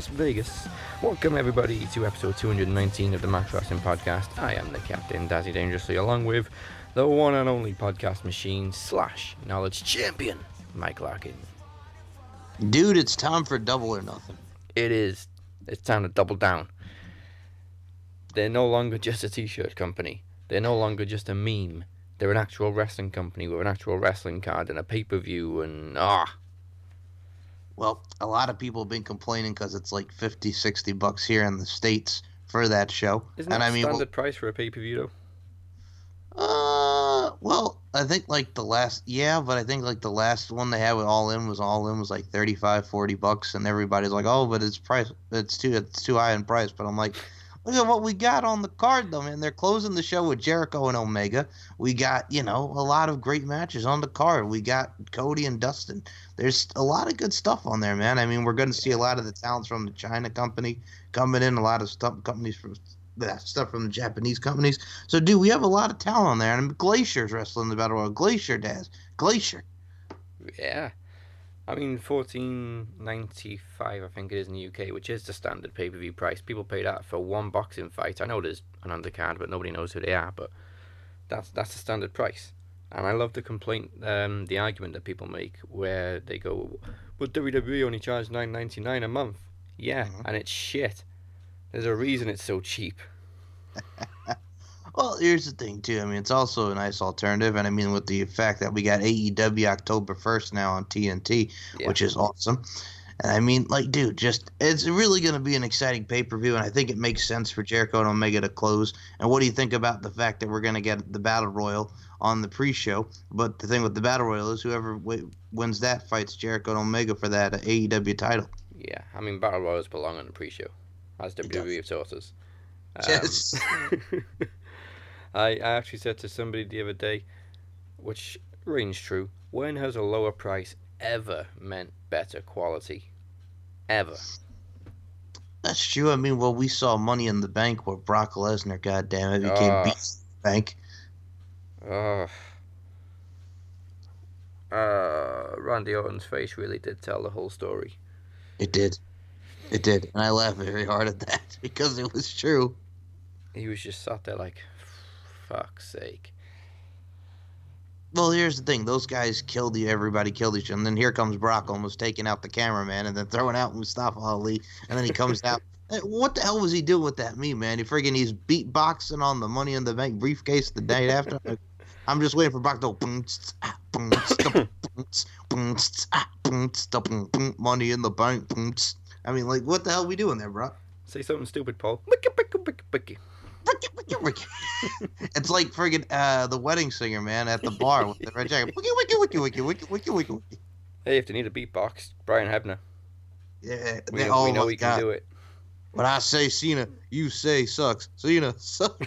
Las Vegas. Welcome, everybody, to episode 219 of the Max Wrestling Podcast. I am the captain, Dazzy Dangerously, along with the one and only podcast machine slash knowledge champion, Mike Larkin. Dude, it's time for double or nothing. It is. It's time to double down. They're no longer just a t shirt company, they're no longer just a meme. They're an actual wrestling company with an actual wrestling card and a pay per view, and ah. Well, a lot of people have been complaining because it's like 50, 60 bucks here in the States for that show. Isn't and that I mean, standard price for a pay per view, though? uh, well, I think like the last, yeah, but I think like the last one they had with All In was All In was like 35, 40 bucks, and everybody's like, oh, but it's price, it's too, it's too high in price. But I'm like, look at what we got on the card, though, man. They're closing the show with Jericho and Omega. We got, you know, a lot of great matches on the card. We got Cody and Dustin. There's a lot of good stuff on there, man. I mean, we're going to see a lot of the talents from the China company coming in, a lot of stuff companies from that stuff from the Japanese companies. So, dude, we have a lot of talent on there. And Glacier's wrestling the Battle Royal. Glacier, Daz. Glacier. Yeah. I mean, fourteen ninety five, I think it is in the UK, which is the standard pay per view price. People pay that for one boxing fight. I know there's an undercard, but nobody knows who they are. But that's that's the standard price. And I love the complaint, um, the argument that people make where they go, "But WWE only charge nine ninety nine a month." Yeah, Mhm. and it's shit. There's a reason it's so cheap. Well, here's the thing, too. I mean, it's also a nice alternative. And I mean, with the fact that we got AEW October 1st now on TNT, Yeah. which is awesome. And I mean, like, dude, just it's really going to be an exciting pay per view. And I think it makes sense for Jericho and Omega to close. And what do you think about the fact that we're going to get the Battle Royal on the pre show? But the thing with the Battle Royal is whoever w- wins that fights Jericho and Omega for that AEW title. Yeah, I mean, battle royals belong on the pre-show, as does. WWE taught us. Um, Yes. I, I actually said to somebody the other day, which rings true, when has a lower price ever meant better quality? Ever. That's true. I mean, well, we saw Money in the Bank where Brock Lesnar, goddamn it, became Ah. Beast in the Bank. Ugh. Uh, Randy Orton's face really did tell the whole story. It did. It did. And I laughed very hard at that because it was true. He was just sat there like, fuck's sake. Well, here's the thing. Those guys killed you. Everybody killed each other. And then here comes Brock almost taking out the cameraman and then throwing out Mustafa Ali. And then he comes out. What the hell was he doing with that meme, man? He friggin' he's beatboxing on the Money in the Bank briefcase the night after. I'm just waiting for Brock to Money in the Bank. I mean, like, what the hell are we doing there, bro? Say something stupid, Paul. It's like friggin' uh, the wedding singer, man, at the bar with the red jacket. Wiki, wiki, wiki, wiki, wiki, wiki, wiki, wiki. Hey, if they need a beatbox, Brian Hebner. Yeah, We, they- know, oh we know he can do it. When I say Cena, you say sucks. Cena sucks.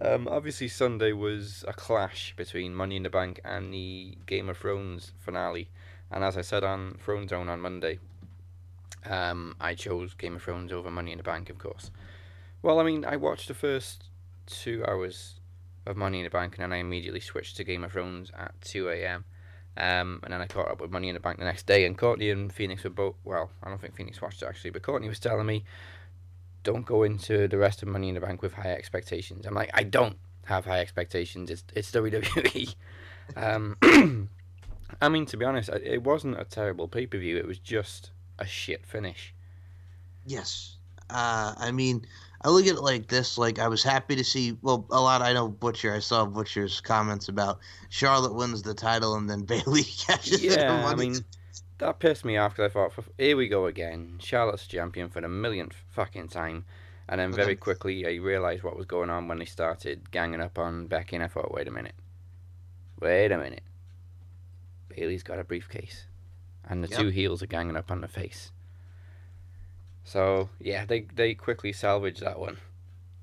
um, obviously, Sunday was a clash between Money in the Bank and the Game of Thrones finale. And as I said on Throne Zone on Monday, um, I chose Game of Thrones over Money in the Bank, of course. Well, I mean, I watched the first two hours of Money in the Bank, and then I immediately switched to Game of Thrones at 2 a.m. Um, and then I caught up with Money in the Bank the next day, and Courtney and Phoenix were both. Well, I don't think Phoenix watched it actually, but Courtney was telling me, "Don't go into the rest of Money in the Bank with high expectations." I'm like, I don't have high expectations. It's it's WWE. um, I mean, to be honest, it wasn't a terrible pay per view. It was just a shit finish. Yes. Uh, I mean, I look at it like this. Like, I was happy to see. Well, a lot. I know Butcher. I saw Butcher's comments about Charlotte wins the title and then Bayley catches Yeah, I mean, that pissed me off because I thought, here we go again. Charlotte's champion for the millionth fucking time. And then very quickly, I realised what was going on when they started ganging up on Becky, and I thought, wait a minute. Wait a minute. Bayley's got a briefcase. And the Yep. two heels are ganging up on the face. So, yeah, they, they quickly salvage that one.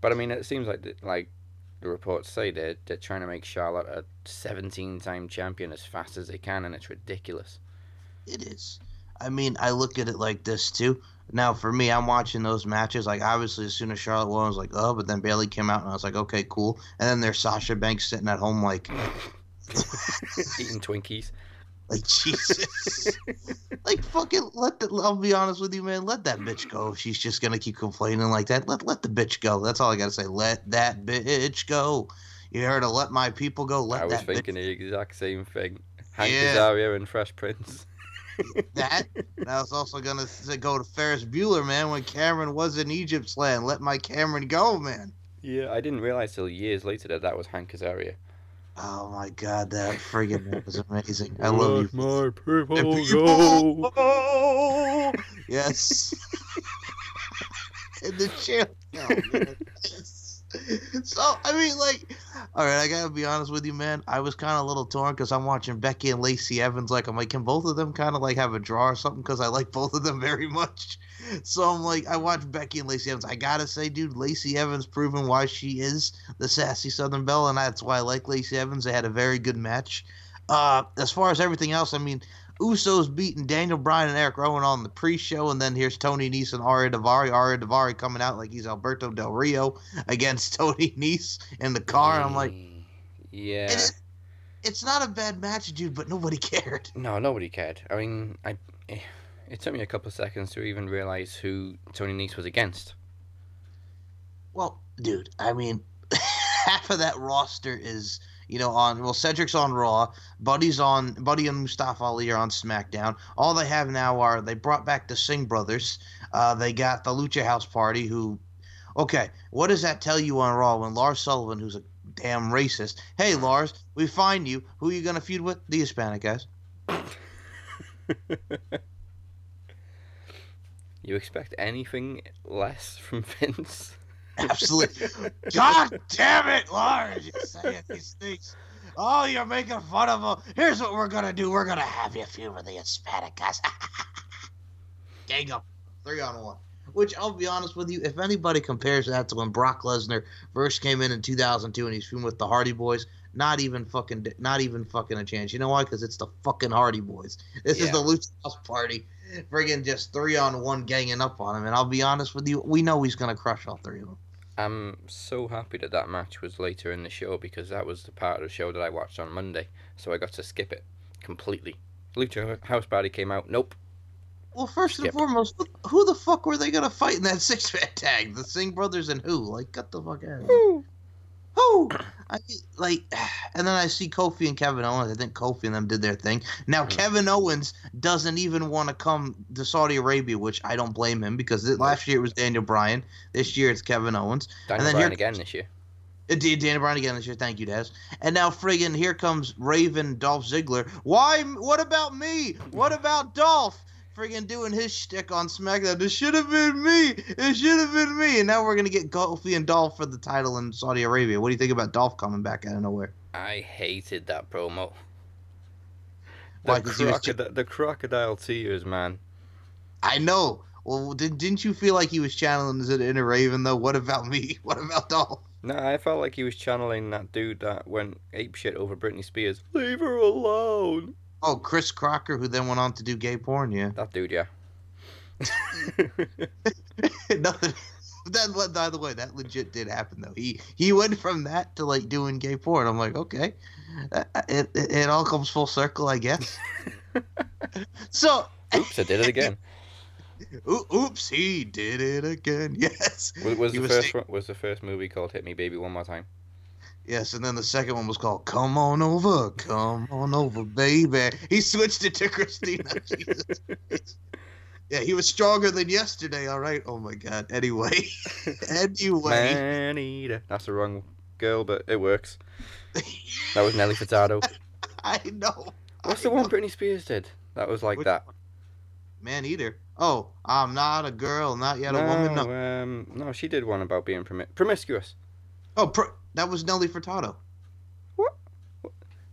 But, I mean, it seems like, the, like the reports say, they're, they're trying to make Charlotte a 17 time champion as fast as they can, and it's ridiculous. It is. I mean, I look at it like this too. Now, for me, I'm watching those matches. Like, obviously, as soon as Charlotte won, I was like, oh, but then Bayley came out, and I was like, okay, cool. And then there's Sasha Banks sitting at home, like, Eating Twinkies. Like Jesus. like fucking let the I'll be honest with you, man. Let that bitch go. If she's just gonna keep complaining like that, let let the bitch go. That's all I gotta say. Let that bitch go. You heard of let my people go. Let I was that thinking bitch the exact same thing. Hank Yeah. Azaria and Fresh Prince. that. And I was also gonna go to Ferris Bueller, man. When Cameron was in Egypt's land, let my Cameron go, man. Yeah, I didn't realize till years later that that was Hank Azaria. Oh my god, that friggin' that was amazing. I love you. my people And go. Yes. In the chair. Oh. So I mean, like, all right, I gotta be honest with you, man. I was kind of a little torn because I'm watching Becky and Lacey Evans. Like, I'm like, can both of them kind of like have a draw or something? Because I like both of them very much. So I'm like, I watch Becky and Lacey Evans. I gotta say, dude, Lacey Evans proven why she is the sassy Southern Belle, and that's why I like Lacey Evans. They had a very good match. Uh, as far as everything else, I mean, Usos beating Daniel Bryan and Eric Rowan on the pre-show, and then here's Tony Nese and Ariya Daivari. Ariya Daivari coming out like he's Alberto Del Rio against Tony Nese in the car. And I'm like, yeah. it, it's not a bad match, dude, but nobody cared. No, nobody cared. I mean, I. eh, It took me a couple of seconds to even realize who Tony Nese was against. Well, dude, I mean, half of that roster is, you know, on well, Cedric's on Raw, Buddy's on Buddy and Mustafa Ali are on SmackDown. All they have now are they brought back the Singh brothers. Uh, they got the Lucha House Party. Who, okay, what does that tell you on Raw when Lars Sullivan, who's a damn racist, hey Lars, we find you. Who are you gonna feud with? The Hispanic guys. You expect anything less from Vince? Absolutely. God damn it, Lars! You're saying these things. Oh, you're making fun of them. Here's what we're gonna do. We're gonna have you feud with the Hispanic guys. Gang up, three on one. Which I'll be honest with you, if anybody compares that to when Brock Lesnar first came in in 2002 and he's feuding with the Hardy Boys, not even fucking, not even fucking a chance. You know why? Because it's the fucking Hardy Boys. This is the Lucha House Party, friggin' just three on one, ganging up on him. And I'll be honest with you, we know he's gonna crush all three of them. I'm so happy that that match was later in the show because that was the part of the show that I watched on Monday, so I got to skip it completely. Lucha House Party came out. Nope. Well, first and foremost, who, who the fuck were they gonna fight in that six man tag? The Singh brothers and who? Like, cut the fuck out. of Who? I mean, like, and then I see Kofi and Kevin Owens. I think Kofi and them did their thing. Now Hmm. Kevin Owens doesn't even want to come to Saudi Arabia, which I don't blame him because last year it was Daniel Bryan. This year it's Kevin Owens. Daniel then Bryan here- again this year. It did Daniel Bryan again this year. Thank you, Des. And now friggin' here comes Raven Dolph Ziggler. Why? What about me? What about Dolph? Friggin' doing his shtick on SmackDown. This should have been me. It should have been me. And now we're gonna get Kofi and Dolph for the title in Saudi Arabia. What do you think about Dolph coming back out of nowhere? I hated that promo. The, Why, 'cause he was crocodile, the crocodile tears, man. I know. Well, did, didn't you feel like he was channeling his inner Raven though? What about me? What about Dolph? No, I felt like he was channeling that dude that went ape shit over Britney Spears. Leave her alone. Oh, Chris Crocker, who then went on to do gay porn. Yeah. That dude, yeah. Nothing. That, by the way, that legit did happen though. He he went from that to like doing gay porn. I'm like, okay, Uh, it it, it all comes full circle, I guess. so, Oops, I did it again. oops, he did it again. Yes, Was, was the was first sta- one, was the first movie called Hit Me Baby One More Time? Yes, and then the second one was called "Come On Over, Come On Over, Baby." He switched it to Christina. Yeah, he was stronger than yesterday. All right. Oh my God. Anyway, anyway. Man eater. That's the wrong girl, but it works. That was Nelly Furtado. I know. What's I the one know. Britney Spears did? That was like Which that. Man eater. Oh, I'm not a girl, not yet a woman. No. um, no, she did one about being promi- promiscuous. Oh, pr- that was Nelly Furtado. What?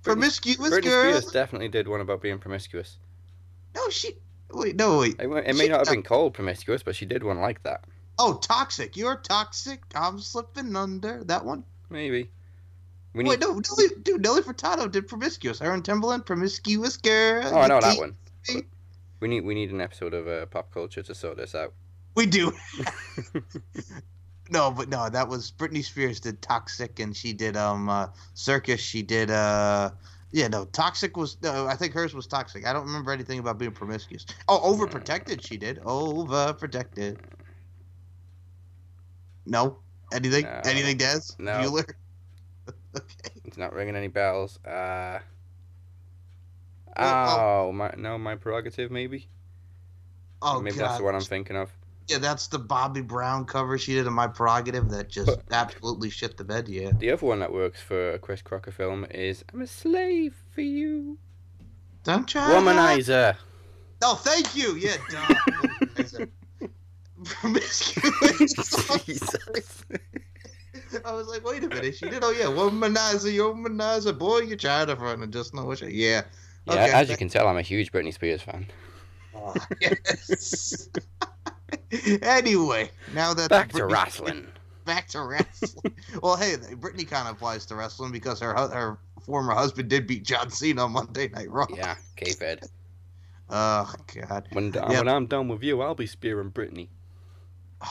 Promiscuous Britney girl. Spears definitely did one about being promiscuous. No, she. Wait, no, wait. It, it may She- not have been called promiscuous, but she did one like that. Oh, toxic. You're toxic. I'm slipping under that one. Maybe. We need. Wait, no, Nelly, dude, Nelly Furtado did promiscuous. Aaron Timbaland, promiscuous girl. oh, I know that one. But we need we need an episode of uh, pop culture to sort this out. We do. no, but no, that was Britney Spears did Toxic, and she did um uh, Circus. She did uh Yeah, no, toxic was. No, I think hers was toxic. I don't remember anything about being promiscuous. Oh, overprotected. She did overprotected. No, anything? No. Anything, Des? No. Bueller? okay. It's not ringing any bells. Uh. Well, Oh, my no, my prerogative maybe. Oh maybe god. that's the one I'm thinking of. Yeah, that's the Bobby Brown cover she did in my prerogative that just absolutely shit the bed. Yeah. The other one that works for a Chris Crocker film is "I'm a slave for you." Don't try. Womanizer. Oh, thank you. Yeah. Duh. Promiscuous. Jesus. I was like, wait a minute. She did. Oh yeah, womanizer, womanizer. Boy, you're trying to front and just know what. You, yeah. Yeah, Okay. as you can tell, I'm a huge Britney Spears fan. Oh, yes. anyway, now that Back to wrestling. Back to wrestling. well, hey, Brittany kind of applies to wrestling because her her former husband did beat John Cena on Monday Night Raw. Yeah, K-Fed. Oh God. When, Yeah. when I'm done with you, I'll be spearing Britney.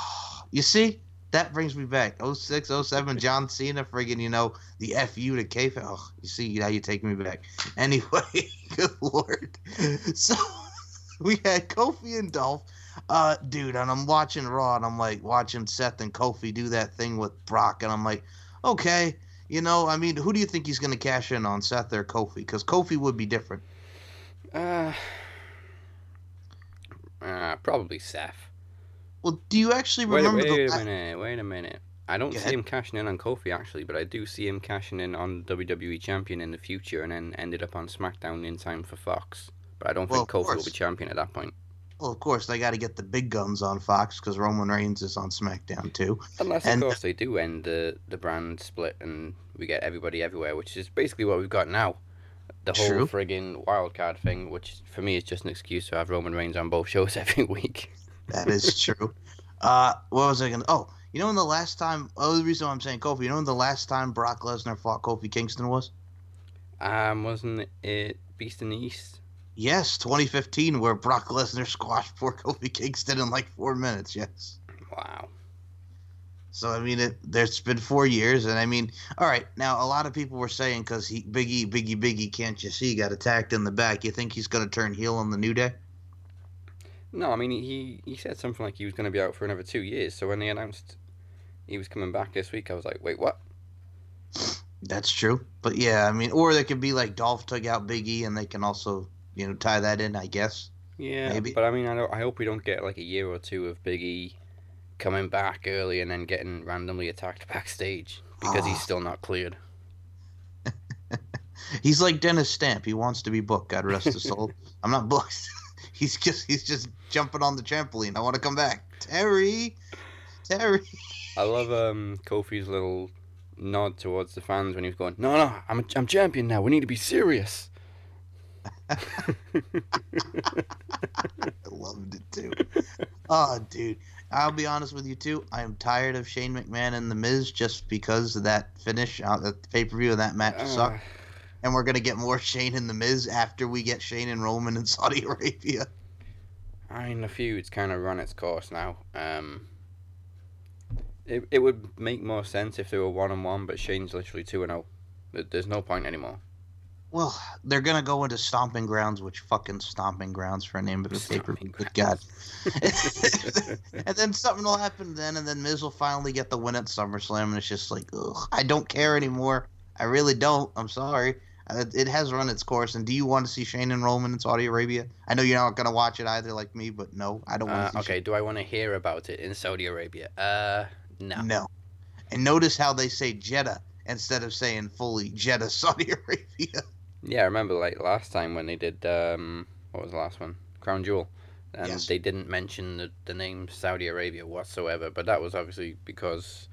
You see, that brings me back. 06, 07, John Cena, friggin', you know, the FU to K. Oh, you see, now you take me back. Anyway, good lord. So we had Kofi and Dolph. Uh, dude, and I'm watching Raw, and I'm like watching Seth and Kofi do that thing with Brock, and I'm like, okay, you know, I mean, who do you think he's gonna cash in on, Seth or Kofi? Because Kofi would be different. Uh, uh, probably Seth. Well, do you actually Wait, remember wait the? a minute, wait a minute. I don't Go see ahead. him cashing in on Kofi actually, but I do see him cashing in on WWE champion in the future, and then ended up on SmackDown in time for Fox. But I don't Well, think Kofi will be champion at that point, Well, of course, they got to get the big guns on Fox because Roman Reigns is on SmackDown too. unless And- of course they do end the the brand split and we get everybody everywhere, which is basically what we've got now. The whole True. friggin' wild card thing, which for me is just an excuse to have Roman Reigns on both shows every week. That is true. Uh, what was I gonna? Oh, you know when the last time? Oh, the reason why I'm saying Kofi. You know when the last time Brock Lesnar fought Kofi Kingston was? Um, wasn't it Beast in the East? Yes, 2015, where Brock Lesnar squashed poor Kofi Kingston in like four minutes. Yes. Wow. So I mean, it, there's been four years, and I mean, all right. Now a lot of people were saying because he Biggie, Biggie, Biggie, can't you see? Got attacked in the back. You think he's gonna turn heel on the New Day? No, I mean he he said something like he was going to be out for another two years. So when they announced he was coming back this week, I was like, wait, what? That's true. But yeah, I mean, or they could be like Dolph took out Big E, and they can also, you know, tie that in. I guess. Yeah, Maybe. but I mean, I don't, I hope we don't get like a year or two of Big E coming back early and then getting randomly attacked backstage because he's Ah. still not cleared. He's like Dennis Stamp. He wants to be booked. God rest his soul. I'm not booked. he's just he's just jumping on the trampoline. I want to come back. Terry, Terry. I love um Kofi's little nod towards the fans when he was going, "No, no, I'm I'm champion now. We need to be serious." I loved it too. Oh, dude. I'll be honest with you too. I am tired of Shane McMahon and The Miz just because of that finish out at the pay per view of that match Uh, sucked. And we're gonna get more Shane and The Miz after we get Shane and Roman in Saudi Arabia. I mean, the feud's kind of run its course now. Um, it, it would make more sense if they were one on one, but Shane's literally two and zero. There's no point anymore. Well, they're gonna go into Stomping Grounds, which fucking Stomping Grounds for a name of a pay per view. Stomping Good God. and then something will happen then, and then Miz will finally get the win at SummerSlam, and it's just like, ugh, I don't care anymore. I really don't. I'm sorry. Uh, It has run its course. And do you want to see Shane and Roman in Saudi Arabia? I know you're not gonna watch it either, like me, but no, I don't want Uh, to. okay, do I want to hear about it in Saudi Arabia? Uh, no. No. And notice how they say Jeddah instead of saying fully Jeddah, Saudi Arabia. Yeah, I remember like last time when they did um, what was the last one? Crown Jewel, and Yes. they didn't mention the, the name Saudi Arabia whatsoever. But that was obviously because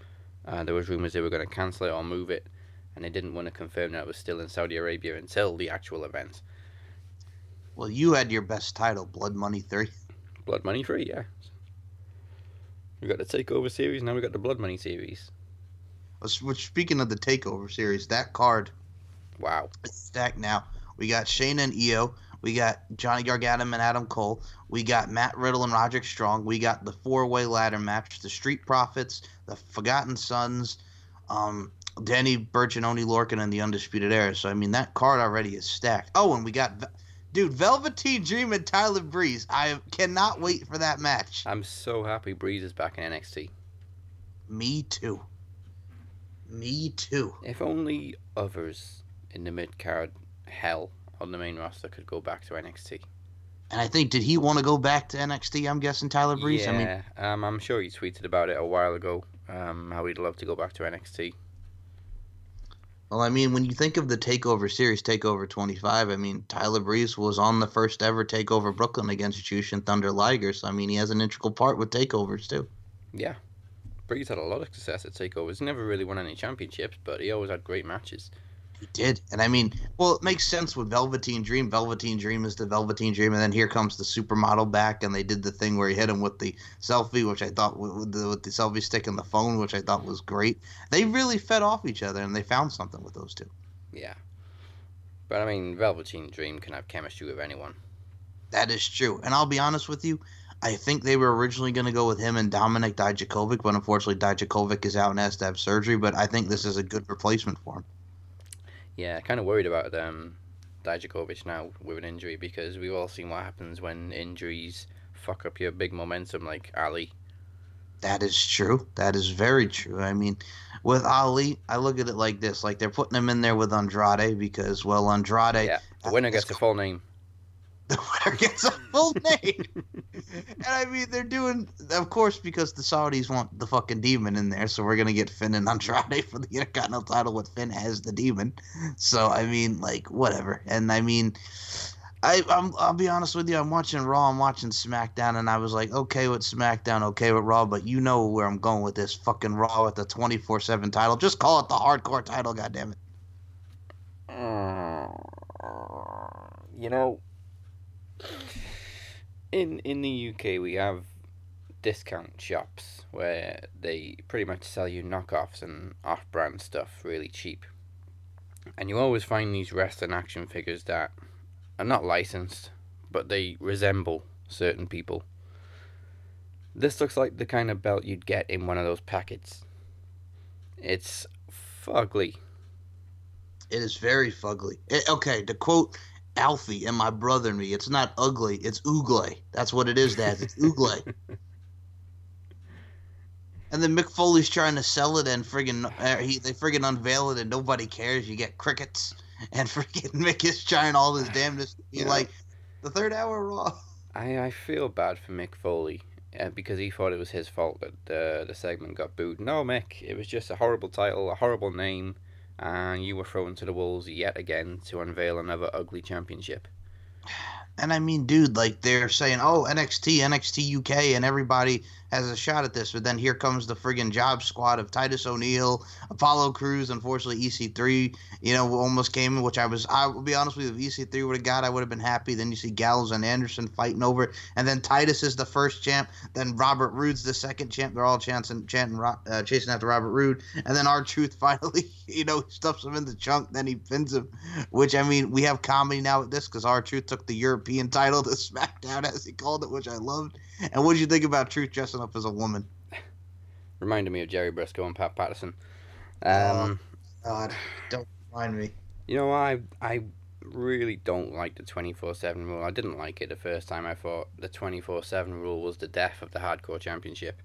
uh, there was rumors they were going to cancel it or move it, and they didn't want to confirm that it was still in Saudi Arabia until the actual event. Well, you had your best title, Blood Money 3. Blood Money Three, yeah. We got the Takeover series, now we got the Blood Money series. Which, speaking of the Takeover series, that card Wow. is stacked now. We got Shayna and Io. We got Johnny Gargano and Adam Cole. We got Matt Riddle and Roderick Strong. We got the four-way ladder match, the Street Profits, the Forgotten Sons, um, Danny Burch and Oney Lorcan and the Undisputed Era. So I mean that card already is stacked. Oh, and we got, dude, Velveteen Dream and Tyler Breeze. I cannot wait for that match. I'm so happy Breeze is back in NXT. Me too. Me too. If only others in the mid card hell on the main roster could go back to NXT. And I think did he want to go back to NXT? I'm guessing Tyler Breeze. Yeah, I mean, um, I'm sure he tweeted about it a while ago. Um, how he'd love to go back to NXT. well, I mean, when you think of the Takeover series, Takeover 25, I mean, Tyler Breeze was on the first ever Takeover Brooklyn against Jushin Thunder Liger. So I mean, he has an integral part with takeovers too. Yeah, Breeze had a lot of success at takeovers. He never really won any championships, but he always had great matches. He did, and I mean, well, it makes sense with Velveteen Dream. Velveteen Dream is the Velveteen Dream, and then here comes the supermodel back, and they did the thing where he hit him with the selfie, which I thought with the, with the selfie stick and the phone, which I thought was great. They really fed off each other, and they found something with those two. Yeah, but I mean, Velveteen Dream can have chemistry with anyone. That is true, and I'll be honest with you. I think they were originally going to go with him and Dominic Dijakovic, but unfortunately Dijakovic is out and has to have surgery. But I think this is a good replacement for him. Yeah, kind of worried about um, Dijakovic now with an injury because we've all seen what happens when injuries fuck up your big momentum, like Ali. That is true. That is very true. I mean, with Ali, I look at it like this: like they're putting him in there with Andrade because, well, Andrade. Yeah, the winner gets a full name. The winner gets a full name. and I mean, they're doing, of course, because the Saudis want the fucking demon in there, so we're gonna get Finn and Andrade for the Intercontinental title with Finn as the demon. So I mean, like, whatever. And I mean. I, I'm, I'll be honest with you. I'm watching Raw. I'm watching SmackDown, and I was like, okay with SmackDown, okay with Raw, but you know where I'm going with this fucking Raw with the 24/7 title. Just call it the Hardcore title, goddammit. Uh, you know, in in the UK we have discount shops where they pretty much sell you knockoffs and off-brand stuff really cheap. And you always find these wrestling action figures that are not licensed, but they resemble certain people. This looks like the kind of belt you'd get in one of those packets. It's fugly. It is very fugly. It- okay, to quote Alfie and my brother and me, it's not ugly, it's oogle. That's what it is, Dad. It's oogle. and then Mick Foley's trying to sell it, and friggin' uh, he they friggin' unveil it, and nobody cares. You get crickets, and friggin' Mick is trying all his damnedest to be Yeah. like the third hour Raw. I, I feel bad for Mick Foley uh, because he thought it was his fault that the the segment got booed. No, Mick, it was just a horrible title, a horrible name, and you were thrown to the wolves yet again to unveil another ugly championship. And I mean, dude, like they're saying, oh, NXT, NXT UK, and everybody has a shot at this. But then here comes the friggin' job squad of Titus O'Neil, Apollo Crews. Unfortunately, EC3, you know, almost came which I was, I will be honest with you, if EC3 would have got, I would have been happy. Then you see Gallows and Anderson fighting over it. And then Titus is the first champ. Then Robert Roode's the second champ. They're all chanting, chanting uh, chasing after Robert Roode. And then R-Truth finally, you know, stuffs him in the chunk. Then he pins him which I mean, we have comedy now with this because R-Truth took the European title to SmackDown, as he called it, which I loved. And what did you think about Truth dressing up as a woman? Reminded me of Jerry Brisco and Pat Patterson. Oh. Um, God, don't remind me. you know, I I really don't like the twenty four seven rule. I didn't like it the first time. I thought the twenty four seven rule was the death of the hardcore championship.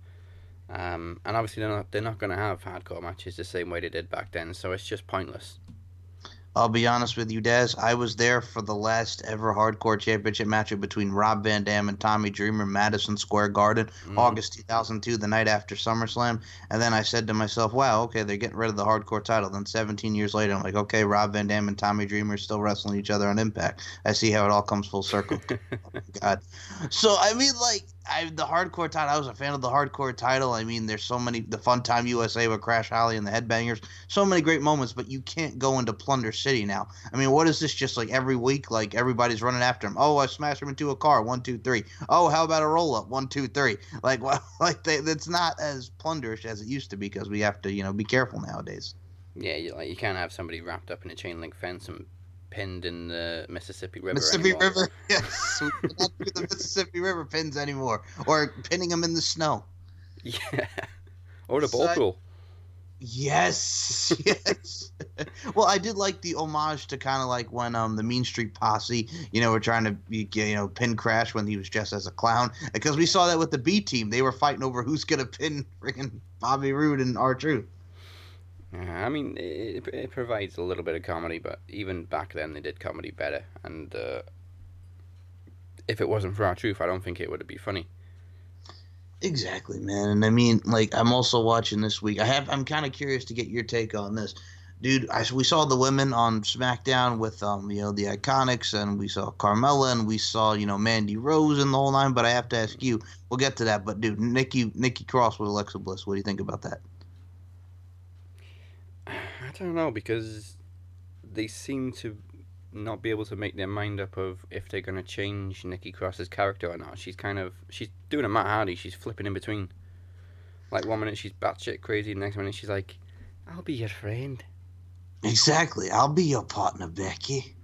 Um, and obviously they're not they're not going to have hardcore matches the same way they did back then. So it's just pointless. I'll be honest with you, Daz. I was there for the last ever hardcore championship matchup between Rob Van Dam and Tommy Dreamer, Madison Square Garden, Mhm. August 2002, the night after SummerSlam. And then I said to myself, wow, okay, they're getting rid of the hardcore title. Then 17 years later, I'm like, okay, Rob Van Dam and Tommy Dreamer are still wrestling each other on Impact. I see how it all comes full circle. oh, God. So, I mean, like, I the hardcore title, I was a fan of the hardcore title. I mean, there's so many, the Fun Time USA with Crash Holly and the Headbangers, so many great moments, but you can't go into Plunder City now. I mean, what is this just like every week? Like everybody's running after him. Oh, I smashed him into a car. One, two, three. Oh, how about a roll up? One, two, three. Like, well, like they, that's not as plunderish as it used to be because we have to, you know, be careful nowadays. Yeah, you, like you can't have somebody wrapped up in a chain link fence and pinned in the Mississippi River. Mississippi anymore. River. Yes, we cannot do the Mississippi River pins anymore, or pinning them in the snow. Yeah, or the So ball pool. Yes, yes. well, I did like the homage to kind of like when um the Mean Street Posse, you know, were trying to you know pin Crash when he was dressed as a clown, because we saw that with the B team, they were fighting over who's gonna pin freaking Bobby Roode and R-Truth. Yeah, I mean, it, it provides a little bit of comedy, but even back then they did comedy better. And uh, if it wasn't for R-Truth, I don't think it would be funny. Exactly, man. And I mean, like, I'm also watching this week. I have. I'm kind of curious to get your take on this, dude. I we saw the women on SmackDown with um, you know, the Iconics, and we saw Carmella, and we saw you know Mandy Rose and the whole nine. But I have to ask you. We'll get to that. But dude, Nikki Nikki Cross with Alexa Bliss. What do you think about that? I don't know because they seem to not be able to make their mind up of if they're going to change Nikki Cross's character or not. She's kind of she's doing a Matt Hardy. She's flipping in between. Like one minute she's batshit crazy, the next minute she's like, "I'll be your friend." Exactly. I'll be your partner, Becky.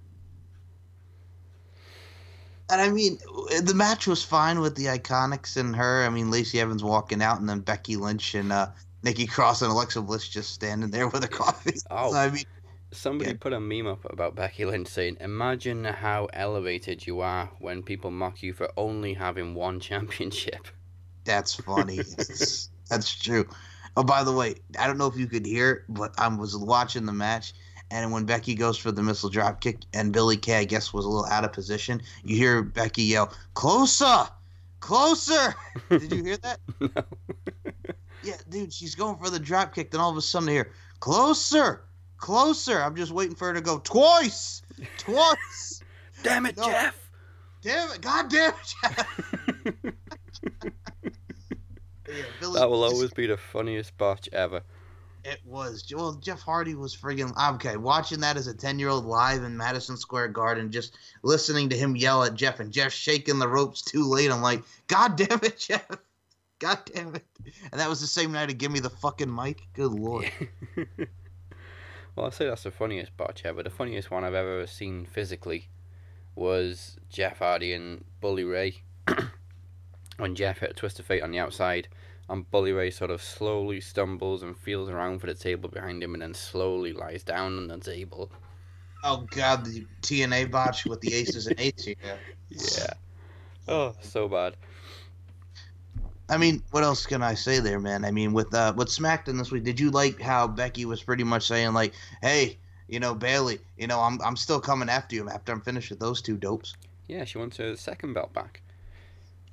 And I mean, the match was fine with the Iconics and her. I mean, Lacey Evans walking out, and then Becky Lynch and uh, Nikki Cross and Alexa Bliss just standing there with a coffee. Oh, So, I mean, Somebody Yeah. put a meme up about Becky Lynch saying, Imagine how elevated you are when people mock you for only having one championship. That's funny. That's- true. Oh, by the way, I don't know if you could hear it, but I was watching the match, and when Becky goes for the missile drop kick, and Billie Kay, I guess, was a little out of position, you hear Becky yell, "Closer, closer!" Did you hear that? no. Yeah, dude, she's going for the drop kick, then all of a sudden, I hear, "Closer, closer!" I'm just waiting for her to go twice, twice. Damn it, No. Jeff! damn it! God damn it! Jeff. Yeah, that will always be the funniest botch ever. It was. Well, Jeff Hardy was friggin' okay. Watching that as a ten-year-old live in Madison Square Garden, just listening to him yell at Jeff and Jeff shaking the ropes too late. I'm like, God damn it, Jeff! God damn it! And that was the same night of Give Me the fucking mic. Good lord. well, I'll say that's the funniest botch ever. The funniest one I've ever seen physically was Jeff Hardy and Bully Ray. when Jeff hit a twist of fate on the outside, and Bully Ray sort of slowly stumbles and feels around for the table behind him and then slowly lies down on the table. Oh God, the TNA botch with the aces and eights here. Yeah. Oh, so bad. I mean, what else can I say there, man? I mean, with uh, with SmackDown this week, did you like how Becky was pretty much saying like, "Hey, you know, Bayley, you know, I'm I'm still coming after you after I'm finished with those two dopes." Yeah, she wants her second belt back.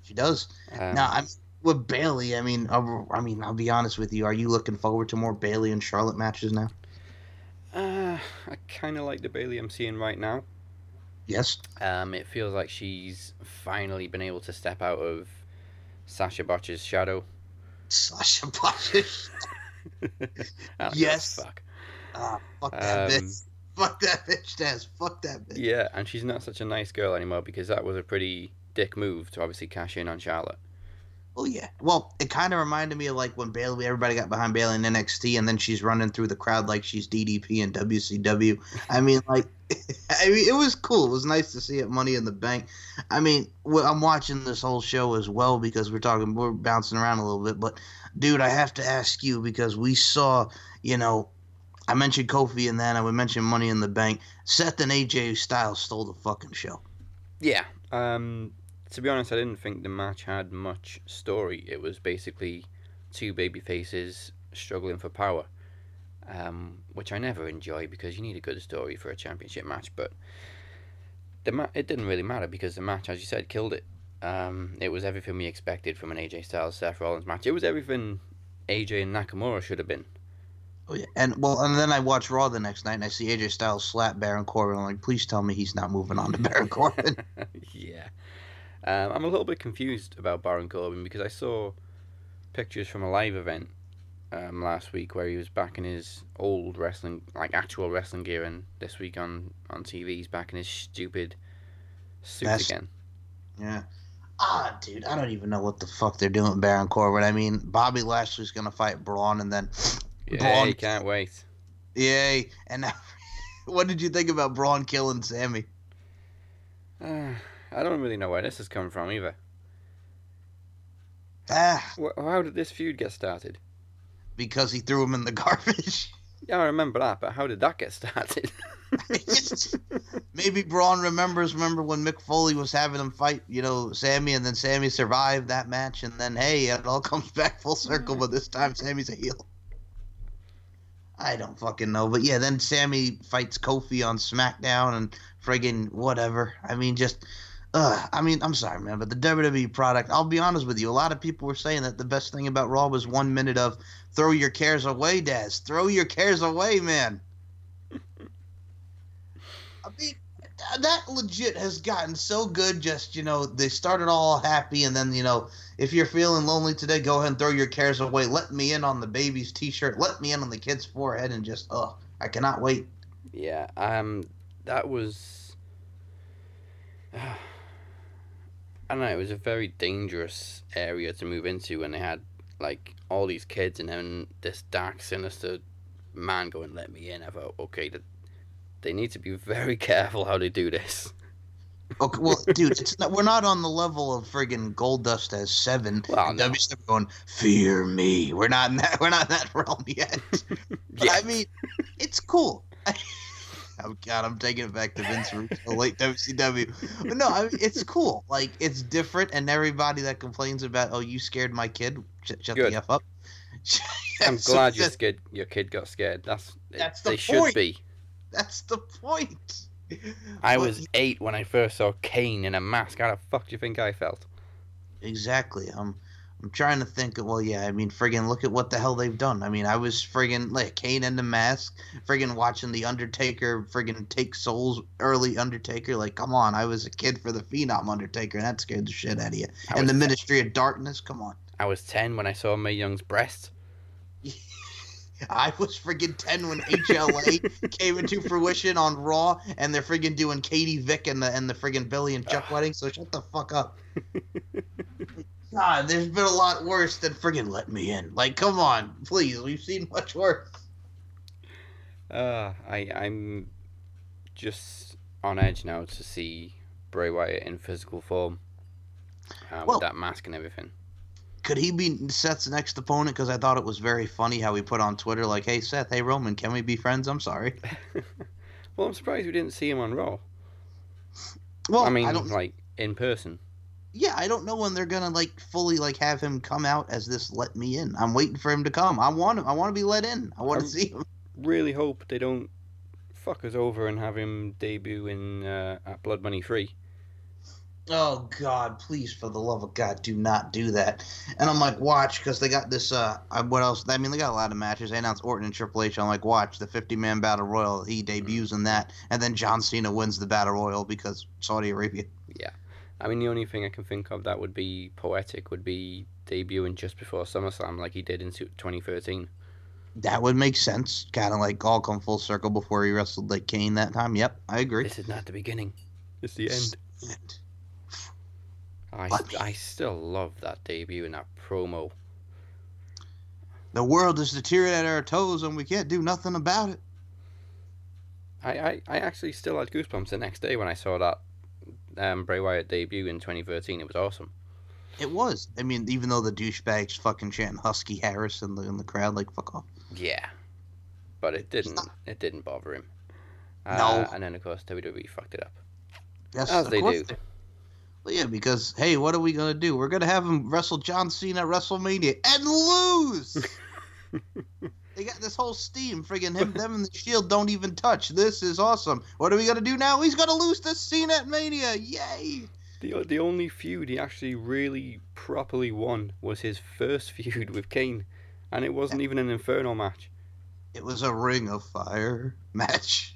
She does. Um, now, I'm with Bayley. I mean, uh, I mean, I'll be honest with you. Are you looking forward to more Bayley and Charlotte matches now? uh, I kind of like the Bayley I'm seeing right now. Yes. Um, it feels like she's finally been able to step out of Sasha Botch's shadow. Sasha Botches. I don't give a Yes. Fuck. Ah, fuck that Um, bitch. Fuck that bitch, Taz. Fuck that bitch. Yeah, and she's not such a nice girl anymore because that was a pretty dick move to obviously cash in on Charlotte. Oh yeah. Well, it kind of reminded me of like when Bayley, everybody got behind Bayley in NXT, and then she's running through the crowd like she's DDP and WCW. I mean, like, I mean, it was cool. It was nice to see it, Money in the Bank. I mean, I'm watching this whole show as well because we're talking, we're bouncing around a little bit. But, dude, I have to ask you because we saw, you know, I mentioned Kofi and then I would mention Money in the Bank. Seth and AJ Styles stole the fucking show. Yeah. Um, to be honest, I didn't think the match had much story. It was basically two baby faces struggling for power, um, which I never enjoy because you need a good story for a championship match. But the ma- it didn't really matter because the match, as you said, killed it. Um, it was everything we expected from an AJ Styles Seth Rollins match. It was everything AJ and Nakamura should have been. Oh yeah, and well, and then I watch Raw the next night, and I see AJ Styles slap Baron Corbin. I'm like, please tell me he's not moving on to Baron Corbin. yeah. Um, I'm a little bit confused about Baron Corbin because I saw pictures from a live event um, last week where he was back in his old wrestling, like actual wrestling gear, and this week on, on TV he's back in his stupid suit That's- again. yeah. Ah, dude, I don't even know what the fuck they're doing with Baron Corbin. I mean, Bobby Lashley's gonna fight Braun, and then Yeah, Braun- can't wait. yay! And now, what did you think about Braun killing Sammy? Uh, I don't really know where this has come from either. Ah, How did this feud get started? Because he threw him in the garbage. Yeah, I remember that, but how did that get started? Maybe Braun remembers. Remember when Mick Foley was having him fight, you know, Sammy, and then Sammy survived that match, and then hey, it all comes back full circle. But this time, Sammy's a heel. I don't fucking know, but yeah, then Sammy fights Kofi on SmackDown, and friggin' whatever. I mean, just. Uh, I mean, I'm sorry, man, but the WWE product, I'll be honest with you. A lot of people were saying that the best thing about Raw was one minute of throw your cares away, Daz. Throw your cares away, man. I mean, that legit has gotten so good. Just you know, they started all happy, and then you know, if you're feeling lonely today, go ahead and throw your cares away. Let me in on the baby's T-shirt. Let me in on the kid's forehead, and just oh, I cannot wait. yeah, um, that was. I don't know. It was a very dangerous area to move into when they had like all these kids and then this dark, sinister man going, "Let me in." I thought, okay, they need to be very careful how they do this. Okay, well, dude, it's not, we're not on the level of friggin' Goldust as seven. Well, no. WCW going, fear me. We're not in that. We're not in that realm yet. But, I mean, it's cool. Oh God, I'm taking it back to Vince Russo, late WCW. But no, I mean, it's cool. Like it's different, and everybody that complains about, oh, you scared my kid, shut, shut Good. the f up. I'm So glad your kid your kid got scared. That's That's the they should point. be. That's the point. I But- was eight when I first saw Kane in a mask. How the fuck do you think I felt? Exactly. I'm I'm trying to think. Well, yeah. I mean, friggin' look at what the hell they've done. I mean, I was friggin' like Kane and the mask, friggin' watching the Undertaker, friggin' take souls early Undertaker. Like, come on, I was a kid for the Phenom Undertaker, and that scared the shit out of you. I And the Ministry of Darkness, come on. I was ten when I saw Mae Young's breast. I was friggin' ten when HLA came into fruition on Raw, and they're friggin' doing Katie Vick and the and the friggin' Billy and Chuck wedding. So shut the fuck up. God, there's been a lot worse than friggin' let me in. Like, come on, please. We've seen much worse. Uh, I I'm just on edge now to see Bray Wyatt in physical form. Uh, Well- with that mask and everything. Could he be Seth's next opponent? Because I thought it was very funny how he put on Twitter like, "Hey Seth, hey Roman, can we be friends?" I'm sorry. well, I'm surprised we didn't see him on Raw. Well, I mean, I don't. like in person. Yeah, I don't know when they're gonna like fully like have him come out as this. Let me in. I'm waiting for him to come. I want him. I want to be let in. I want to see him. Really hope they don't fuck us over and have him debut in uh, at Blood Money Three. Oh God, please, for the love of God, do not do that. And I'm like, watch, because they got this. Uh, uh, what else? I mean, they got a lot of matches. They announced Orton and Triple H. I'm like, watch the 50 man battle royal. He debuts in that, and then John Cena wins the battle royal because Saudi Arabia. I mean, the only thing I can think of that would be poetic would be debuting just before SummerSlam, like he did in 2013. That would make sense. Kind of like all come full circle before he wrestled like Kane that time. Yep, I agree. This is not the beginning. It's the end. And I, Let I still love that debut and that promo. The world is deteriorating at our toes, and we can't do nothing about it. I, I, I actually still had goosebumps the next day when I saw that um, Bray Wyatt debut in 2013. It was awesome. It was. I mean, even though the douchebags fucking chanting Husky Harris in the in the crowd, like fuck off. Yeah, but it didn't. It didn't bother him. Uh, No. And then of course WWE fucked it up. Yes, As of they course do. Well, yeah, because hey, what are we gonna do? We're gonna have him wrestle John Cena at WrestleMania and lose. they got this whole steam, friggin' him, them, and the Shield don't even touch. This is awesome. What are we gonna do now? He's gonna lose to Cena at Mania. Yay! The the only feud he actually really properly won was his first feud with Kane, and it wasn't even an Inferno match. It was a Ring of Fire match.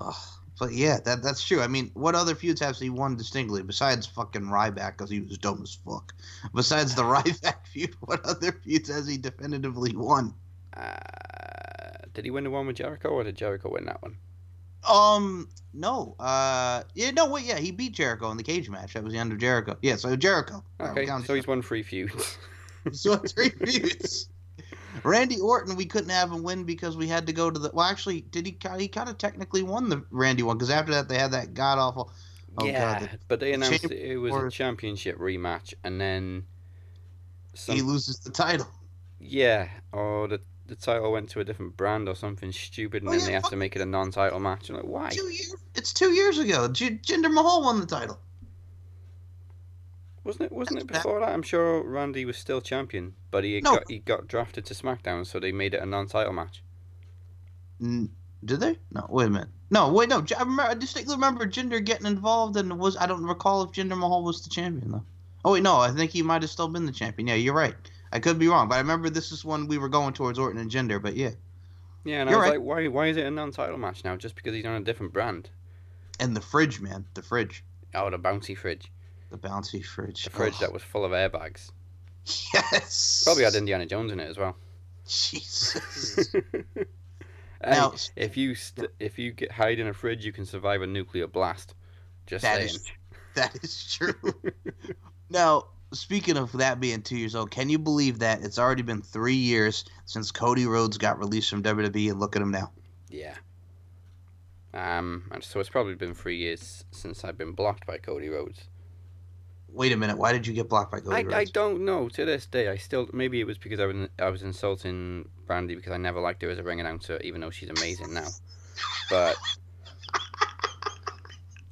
Ugh. But yeah, that that's true. I mean, what other feuds has he won distinctly besides fucking Ryback because he was dumb as fuck? Besides the Ryback feud, what other feuds has he definitively won? Uh, did he win the one with Jericho, or did Jericho win that one? Um, no. Uh, yeah, no, wait, yeah, he beat Jericho in the cage match. That was the end of Jericho. Yeah, so Jericho. Okay, Count so he's won three feuds. he's won three feuds. Randy Orton, we couldn't have him win because we had to go to the. Well, actually, did he? He kind of technically won the Randy one because after that they had that oh, god awful. Oh, yeah, God, but they announced it was a championship rematch, and then some he loses the title. Yeah, or the the title went to a different brand or something stupid, and Oh, then yeah, they have to make it a non-title match. I'm like, why? Two years. It's two years ago. Jinder Mahal won the title. Wasn't it? Wasn't it before that? I'm sure Randy was still champion, but he No. got he got drafted to SmackDown, so they made it a non-title match. Did they? No. Wait a minute. No. Wait. No. I, remember, I distinctly remember Jinder getting involved, and was I don't recall if Jinder Mahal was the champion though. Oh wait, no. I think he might have still been the champion. Yeah, you're right. I could be wrong, but I remember this is when we were going towards Orton and Jinder. But yeah, Yeah, and You're I was right. like, why? Why is it a non-title match now? Just because he's on a different brand? and the fridge, man, the fridge, Oh, the bouncy fridge, the bouncy fridge, the fridge Ugh. that was full of airbags. Yes. Probably had Indiana Jones in it as well. Jesus. Now if you st- if you get hide in a fridge, you can survive a nuclear blast. Just that saying. is that is true. now, speaking of that being two years old, can you believe that it's already been three years since Cody Rhodes got released from WWE, and look at him now. Yeah. Um, and so it's probably been three years since I've been blocked by Cody Rhodes. Wait a minute, why did you get blocked by Cody I, Rhodes? I don't know to this day. I still maybe it was because I was I was insulting Brandy because I never liked her as a ring announcer, even though she's amazing now. But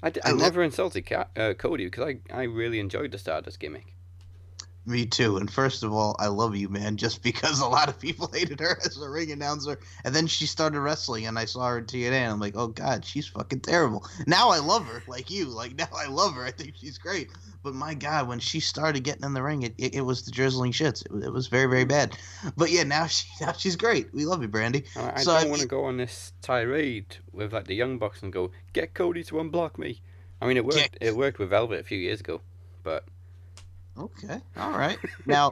I love- never insulted Ca- uh, Cody because I, I really enjoyed the Stardust gimmick. Me too. And first of all, I love you, man, just because a lot of people hated her as a ring announcer. And then she started wrestling, and I saw her in TNA, and I'm like, oh, God, she's fucking terrible. Now I love her, like you. Like, now I love her. I think she's great. But my God, when she started getting in the ring, it, it, it was the drizzling shits. It, was- it was very, very bad. But yeah, now, she, now she's great. We love you, Brandy. And I, I So, don't want to go on this tirade with like the Young Bucks and go get Cody to unblock me. I mean, it worked. It worked with Velvet a few years ago, but Okay. All right. Now,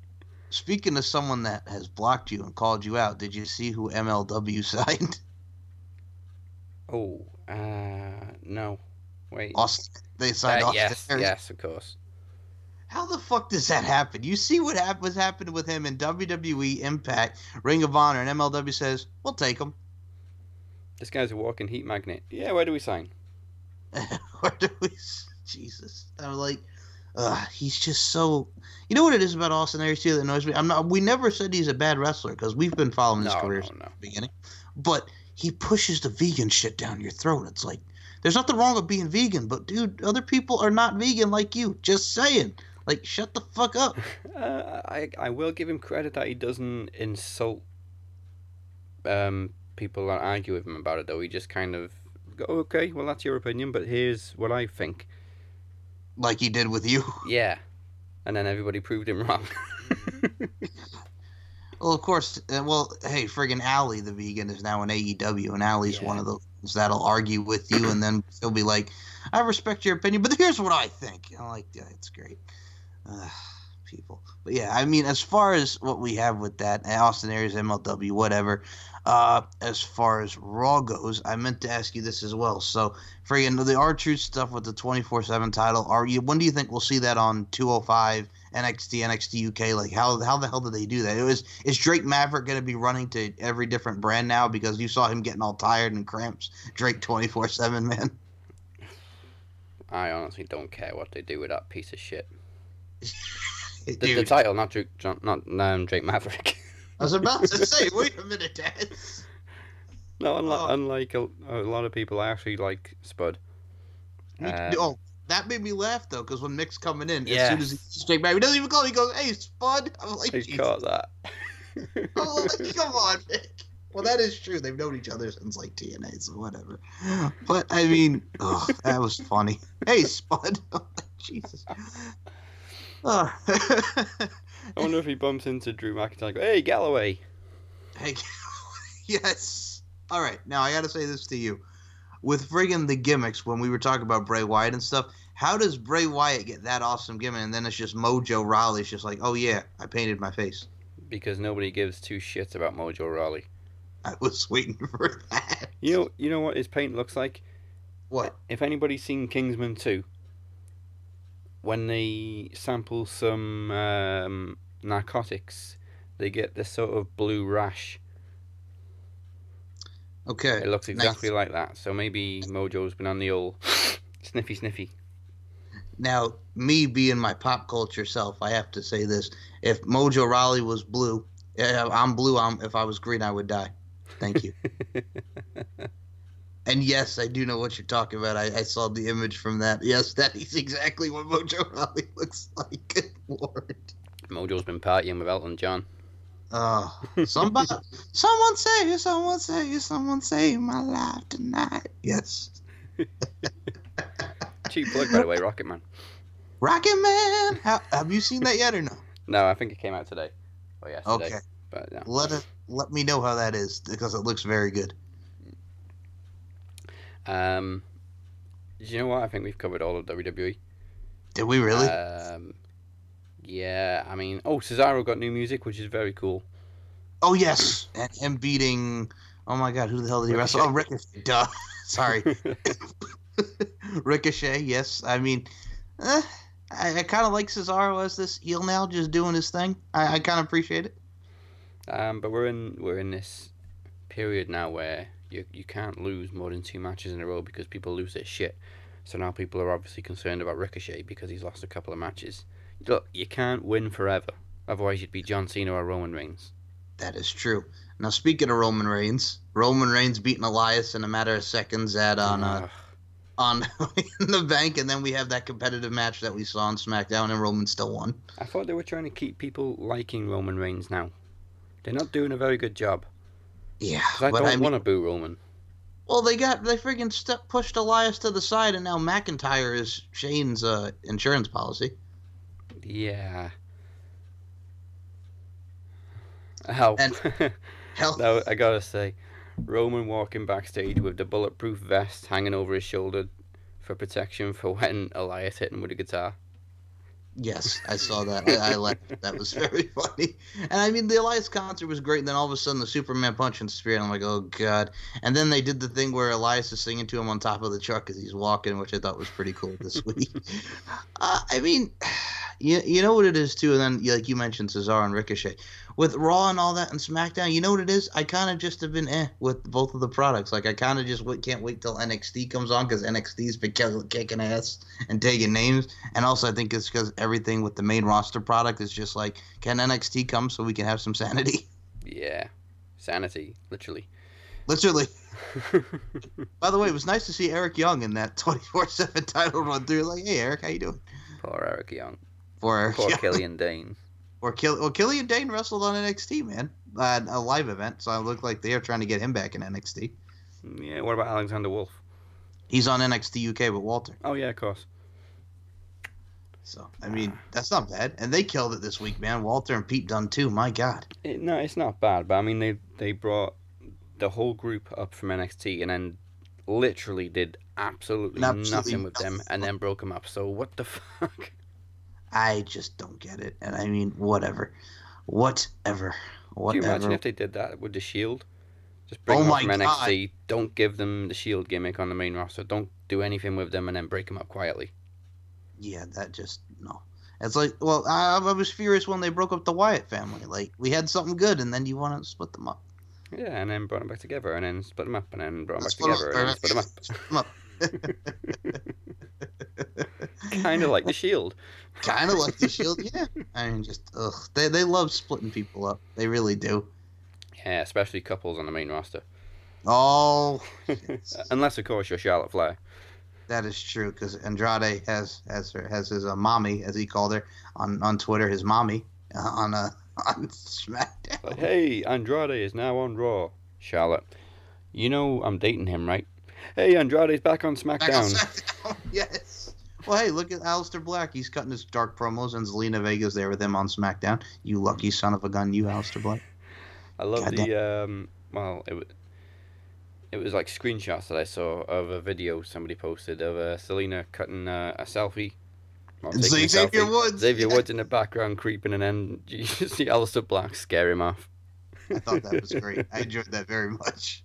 speaking of someone that has blocked you and called you out, did you see who MLW signed? oh, uh, no, wait. Austin. They signed Uh, Austin yes, yes, of course. How the fuck does that happen? You see what hap- was happening with him in WWE, Impact, Ring of Honor, and MLW says, "We'll take him." This guy's a walking heat magnet. Yeah, where do we sign? Where do we? Jesus, I'm like, uh, he's just so. You know what it is about Austin Aries too that annoys me. I'm not. We never said he's a bad wrestler because we've been following his No, career no, since no. the beginning. But he pushes the vegan shit down your throat. It's like there's nothing wrong with being vegan, but dude, other people are not vegan like you. Just saying. Like, shut the fuck up. Uh, I I will give him credit that he doesn't insult um people that argue with him about it though. He just kind of go, okay, well that's your opinion, but here's what I think. Like he did with you. Yeah, and then everybody proved him wrong. Well, of course. Uh, well, hey, friggin' Allie, the vegan, is now in AEW, and Allie's Yeah. one of those that'll argue with you, and then he'll be like, "I respect your opinion, but here's what I think." And I'm like, "Yeah, it's great." Uh, people, but yeah, I mean, as far as what we have with that, Austin Aries, MLW, whatever. Uh, as far as Raw goes, I meant to ask you this as well. So, for you know, the R-Truth stuff with the 24/7 title. Are you? When do you think we'll see that on 205? NXT, NXT UK. Like how how the hell did they do that? It was is Drake Maverick going to be running to every different brand now because you saw him getting all tired and cramps. Drake twenty four seven man. I honestly don't care what they do with that piece of shit. The, Dude, the title, not Drake, John- not um, Drake Maverick. I was about to say, wait a minute, Dad. no, unlike, Oh. unlike a, a lot of people, I actually like Spud. Me- Uh, oh, that made me laugh though because when Mick's coming in, as soon as he sees Drake Maverick, he doesn't even call. He goes, "Hey, Spud." I'm like, Jesus. caught that. I'm like, come on, Mick. Well, that is true. They've known each other since like TNA, so whatever. But I mean, oh, that was funny. Hey, Spud. Jesus. Oh. I wonder if he bumps into Drew McIntyre. go, Hey, Galloway. Hey, yes. All right. Now I got to say this to you. With friggin' the gimmicks, when we were talking about Bray Wyatt and stuff, how does Bray Wyatt get that awesome gimmick and then it's just Mojo Rawley's just like, oh yeah, I painted my face. Because nobody gives two shits about Mojo Rawley. I was waiting for that. You know, you know what his paint looks like. What? If anybody's seen Kingsman 2, when they sample some um, narcotics, they get this sort of blue rash. Okay. It looks Nice. exactly like that. So maybe Mojo's been on the old sniffy sniffy. Now, me being my pop culture self, I have to say this: if Mojo Rawley was blue, I'm blue. I'm if I was green, I would die. Thank you. and yes, I do know what you're talking about. I, I saw the image from that. Yes, that is exactly what Mojo Rawley looks like. Good lord. Mojo's been partying with Elton John. Oh, somebody, someone save, you, someone save, you, someone save my life tonight. Yes. Cheap plug, by the way, Rocket Man. Rocket Man. How, have you seen that yet or no? No, I think it came out today. Or yesterday. Okay. But no. Let it. Let me know how that is because it looks very good. Um, do you know what? I think we've covered all of WWE. Did we really? Um, yeah, I mean, oh, Cesaro got new music, which is very cool. oh yes, and him beating. Oh my God, who the hell did he wrestle? Oh, Ricochet. Duh. Sorry, Ricochet. Yes, I mean, eh, I, I kind of like Cesaro as this heel now, just doing his thing. I, I kind of appreciate it. Um, but we're in we're in this period now where you you can't lose more than two matches in a row because people lose their shit. So now people are obviously concerned about Ricochet because he's lost a couple of matches. Look, you can't win forever. Otherwise, you'd be John Cena or Roman Reigns. That is true. Now, speaking of Roman Reigns, Roman Reigns beating Elias in a matter of seconds at on uh, on in the bank, and then we have that competitive match that we saw on SmackDown, and Roman still won. I thought they were trying to keep people liking Roman Reigns now. They're not doing a very good job. Yeah, I don't I mean, want to boo Roman. well, they got they friggin' step pushed Elias to the side, and now McIntyre is Shane's uh, insurance policy. Yeah. How? And- Hell, no, I gotta say, Roman walking backstage with the bulletproof vest hanging over his shoulder for protection for when Elias hit him with a guitar. Yes, I saw that. I, I it. That was very funny. And I mean, the Elias concert was great. And then all of a sudden, the Superman punch and spear, and I'm like, oh god. And then they did the thing where Elias is singing to him on top of the truck as he's walking, which I thought was pretty cool this week. uh, I mean, you, you know what it is too. And then, like you mentioned, Cesaro and Ricochet with Raw and all that and SmackDown. You know what it is? I kind of just have been eh with both of the products. Like I kind of just w- can't wait till NXT comes on because NXT's been ki- kicking ass and taking names. And also, I think it's because everything with the main roster product is just like, can NXT come so we can have some sanity? Yeah. Sanity, literally. Literally. By the way, it was nice to see Eric Young in that 24/7 title run through. Like, hey, Eric, how you doing? Poor Eric Young. For Eric Poor Young. Killian Dain. Or Kill, well, Killian Dain wrestled on NXT, man, uh, a live event. So it looked like they are trying to get him back in NXT. Yeah, what about Alexander Wolfe? He's on NXT UK with Walter. Oh, yeah, of course. So I mean, that's not bad. And they killed it this week, man. Walter and Pete Dunne too. My God. It, no, it's not bad, but I mean, they, they brought the whole group up from NXT and then literally did absolutely, Absolutely nothing with them and then broke them up. So, what the fuck? I just don't get it. And I mean, whatever, whatever, whatever. Do you imagine if they did that with the Shield? Just bring Oh them up from God. NXT. Don't give them the Shield gimmick on the main roster. Don't do anything with them and then break them up quietly. Yeah, that just no. It's like, well, I, I was furious when they broke up the Wyatt family. Like, we had something good, and then you want to split them up. Yeah, and then brought them back together, and then split them up, and then brought them back together, and then split them up. Split 'em up. kind of like the Shield. kind of like the Shield, yeah. I mean, just ugh, they they love splitting people up. They really do. Yeah, especially couples on the main roster. Oh, Unless, of course, you're Charlotte Flair. that is true because Andrade has has her has his uh, mommy, as he called her on on Twitter, his mommy uh, on uh, on SmackDown. Like, hey, Andrade is now on Raw. Charlotte, you know I'm dating him, right? Hey, Andrade's back on Back on SmackDown. SmackDown, yes. Well, hey, look at Aleister Black. He's cutting his dark promos, and Zelina Vega's there with him on SmackDown. You lucky son of a gun, you, Aleister Black. I love Goddamn. the um. Well, it was it was like screenshots that I saw of a video somebody posted of uh, Zelina cutting uh, a selfie. Well, And taking a Xavier selfie. Woods. Xavier Woods in the background creeping, and then you see Aleister Black scare him off. I thought that was great. I enjoyed that very much.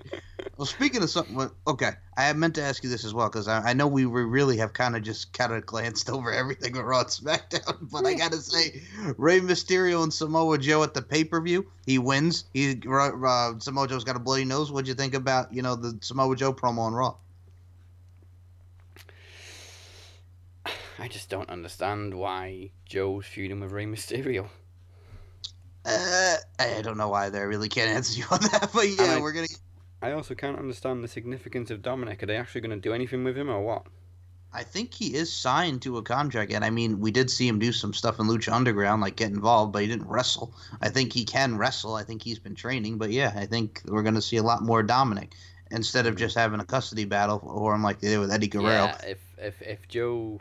Well, speaking of something, okay, I meant to ask you this as well because I, I know we really have kind of just kind of glanced over everything and SmackDown, but I gotta say, Rey Mysterio and Samoa Joe at the pay per view, he wins. He uh, Samoa Joe's got a bloody nose. What'd you think about you know the Samoa Joe promo on Raw? I just don't understand why Joe's feuding with Rey Mysterio. Uh, I don't know why. there. I really can't answer you on that, but yeah, I- we're gonna. I also can't understand the significance of Dominic. Are they actually going to do anything with him or what? I think he is signed to a contract, and I mean, we did see him do some stuff in Lucha Underground, like get involved, but he didn't wrestle. I think he can wrestle. I think he's been training, but yeah, I think we're gonna see a lot more Dominic instead of just having a custody battle for him like they did with Eddie Guerrero. Yeah, if if if Joe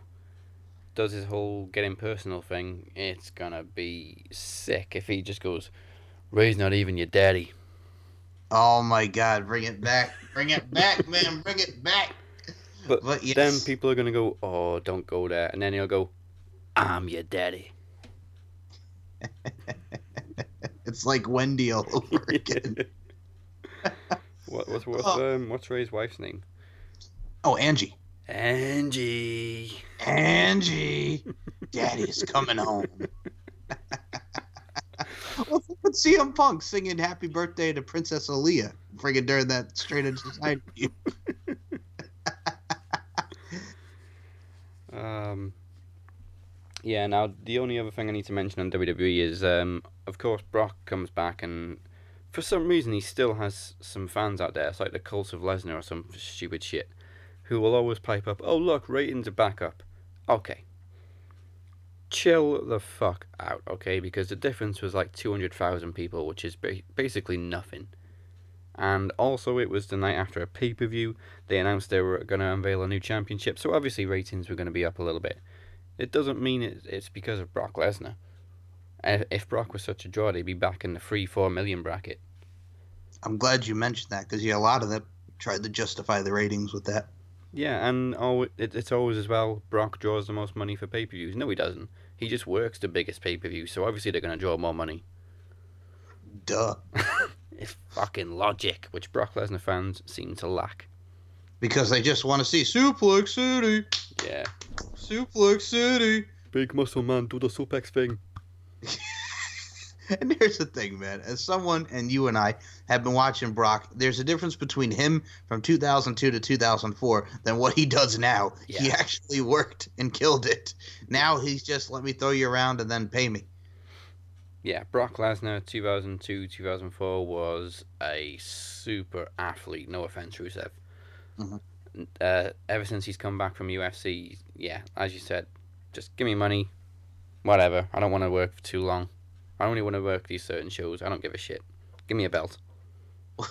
does his whole getting personal thing, it's gonna be sick. If he just goes, Rey's not even your daddy. Oh my God, bring it back, bring it back, man, bring it back. But, But yes. then people are gonna go, oh, don't go there, and then he'll go, I'm your daddy. It's like Wendy all over again. what, what's what's Oh. um what's Rey's wife's name? oh, Angie. Angie. Angie, Daddy's coming home. well, but CM Punk singing "Happy Birthday" to Princess Aaliyah, friggin' during that Straight Edge Society. Um, yeah. Now the only other thing I need to mention on WWE is, um, of course, Brock comes back, and for some reason he still has some fans out there. It's like the cult of Lesnar or some stupid shit, who will always pipe up. Oh look, ratings are back up. Okay. Chill the fuck out, okay? Because the difference was like two hundred thousand people, which is ba- basically nothing. And also, it was the night after a pay per view they announced they were going to unveil a new championship, so obviously ratings were going to be up a little bit. It doesn't mean it's because of Brock Lesnar. If Brock was such a draw, they'd be back in the three, four million bracket. I'm glad you mentioned that because yeah, a lot of them tried to justify the ratings with that. Yeah, and oh, it, it's always as well. Brock draws the most money for pay per views. No, he doesn't. He just works the biggest pay per view, so obviously they're going to draw more money. Duh. It's fucking logic, which Brock Lesnar fans seem to lack. Because they just want to see Suplex City, Yeah. Suplex City. Big muscle man, do the suplex thing. And here's the thing, man. As someone and you and I have been watching Brock, there's a difference between him from 2002 to 2004 than what he does now. He actually worked and killed it. Now he's just let me throw you around and then pay me. Yeah, Brock Lesnar 2002 2004 was a super athlete. No offense, Rusev. Mhm. Uh, ever since he's come back from UFC, yeah, as you said, just give me money, whatever. I don't want to work for too long. I only want to work these certain shows. I don't give a shit. Give me a belt.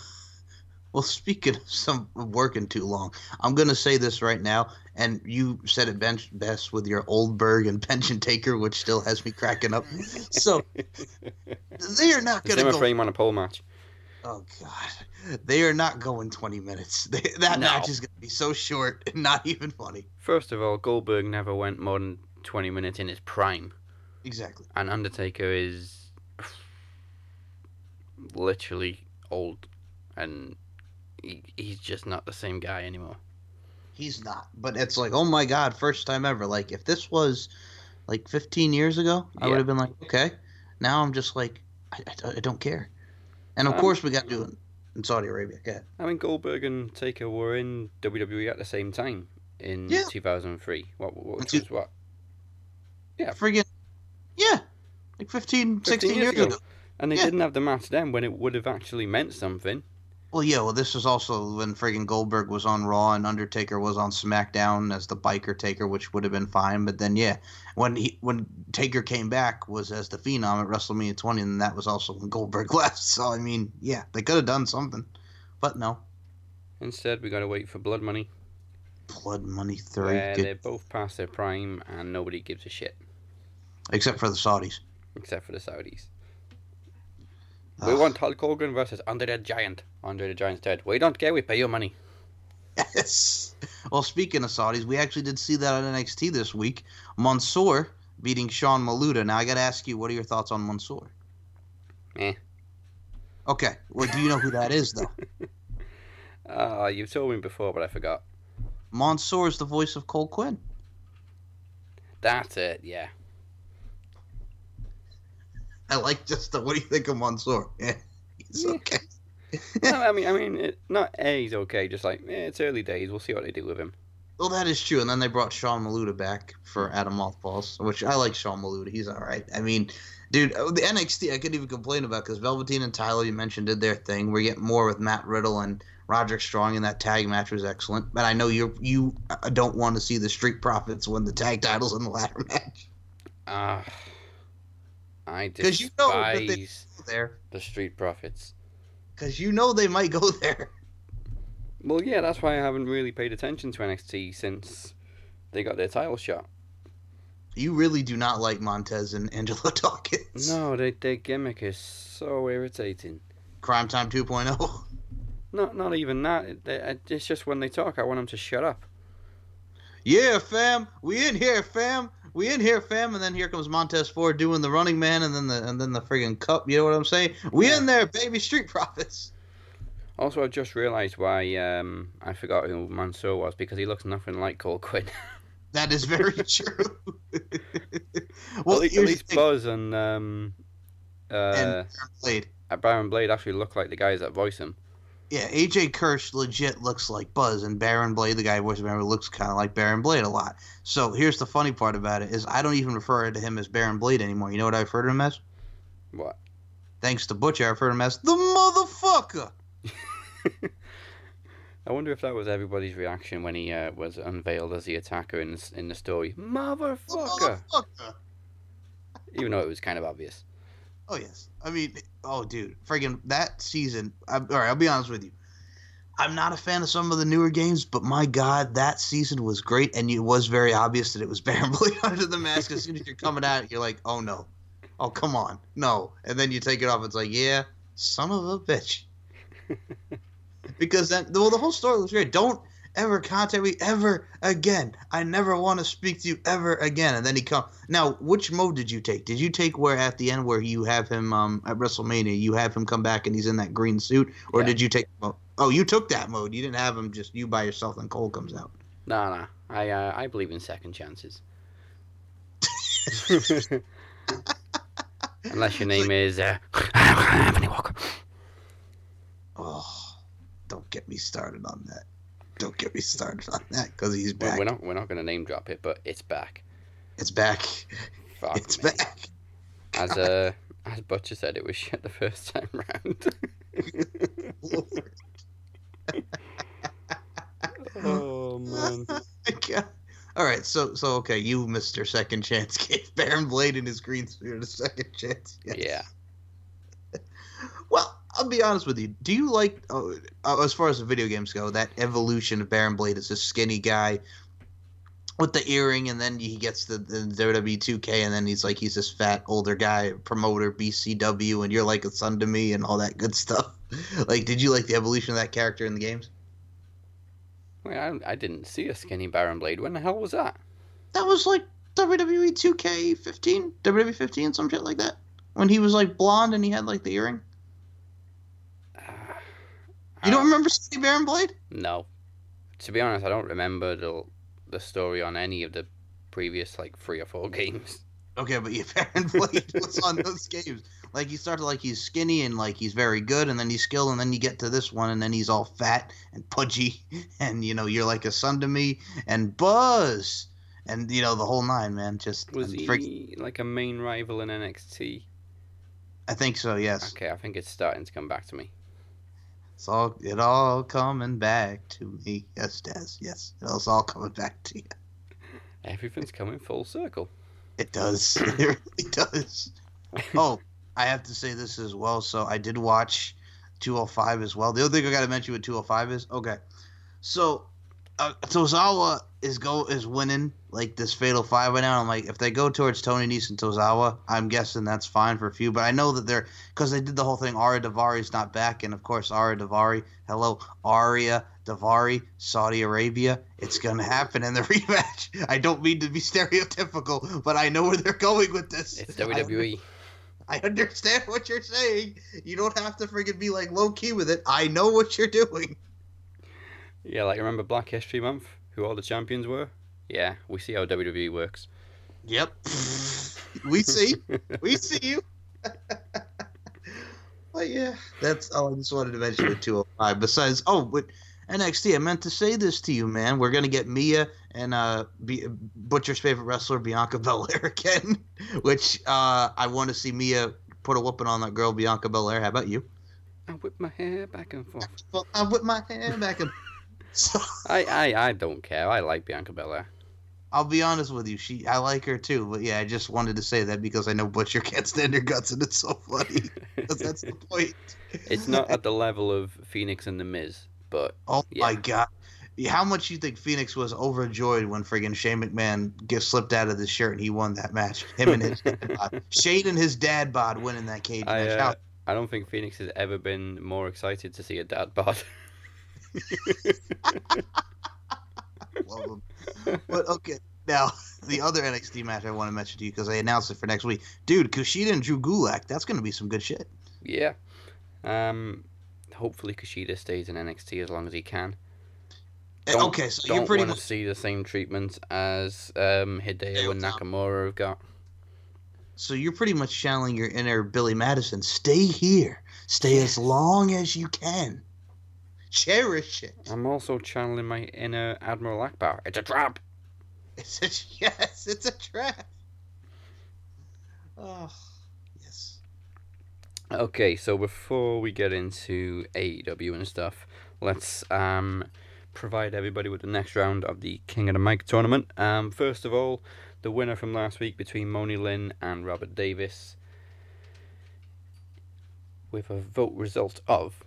Well, speaking of some working too long, I'm gonna say this right now, and you said it bench best with your Oldberg and pension taker, which still has me cracking up. So they are not gonna them a go. frame on a pole match. Oh God, they are not going 20 minutes. They, that No. match is gonna be so short and not even funny. First of all, Goldberg never went more than 20 minutes in his prime. Exactly. And Undertaker is literally old, and he, he's just not the same guy anymore. He's not, but it's like, oh my God, first time ever. Like if this was like 15 years ago, I Yeah. would have been like, okay. Now I'm just like, I, I, I don't care. And of Um, course, we got to do it in Saudi Arabia. Ahead. I mean, Goldberg and Taker were in WWE at the same time in Yeah. 2003. What, what which was what? Yeah. Friggin' yeah, like 15, 16 years, ago. And they Yeah. didn't have the match then when it would have actually meant something. Well, yeah. Well, this was also when friggin' Goldberg was on Raw and Undertaker was on SmackDown as the biker Taker, which would have been fine. But then, yeah, when he when Taker came back was as the Phenom at WrestleMania 20, and that was also when Goldberg left. So I mean, yeah, they could have done something, but no. Instead, we got to wait for Blood Money, Blood Money three, where good- they're both past their prime and nobody gives a shit except for the Saudis. except for the Saudis. We want Hulk Hogan versus Andre the Giant. Andre the Giant's dead. We don't care. We pay you money. Yes. Well, speaking of Saudis, we actually did see that on NXT this week. Mansoor beating Sean Maluta. Now I got to ask you, what are your thoughts on Mansoor? Eh. Okay. Well, do you know who that is though? Ah, you've told me before, but I forgot. Mansoor is the voice of Cole Quinn. That's it. Yeah. I like just the. What do you think of Mansoor? Yeah, he's Yeah. okay. no, I mean, I mean, it, not A, he's okay. Just like eh, it's early days. We'll see what they do with him. Well, that is true. And then they brought Sean Maluta back for Adam Mothballs, which I like Sean Maluta. He's all right. I mean, dude, oh, the NXT I couldn't even complain about because Velveteen and Tyler, you mentioned, did their thing. We're getting more with Matt Riddle and Roderick Strong, and that tag match was excellent. But I know you you uh, don't want to see the Street Profits win the tag titles in the ladder match. Ah, I 'Cause you know that despise they- There, the Street Profits. because you know they might go there. Well, yeah, that's why I haven't really paid attention to NXT since they got their title shot. You really do not like Montez and Angelo Dawkins. No, they, their gimmick is so irritating. Crime Time oh. 2.0. Not not even that. They- It's just when they talk, I want them to shut up. Yeah, fam, we in here, fam. We in here, fam. And then here comes Montez Ford doing the running man, and then the and then the friggin' cup. You know what I'm saying? We Yeah. in there, baby. Street Profits. Also, I've just realised why um, I forgot who Mansoor was because he looks nothing like Cole Quinn. That is very true. well, at, here's at least Buzz and um, uh, and Blade. uh, Baron Blade actually look like the guys that voice him. Yeah, AJ Kirsch legit looks like Buzz, and Baron Blade, the guy who voices Baron, looks kind of like Baron Blade a lot. So here's the funny part about it: is I don't even refer to him as Baron Blade anymore. You know what I refer to him as? What? Thanks to Butcher, I refer to him as the motherfucker. I wonder if that was everybody's reaction when he uh, was unveiled as the attacker in the, in the story. Motherfucker! Motherfucker. Even though it was kind of obvious. Oh yes. I mean, oh dude, friggin' that season. I'm, all right, I'll be honest with you. I'm not a fan of some of the newer games, but my god, that season was great, and it was very obvious that it was Baron Blade under the mask. As soon as you're coming out, you're like, oh no, oh come on, no, and then you take it off. It's like, yeah, son of a bitch. because then, well, the whole story was great. Don't ever contact me ever again. I never want to speak to you ever again. And then he come. Now, which mode did you take? Did you take where at the end where you have him um at WrestleMania, you have him come back and he's in that green suit, or Yeah. did you take? Oh, you took that mode. You didn't have him just you by yourself and Cole comes out. Nah, nah. I uh, I believe in second chances. Unless your name is uh, Anthony Walker. Oh, don't get me started on that. Don't get me started on that because he's We're, back. we're not we're not gonna name drop it, but it's back. It's back. Fuck it's me. back. As uh, as Butcher said, it was shit the first time round. oh man. God. All right, so so okay, you Mister Second Chance gave Baron Blade in his green suit a second chance. Yes. Yeah. Well, I'll be honest with you. Do you like, uh, uh, as far as the video games go, that evolution of Baron Blade as a skinny guy with the earring, and then he gets the, the WWE 2K, and then he's like he's this fat older guy promoter BCW, and you're like a son to me, and all that good stuff. Like, did you like the evolution of that character in the games? Wait, I, I didn't see a skinny Baron Blade. When the hell was that? That was like WWE 2K15, WWE 15, some shit like that. When he was like blonde and he had like the earring. Uh, You don't I- remember Skinny Baron Blade? No. To be honest, I don't remember the the story on any of the previous like three or four games. Okay, but yeah, Baron Blade was on those games. Like he started like he's skinny and like he's very good, and then he's skilled, and then you get to this one, and then he's all fat and pudgy, and you know you're like a son to me, and Buzz, and you know the whole nine, man. Just Was he like a main rival in NXT? I think so. Yes, Okay, I think it's starting to come back to me. It's all it all coming back to me. Yes, Daz. Yes, it's all coming back to you. Everything's coming full circle. It does. it really does. Oh, I have to say this as well. So I did watch 205 as well. The other thing I got to mention with 205 is okay. So uh, Tozawa is go is winning like this fatal five right now. I'm like, if they go towards Tony Nese and Tozawa, I'm guessing that's fine for a few. But I know that they're because they did the whole thing. Ariya Daivari's not back, and of course Ariya Daivari. Hello, Ariya Daivari, Saudi Arabia. It's gonna happen in the rematch. I don't mean to be stereotypical, but I know where they're going with this. It's I- WWE. I understand what you're saying. You don't have to freaking be like low key with it. I know what you're doing. Yeah, like remember Black History Month? Who all the champions were? Yeah, we see how WWE works. Yep. we see. We see you. but yeah, that's all I just wanted to mention with 205. Besides, oh, but NXT, I meant to say this to you, man. We're gonna get Mia and uh, B- Butcher's favorite wrestler Bianca Belair again, which uh, I want to see Mia put a whooping on that girl Bianca Belair. How about you? I whip my hair back and forth. Well, I whip my hair back and. So, I, I, I don't care. I like Bianca Belair. I'll be honest with you. She, I like her too, but yeah, I just wanted to say that because I know Butcher can't stand her guts, and it's so funny. that's the point. It's not at the level of Phoenix and The Miz, but Oh Yeah. my god. How much you think Phoenix was overjoyed when friggin' Shane McMahon get slipped out of the shirt and he won that match? Him and his dad bod. Shane and his dad bod winning that cage I, match. uh, I don't think Phoenix has ever been more excited to see a dad bod. Love him. But okay, now the other NXT match I want to mention to you because I announced it for next week, dude. Kushida and Drew Gulak. That's gonna be some good shit. yeah. Um. Hopefully, Kushida stays in NXT as long as he can. Uh, Don't- okay, so Don't you're pretty want much to see the same treatment as um, Hideo and Nakamura have got. so you're pretty much channeling your inner Billy Madison. Stay here. Stay as long as you can. Cherish it. I'm also channeling my inner Admiral Ackbar. It's a trap. It's a yes. It's a trap. Oh, yes. Okay, so before we get into AEW and stuff, let's um, provide everybody with the next round of the King of the Mic tournament. Um, first of all, the winner from last week between Moni Lynn and Robert Davis, with a vote result of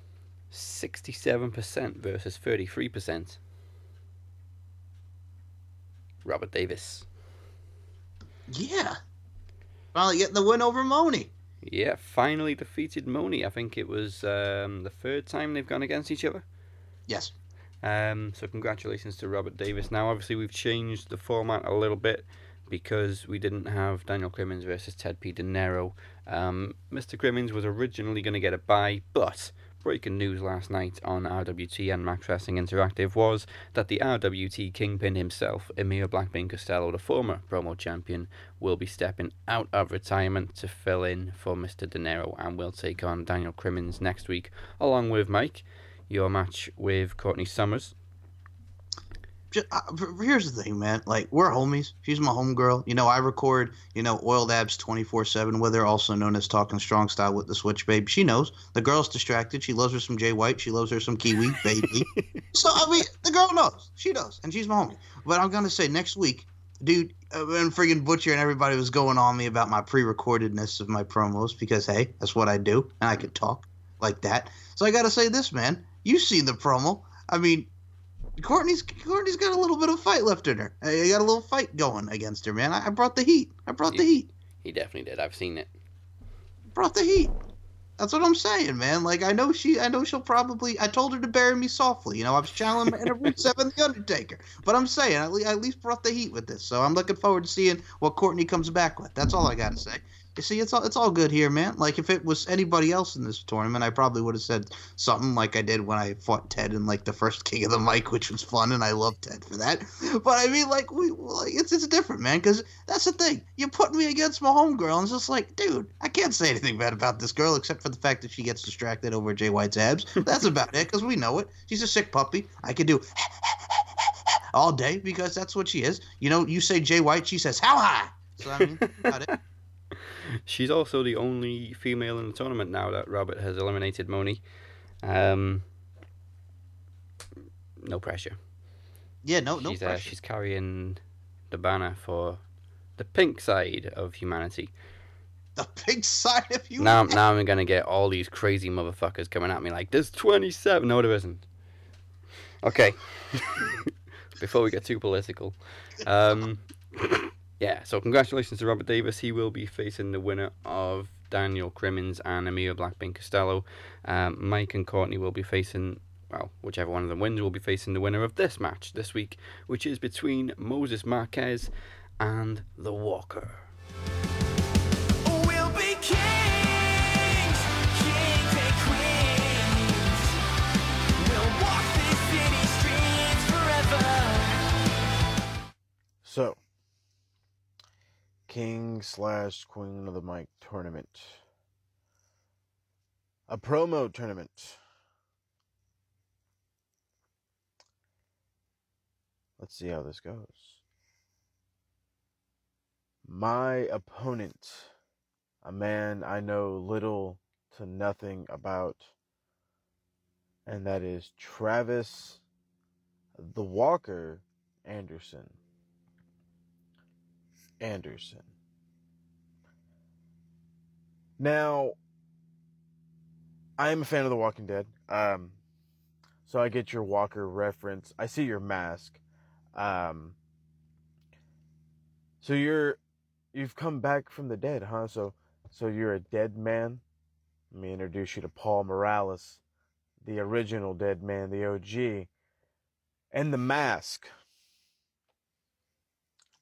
67% versus 33%. Robert Davis. Yeah. Finally getting the win over Moni. Yeah, finally defeated Moni. I think it was um, the third time they've gone against each other. Yes. Um, so congratulations to Robert Davis. Now, obviously, we've changed the format a little bit because we didn't have Daniel Crimmins versus Ted P. De Niro. Um, Mr. Crimmins was originally going to get a bye, but breaking news last night on RWT and Max Wrestling Interactive was that the RWT kingpin himself, Emir Blackbean Costello, the former promo champion, will be stepping out of retirement to fill in for Mr. De Niro and will take on Daniel Crimmins next week, along with Mike your match with Courtney Summers. Just, uh, here's the thing, man. Like we're homies. She's my homegirl. You know, I record, you know, Oiled Abs 24/7 with her, also known as Talking Strong Style with the Switch Babe. She knows the girl's distracted. She loves her some Jay White. She loves her some Kiwi, baby. so I mean, the girl knows. She knows, and she's my homie. But I'm gonna say next week, dude, uh, and friggin' Butcher and everybody was going on me about my pre-recordedness of my promos because hey, that's what I do, and I can talk like that. So I gotta say this, man. You seen the promo? I mean, Courtney's Courtney's got a little bit of fight left in her. Uh, I got a little fight going against her, man. I, I brought the heat. I brought the heat. He definitely did. I've seen it. Brought the heat. That's what I'm saying, man. Like I know she, I know she'll probably. I told her to bury me softly. You know, I was channeling in a root seven, the Undertaker. But I'm saying, I at least brought the heat with this. So I'm looking forward to seeing what Courtney comes back with. That's all I gotta say. You see, it's all it's all good here, man. Like if it was anybody else in this tournament, I probably would have said something like I did when I fought Ted in like the first King of the Mic, which was fun, and I love Ted for that. But I mean, like we, like it's it's different, man. Because that's the thing. You're putting me against my homegirl, and it's just like, dude, I can't say anything bad about this girl except for the fact that she gets distracted over Jay White's abs. That's about it, because we know it. She's a sick puppy. I could do all day because that's what she is. You know, you say Jay White, she says how high. So I mean, about it. She's also the only female in the tournament now that Robert has eliminated Moni. Um, no pressure. Yeah, no, no she's, uh, she's carrying the banner for the pink side of humanity. the pink side of you. Now, now I'm gonna get all these crazy motherfuckers coming at me like, "There's 27." No, there isn't. Okay. Before we get too political, um, yeah. So congratulations to Robert Davis. He will be facing the winner of Daniel Crimmins and Amir Blackbean Costello. Um, Mike and Courtney will be facing. Well, whichever one of them wins will be facing the winner of this match this week, which is between Moses Marquez and The Walker. We'll be kings, kings and queens. We'll walk this city streets forever. So, King slash Queen of the Mic tournament. A promo tournament. let's see how this goes. My opponent, a man I know little to nothing about, and that is Travis the Walker Anderson. Anderson. Now, I am a fan of The Walking Dead. Um, so I get your Walker reference. I see your mask. Um, so you're you've come back from the dead, huh? So so you're a dead man. Let me introduce you to Paul Morales, the original dead man, the OG, and the mask.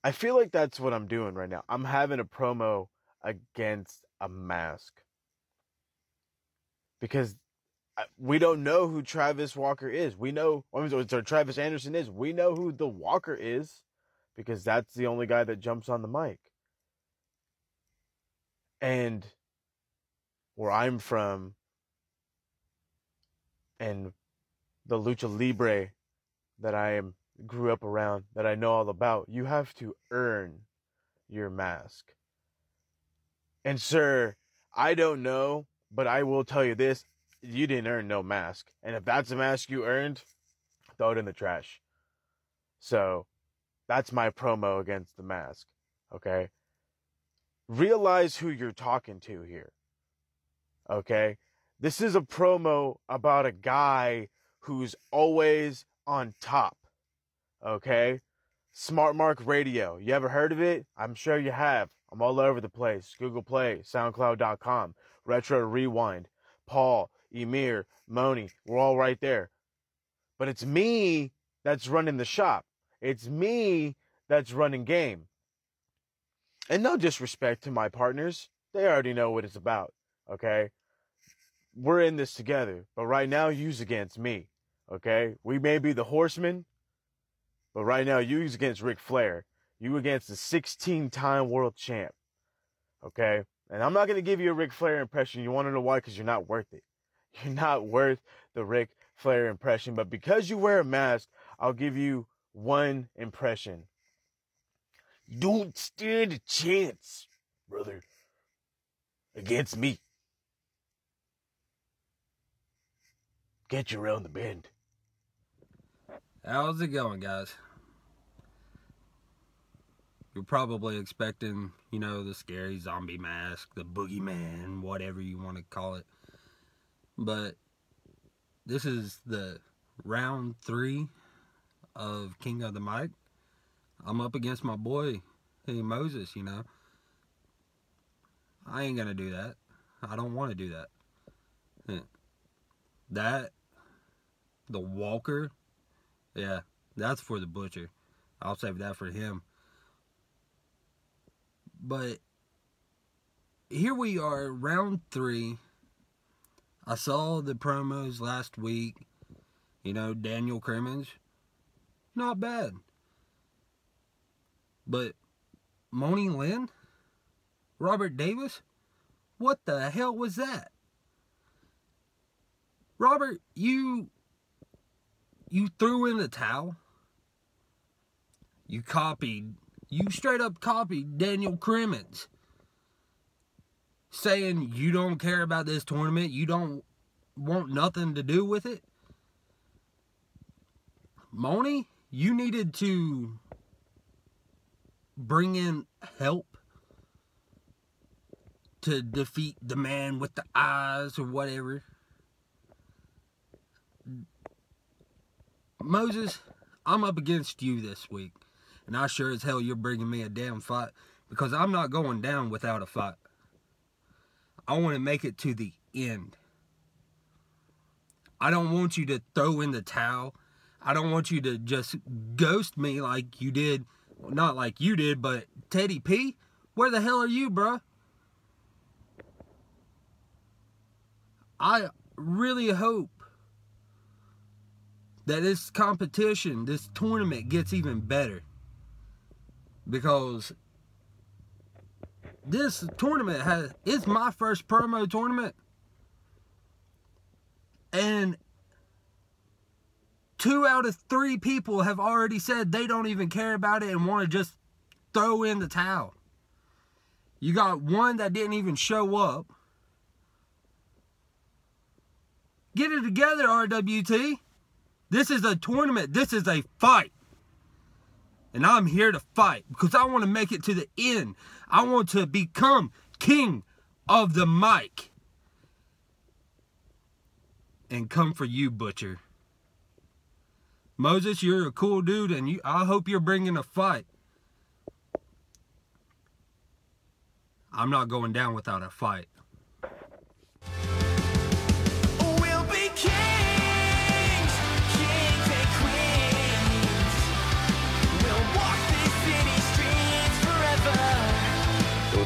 I feel like that's what I'm doing right now. I'm having a promo against a mask because we don't know who Travis Walker is. We know, mean, or Travis Anderson is. We know who the Walker is because that's the only guy that jumps on the mic. And where I'm from, and the lucha libre that I am grew up around, that I know all about, you have to earn your mask. And sir, I don't know, but I will tell you this: you didn't earn no mask, and if that's a mask you earned, throw it in the trash. So, that's my promo against the mask. Okay. Realize who you're talking to here. Okay. This is a promo about a guy who's always on top. Okay. Smart Mark Radio. You ever heard of it? I'm sure you have. I'm all over the place. Google Play, SoundCloud.com, Retro Rewind, Paul, Emir, Moni. We're all right there. But it's me that's running the shop. It's me that's running game. And no disrespect to my partners. They already know what it's about. Okay. We're in this together. But right now, you's against me. Okay. We may be the horsemen, but right now, you's against Ric Flair. You against the 16 time world champ. Okay. And I'm not going to give you a Ric Flair impression. You want to know why? Because you're not worth it. You're not worth the Ric Flair impression. But because you wear a mask, I'll give you one impression. Don't stand a chance, brother, against me. Get you around the bend. How's it going, guys? You're probably expecting, you know, the scary zombie mask, the boogeyman, whatever you want to call it. But this is the round three of King of the Mic. I'm up against my boy, hey Moses, you know. I ain't gonna do that. I don't want to do that. That, the Walker, yeah, that's for the butcher. I'll save that for him. But here we are, round three. I saw the promos last week. You know, Daniel Crimmins, not bad. But Moni Lynn, Robert Davis, what the hell was that? Robert, you you threw in the towel. You copied, you straight up copied Daniel Crimmins. Saying you don't care about this tournament, you don't want nothing to do with it. Moni, you needed to bring in help to defeat the man with the eyes or whatever. Moses, I'm up against you this week. And I sure as hell you're bringing me a damn fight because I'm not going down without a fight. I want to make it to the end. I don't want you to throw in the towel. I don't want you to just ghost me like you did. Not like you did, but Teddy P. Where the hell are you, bruh? I really hope that this competition, this tournament gets even better. Because this tournament has it's my first promo tournament. And two out of three people have already said they don't even care about it and want to just throw in the towel. You got one that didn't even show up. Get it together, RWT. This is a tournament. This is a fight. And I'm here to fight because I want to make it to the end. I want to become king of the mic. And come for you, Butcher. Moses, you're a cool dude, and you. I hope you're bringing a fight. I'm not going down without a fight.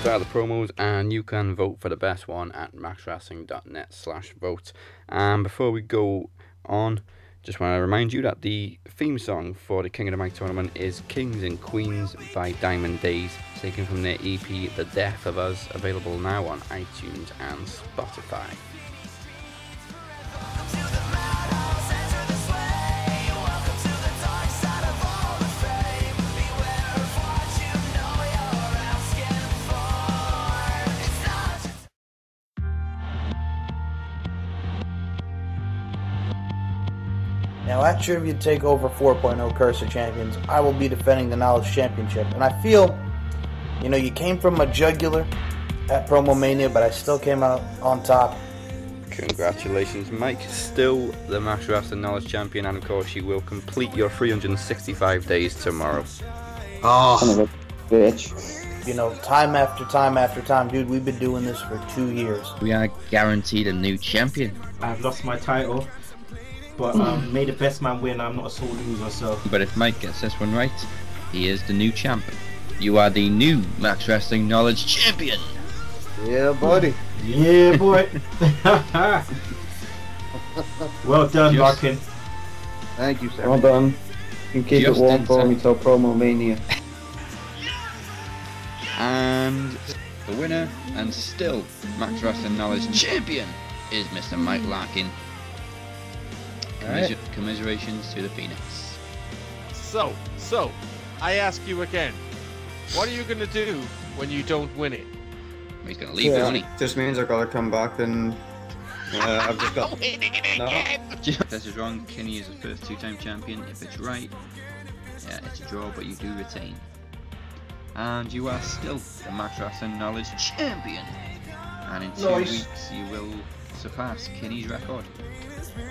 Forever. Those the promos, and you can vote for the best one at maxwrestling.net slash vote. And before we go on, just want to remind you that the theme song for the King of the Mic tournament is Kings and Queens by Diamond Days, taken from their EP The Death of Us, available now on iTunes and Spotify. Now, at Trivia Takeover 4.0 Curse of Champions, I will be defending the Knowledge Championship. And I feel, you know, you came from a jugular at Promo Mania, but I still came out on top. Congratulations, Mike. Still the Max Wrestling Knowledge Champion, and of course, you will complete your 365 days tomorrow. Oh, Son of a bitch. You know, time after time after time, dude, we've been doing this for two years. We are guaranteed a new champion. I've lost my title, but um, may the best man win. I'm not a sore loser, so But if Mike gets this one right, he is the new champ. You are the new Max Wrestling Knowledge Champion. Yeah, buddy. yeah, boy. well done, Just- Larkin. Thank you, sir. Well done. You can keep Just it warm for me till promo mania. And the winner, and still Max Wrestling Knowledge Champion, is Mr. Mike Larkin. Commiser- Commiserations to the Phoenix. So, so, I ask you again, what are you gonna do when you don't win it? He's going to leave the money. Just means I've got to come back and uh, I've just got. No. If this is wrong, Kenny is the first two-time champion. If it's right, yeah, it's a draw, but you do retain. And you are still the Max Wrestling Knowledge Champion. And in two Nice. weeks, you will surpass Kenny's record.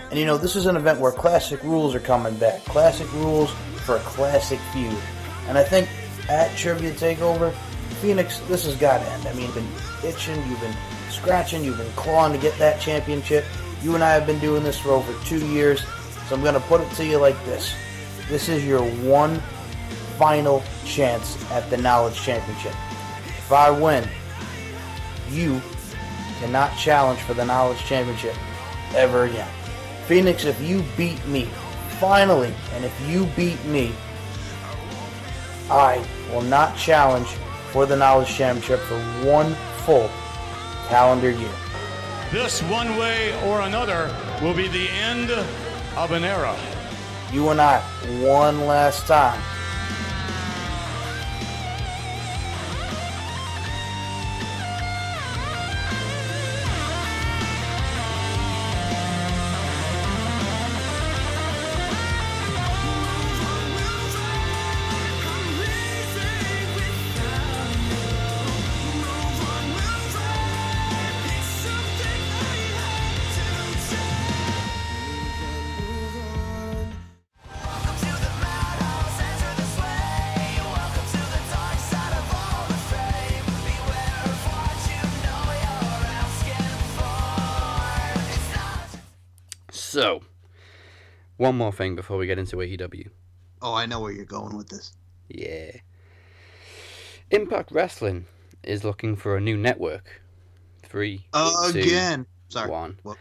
And you know, this is an event where classic rules are coming back. Classic rules for a classic feud. And I think at Trivia Takeover, Phoenix, this has got to end. I mean, you've been itching, you've been scratching, you've been clawing to get that championship. You and I have been doing this for over two years. So I'm going to put it to you like this this is your one final chance at the Knowledge Championship. If I win, you cannot challenge for the Knowledge Championship ever again. Phoenix, if you beat me, finally, and if you beat me, I will not challenge for the Knowledge Championship for one full calendar year. This, one way or another, will be the end of an era. You and I, one last time. One more thing before we get into AEW. oh, I know where you're going with this. Yeah. Impact Wrestling is looking for a new network. Three, two, Again. Sorry. one. Well,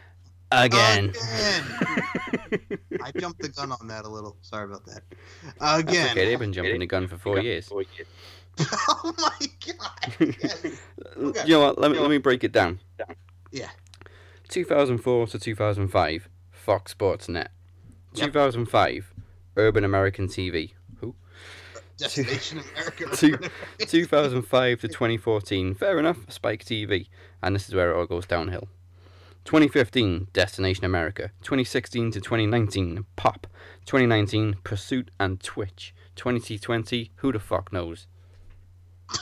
Again. Again. I jumped the gun on that a little. Sorry about that. Again. That's okay, they've been jumping the gun for four years. oh my god. Yes. Okay. You know what? Let me let me break it down. Yeah. 2004 to 2005, Fox Sports Net. Yep. 2005, Urban American TV. Who? Destination America. Two, 2005 to 2014, fair enough, Spike TV. And this is where it all goes downhill. 2015, Destination America. 2016 to 2019, Pop. 2019, Pursuit and Twitch. 2020, who the fuck knows?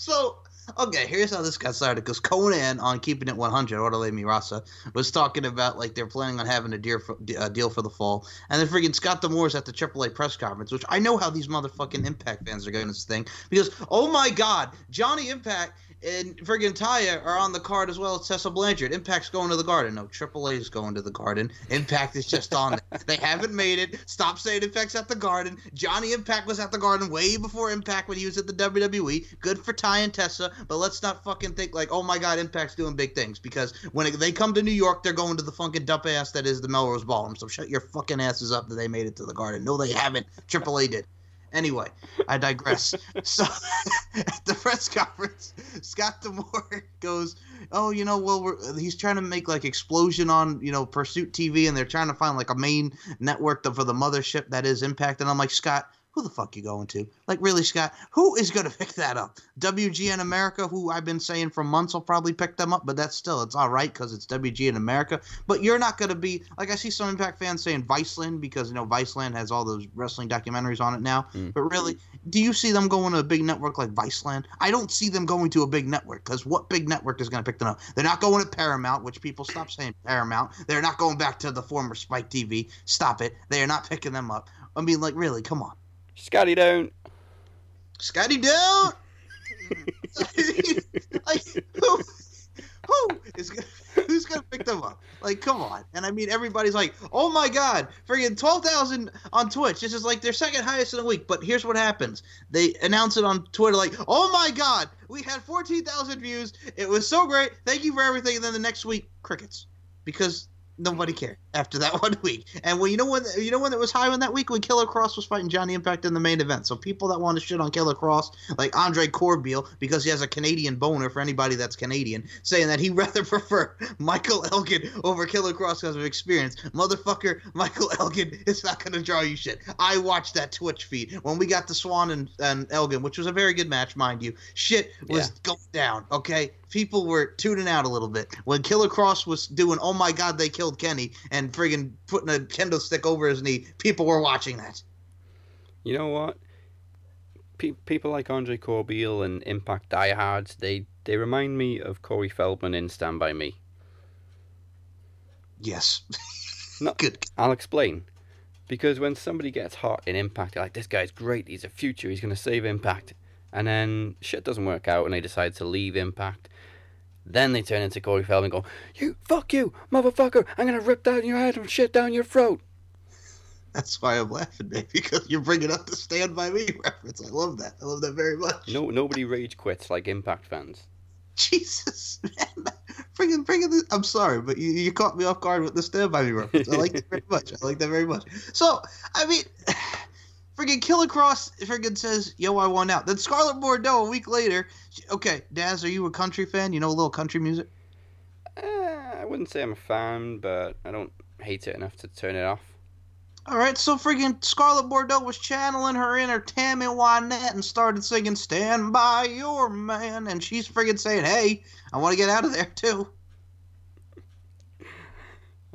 So, okay, here's how this got started. Because Konnan on Keeping It 100, Orale Mi Rasa, was talking about like they're planning on having a deal for, deal for the fall, and then freaking Scott D'Amore's at the AAA press conference, which I know how these motherfucking Impact fans are going to think because oh my god, Johnny Impact and friggin' Taya are on the card as well as Tessa Blanchard. Impact's going to the Garden. No, AAA is going to the Garden. Impact is just on there. They haven't made it. Stop saying Impact's at the Garden. Johnny Impact was at the Garden way before Impact when he was at the WWE. Good for Ty and Tessa, but let's not fucking think like, oh my god, Impact's doing big things because when it, they come to New York, they're going to the fucking dump ass that is the Melrose Ballroom. So shut your fucking asses up that they made it to the Garden. No, they haven't. AAA did. Anyway, I digress. so at the press conference, Scott D'Amore goes, "Oh, you know, well, we're, he's trying to make like explosion on you know Pursuit TV, and they're trying to find like a main network for the mothership that is Impact." And I'm like, Scott. Who the fuck you going to? Like, really, Scott? Who is going to pick that up? WGN America, who I've been saying for months will probably pick them up, but that's still, it's all right because it's WGN America. But you're not going to be, like, I see some Impact fans saying Viceland because, you know, Viceland has all those wrestling documentaries on it now. Mm. But really, do you see them going to a big network like Viceland? I don't see them going to a big network because what big network is going to pick them up? They're not going to Paramount, which people stop saying Paramount. They're not going back to the former Spike TV. Stop it. They are not picking them up. I mean, like, really, come on. Scotty down. Scotty down. like who? Who is who's gonna pick them up? Like, come on! And I mean, everybody's like, "Oh my god, friggin' twelve thousand on Twitch." This is like their second highest in a week. But here's what happens: they announce it on Twitter, like, "Oh my god, we had fourteen thousand views. It was so great. Thank you for everything." And then the next week, crickets, because nobody cared after that one week. And well, you know when you know when it was high in that week when Killer Kross was fighting Johnny Impact in the main event. So people that want to shit on Killer Kross, like Andre Corbeil, because he has a Canadian boner for anybody that's Canadian, saying that he rather prefer Michael Elgin over Killer Kross because of experience. Motherfucker, Michael Elgin is not gonna draw you shit. I watched that Twitch feed when we got the Swann and, and Elgin, which was a very good match, mind you. Shit was Yeah. going down. Okay, people were tuning out a little bit when Killer Kross was doing "Oh my God, they killed Kenny" and friggin' putting a kendo stick over his knee. People were watching that. You know what? Pe- people like Andre Corbeil and Impact diehards, they they remind me of Corey Feldman in Stand By Me. Yes. Not Good. I'll explain. Because when somebody gets hot in Impact, they're like, this guy's great, he's a future, he's going to save Impact. And then shit doesn't work out and they decide to leave Impact. Then they turn into Corey Feldman and go, You, fuck you, motherfucker, I'm going to rip down your head and shit down your throat. That's why I'm laughing, man, because you're bringing up the Stand By Me reference. I love that. I love that very much. No, nobody rage quits like Impact fans. Jesus, man. Bringing, bringing this. I'm sorry, but you, you caught me off guard with the Stand By Me reference. I like that very much. I like that very much. So, I mean, friggin' Killer Kross friggin' says, yo, I won out. Then Scarlet Bordeaux, a week later, okay, Daz, are you a country fan? You know a little country music? Eh, I wouldn't say I'm a fan, but I don't hate it enough to turn it off. All right, so freaking Scarlett Bordeaux was channeling her inner Tammy Wynette and started singing "Stand by Your Man," and she's freaking saying, "Hey, I want to get out of there too."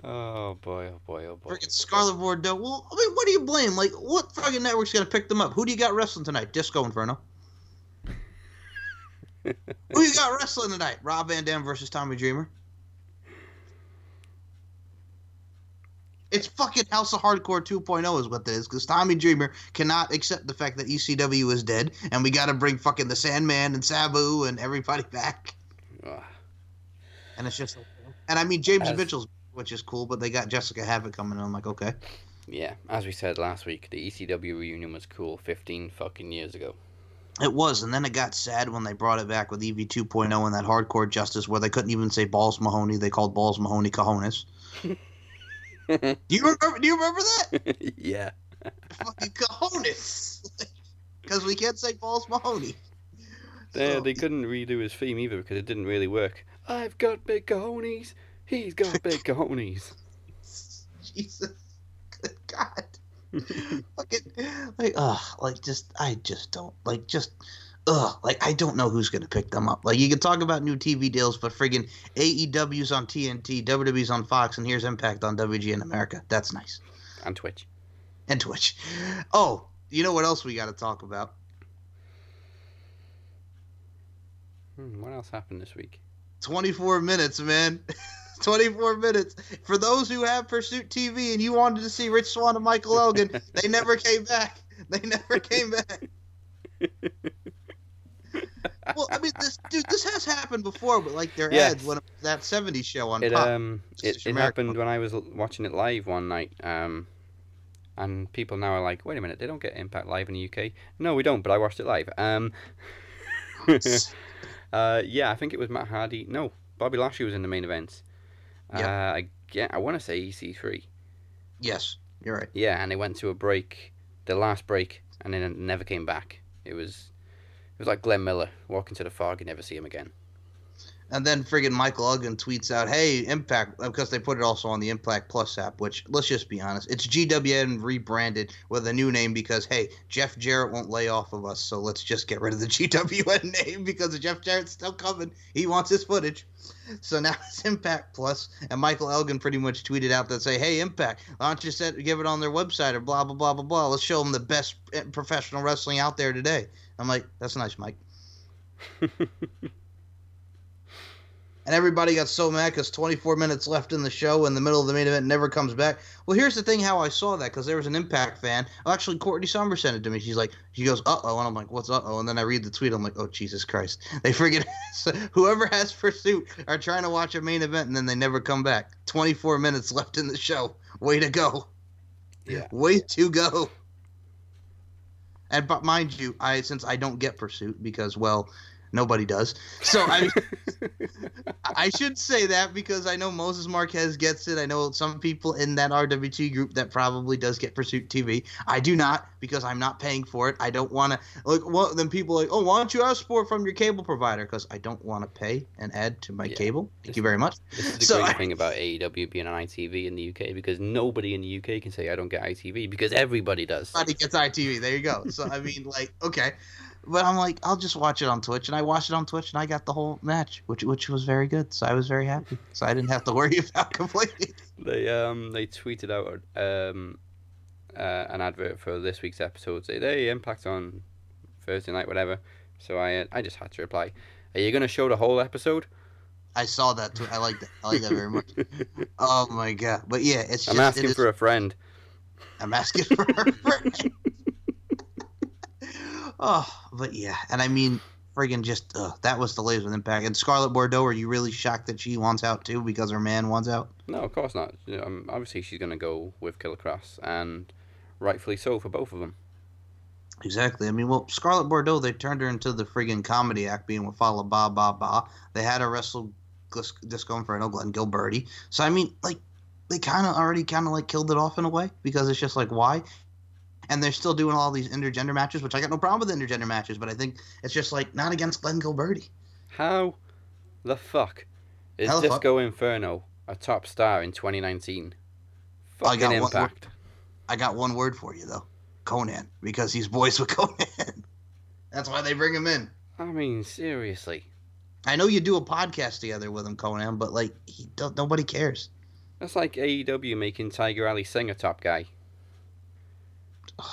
Oh boy, oh boy, oh boy. Friggin' Scarlett Bordeaux. Well, I mean, what do you blame? Like, what freaking network's gonna pick them up? Who do you got wrestling tonight? Disco Inferno. Who you got wrestling tonight? Rob Van Dam versus Tommy Dreamer. It's fucking House of Hardcore 2.0 is what that is, because Tommy Dreamer cannot accept the fact that ECW is dead, and we got to bring fucking the Sandman and Sabu and everybody back. Ugh. And it's just, and I mean James As- Mitchell's, which is cool, but they got Jessica Havoc coming in. I'm like, okay. Yeah, as we said last week, the ECW reunion was cool 15 fucking years ago. It was, and then it got sad when they brought it back with EV 2.0 and that hardcore justice where they couldn't even say Balls Mahoney. They called Balls Mahoney Cajones. do you remember? Do you remember that? yeah. Fucking Cajones, because we can't say Balls Mahoney. They, So- they couldn't redo his theme either because it didn't really work. I've got big cojones. He's got big cojones. Jesus good God. Fucking, like, ugh, like, just, I just don't, like, just, ugh, like, I don't know who's gonna pick them up. Like, you can talk about new TV deals, but friggin' AEW's on TNT, WWE's on Fox, and here's Impact on WGN America. That's nice. On Twitch. And Twitch. Oh, you know what else we got to talk about? Hmm, what else happened this week? 24 minutes, man. 24 minutes. For those who have Pursuit TV and you wanted to see Rich Swann and Michael Elgin, they never came back. They never came back. well, I mean, this dude, this has happened before, but like their Yes. ads when that 70s show on It Pop. um it, it happened when I was watching it live one night. Um, and people now are like, wait a minute, they don't get Impact live in the UK. No, we don't, but I watched it live. Um, uh, yeah, I think it was Matt Hardy. No, Bobby Lashley was in the main event. Uh, I yeah, I want to say EC3. Yes, you're right. Yeah, and they went to a break, the last break, and then it never came back. It was it was like Glenn Miller walking to the fog and never see him again. And then friggin' Michael Elgin tweets out, "Hey, Impact," because they put it also on the Impact Plus app. Which let's just be honest, it's GWN rebranded with a new name because hey, Jeff Jarrett won't lay off of us, so let's just get rid of the GWN name because Jeff Jarrett's still coming. He wants his footage. So now it's Impact Plus, and Michael Elgin pretty much tweeted out that say, "Hey, Impact, why don't you set give it on their website or blah blah blah blah blah? Let's show them the best eh, professional wrestling out there today." I'm like, "That's nice, Mike." and everybody got so mad because 24 minutes left in the show in the middle of the main event never comes back. Well, here's the thing: how I saw that because there was an Impact fan. Well, actually, Courtney Somber sent it to me. She's like, she goes, "Uh oh," and I'm like, "What's uh oh?" And then I read the tweet. I'm like, "Oh Jesus Christ!" They so whoever has Pursuit are trying to watch a main event and then they never come back. 24 minutes left in the show. Way to go! Yeah. Way to go! And but mind you, I since I don't get Pursuit because well, nobody does. So I. I should say that because I know Moses Marquez gets it. I know some people in that RWT group that probably does get Pursuit TV. I do not because I'm not paying for it. I don't want to like. Well, then people are like, oh, why don't you ask for it from your cable provider? Because I don't want to pay and add to my cable. Thank you very much. This is the So great I- thing about AEW being on ITV in the UK because nobody in the UK can say I don't get ITV because everybody does. Everybody gets ITV. There you go. So I mean, like, okay, but I'm like, I'll just watch it on Twitch, and I watched it on Twitch, and I got the whole match, which which was very good. So I was very happy. So I didn't have to worry about complaining. They um they tweeted out um uh, an advert for this week's episode. Say they impact on Thursday night, whatever. So I uh, I just had to reply. Are you gonna show the whole episode? I saw that too. I like that. I like that very much. Oh my god! But yeah, it's. I'm just, asking it is- for a friend. I'm asking for a friend. Oh, but yeah, and I mean, friggin' just uh, that was the latest with Impact. And Scarlett Bordeaux, are you really shocked that she wants out too because her man wants out? No, of course not. You know, Um, obviously she's gonna go with Killer Kross, and rightfully so for both of them. Exactly. I mean, well, Scarlett Bordeaux, they turned her into the friggin' comedy act, being with Fala Ba Ba Ba. They had her wrestle Disco Inferno, Glenn Gilberti. So I mean, like, they kind of already kind of like killed it off in a way because it's just like why. And they're still doing all these intergender matches, which I got no problem with intergender matches, but I think it's just like not against Glenn Gilberti. How the fuck is How the fuck? Disco Inferno a top star in 2019? I Fucking got one word. impact. I got one word for you though, Konnan, because he's boys with Konnan. That's why they bring him in. I mean, seriously. I know you do a podcast together with him, Konnan, but like he nobody cares. That's like AEW making Tiger Ali Singh a top guy.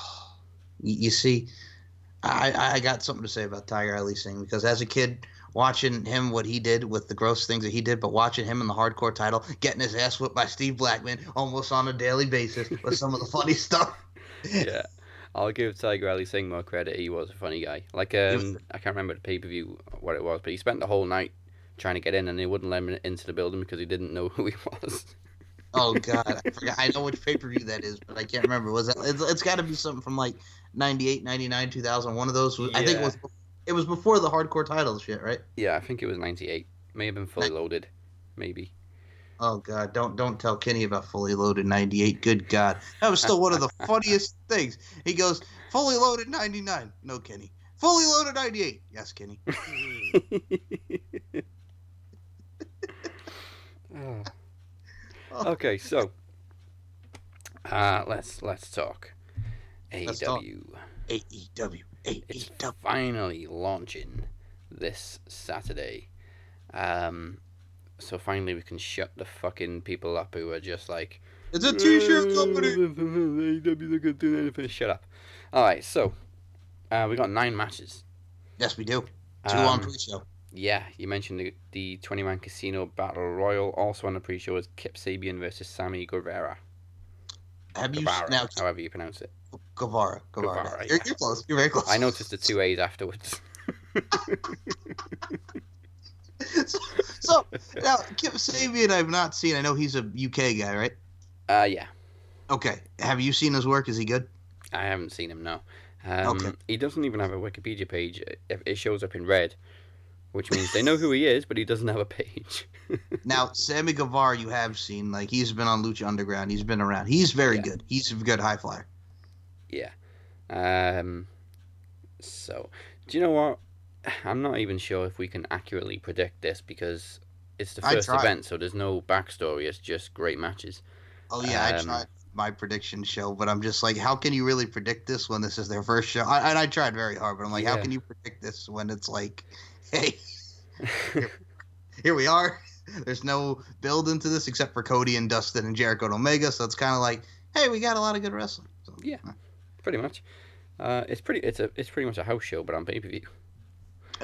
You, you see, I, I I got something to say about Tiger Ali Singh because as a kid watching him what he did with the gross things that he did, but watching him in the hardcore title, getting his ass whipped by Steve Blackman almost on a daily basis with some of the funny stuff. yeah. I'll give Tiger Ali Singh more credit. He was a funny guy. Like, um, I can't remember the pay per view what it was, but he spent the whole night trying to get in, and they wouldn't let him into the building because he didn't know who he was. Oh God, I forgot. I know which pay per view that is, but I can't remember. Was that? It's, it's got to be something from like 98, 99, 2000. One of those. Was, I think it was. It was before the hardcore title shit, right? yeah, I think it was '98. May have been fully loaded, maybe. Oh God, don't don't tell Kenny about fully loaded '98. Good God, that was still one of the funniest things. He goes fully loaded '99. No, Kenny. Fully loaded '98. Yes, Kenny. Oh. Okay, so Uh, let's let's talk. Let's. AEW. AEW. It's AEW. finally launching this Saturday. Um, so finally we can shut the fucking people up who are just like, It's a t-shirt company. AEW, they're gonna do anything. Shut up. All right, so uh, we got nine matches. Yes, we do. Two on Um, pre-show. Yeah, you mentioned the, the 20 man casino battle royal. Also on the pre show is Kip Sabian versus Sammy Guevara. Have you Guevara, now however you pronounce it. Guevara? Guevara. Guevara, you're, yeah. you're close. You're very close. I noticed the two A's afterwards. so, so now Kip Sabian, I've not seen. I know he's a UK guy, right? Uh, yeah, Okay. Have you seen his work? Is he good? I haven't seen him No. Um, Okay. He doesn't even have a Wikipedia page. It, it shows up in red, which means they know who he is, but he doesn't have a page. Now, Sammy Guevara, you have seen. Like he's been on Lucha Underground. He's been around. He's very Yeah. good. He's a good high flyer. Yeah. Um. So, do you know what? I'm not even sure if we can accurately predict this because it's the first event, so there's no backstory. It's just great matches. Oh yeah, I Um, tried my prediction show, but I'm just like, how can you really predict this when this is their first show? I, and I tried very hard, but I'm like, how can you predict this when it's like, hey, here we are. There's no build into this except for Cody and Dustin and Jericho and Omega, so it's kind of like, hey, we got a lot of good wrestling. So, Yeah. pretty much. Uh, it's pretty. It's a. It's pretty much a house show, but on pay per view.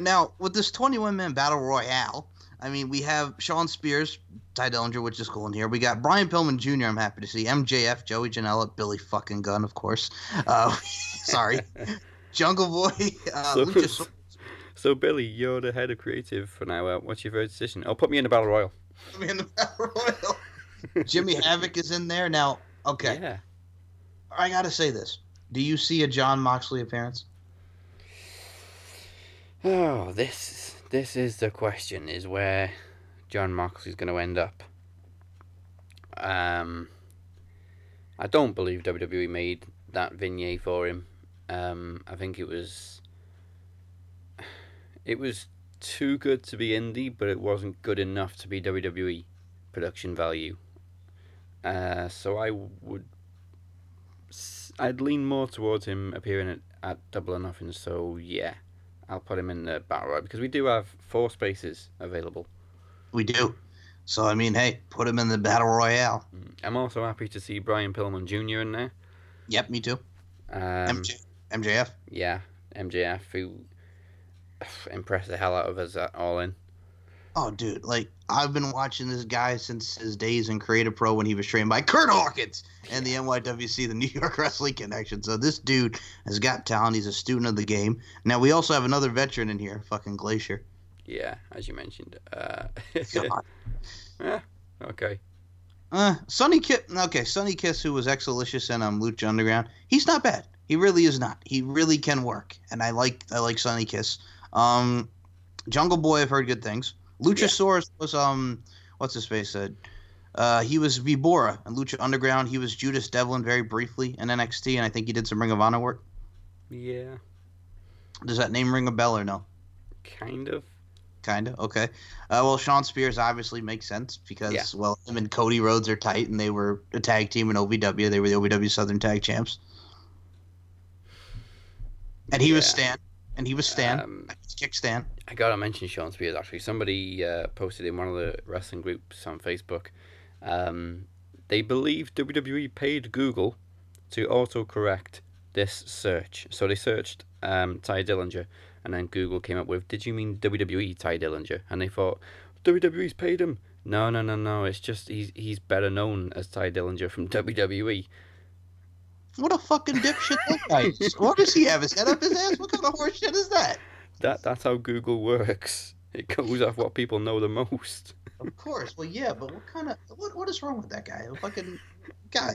Now, with this 21 man battle royale, I mean, we have Shawn Spears, Tye Dillinger, which is cool in here. We got Brian Pillman Jr., I'm happy to see. MJF, Joey Janela, Billy fucking Gunn, of course. Uh, sorry. Jungle Boy, uh, So, Luchasaurus. So Billy, you're the head of creative for now. Uh, what's your first decision? Oh, put me in the battle royal. I mean, the battle royal. Jimmy Havoc is in there. Now, okay, Yeah. I got to say this. Do you see a Jon Moxley appearance? Oh, this this is the question: is where Jon Moxley's going to end up? Um, I don't believe WWE made that vignette for him. Um, I think it was it was too good to be indie, but it wasn't good enough to be WWE production value. Uh, so I would I'd lean more towards him appearing at, at Double or Nothing. So yeah. I'll put him in the battle royal because we do have four spaces available. We do. So, I mean, hey, put him in the battle royale. I'm also happy to see Brian Pillman Jr. in there. Yep, me too. Um, MJ, MJF. yeah, MJF who impressed the hell out of us at All In. Oh, dude, like I've been watching this guy since his days in Create A Pro when he was trained by Kurt Hawkins and the NYWC, the New York Wrestling Connection. So this dude has got talent. He's a student of the game. Now we also have another veteran in here, fucking Glacier. Yeah, as you mentioned. Uh, yeah, okay. Uh, Sonny Kiss. Okay, Sonny Kiss, who was XO Lishus in um, Lucha Underground, he's not bad. He really is not. He really can work, and I like I like Sonny Kiss. Um, Jungle Boy, I've heard good things. Luchasaurus was um, what's his face said. Uh, he was Vibora and Lucha Underground. He was Judas Devlin very briefly in NXT, and I think he did some Ring of Honor work. Yeah, Does that name ring a bell or no? kind of. Kinda. Okay. Uh, well, Shawn Spears obviously makes sense because Yeah. well, him and Cody Rhodes are tight, and they were a tag team in OVW. They were the OVW Southern Tag Champs. And he was Stan. And he was Stan. Um, Kick Stan. I gotta mention Shawn Spears actually. Somebody uh, posted in one of the wrestling groups on Facebook. Um, they believe WWE paid Google to autocorrect this search. So they searched um, Tye Dillinger, and then Google came up with, "Did you mean WWE Tye Dillinger?" And they thought, WWE's paid him. No, no, no, no. It's just he's he's better known as Tye Dillinger from. WWE. What a fucking dipshit that guy is. What does he have? His head up his ass? What kind of horse shit is that? That that's how Google works. It goes off what people know the most. Of course. Well, yeah, but what kind of what what is wrong with that guy? A Fucking God,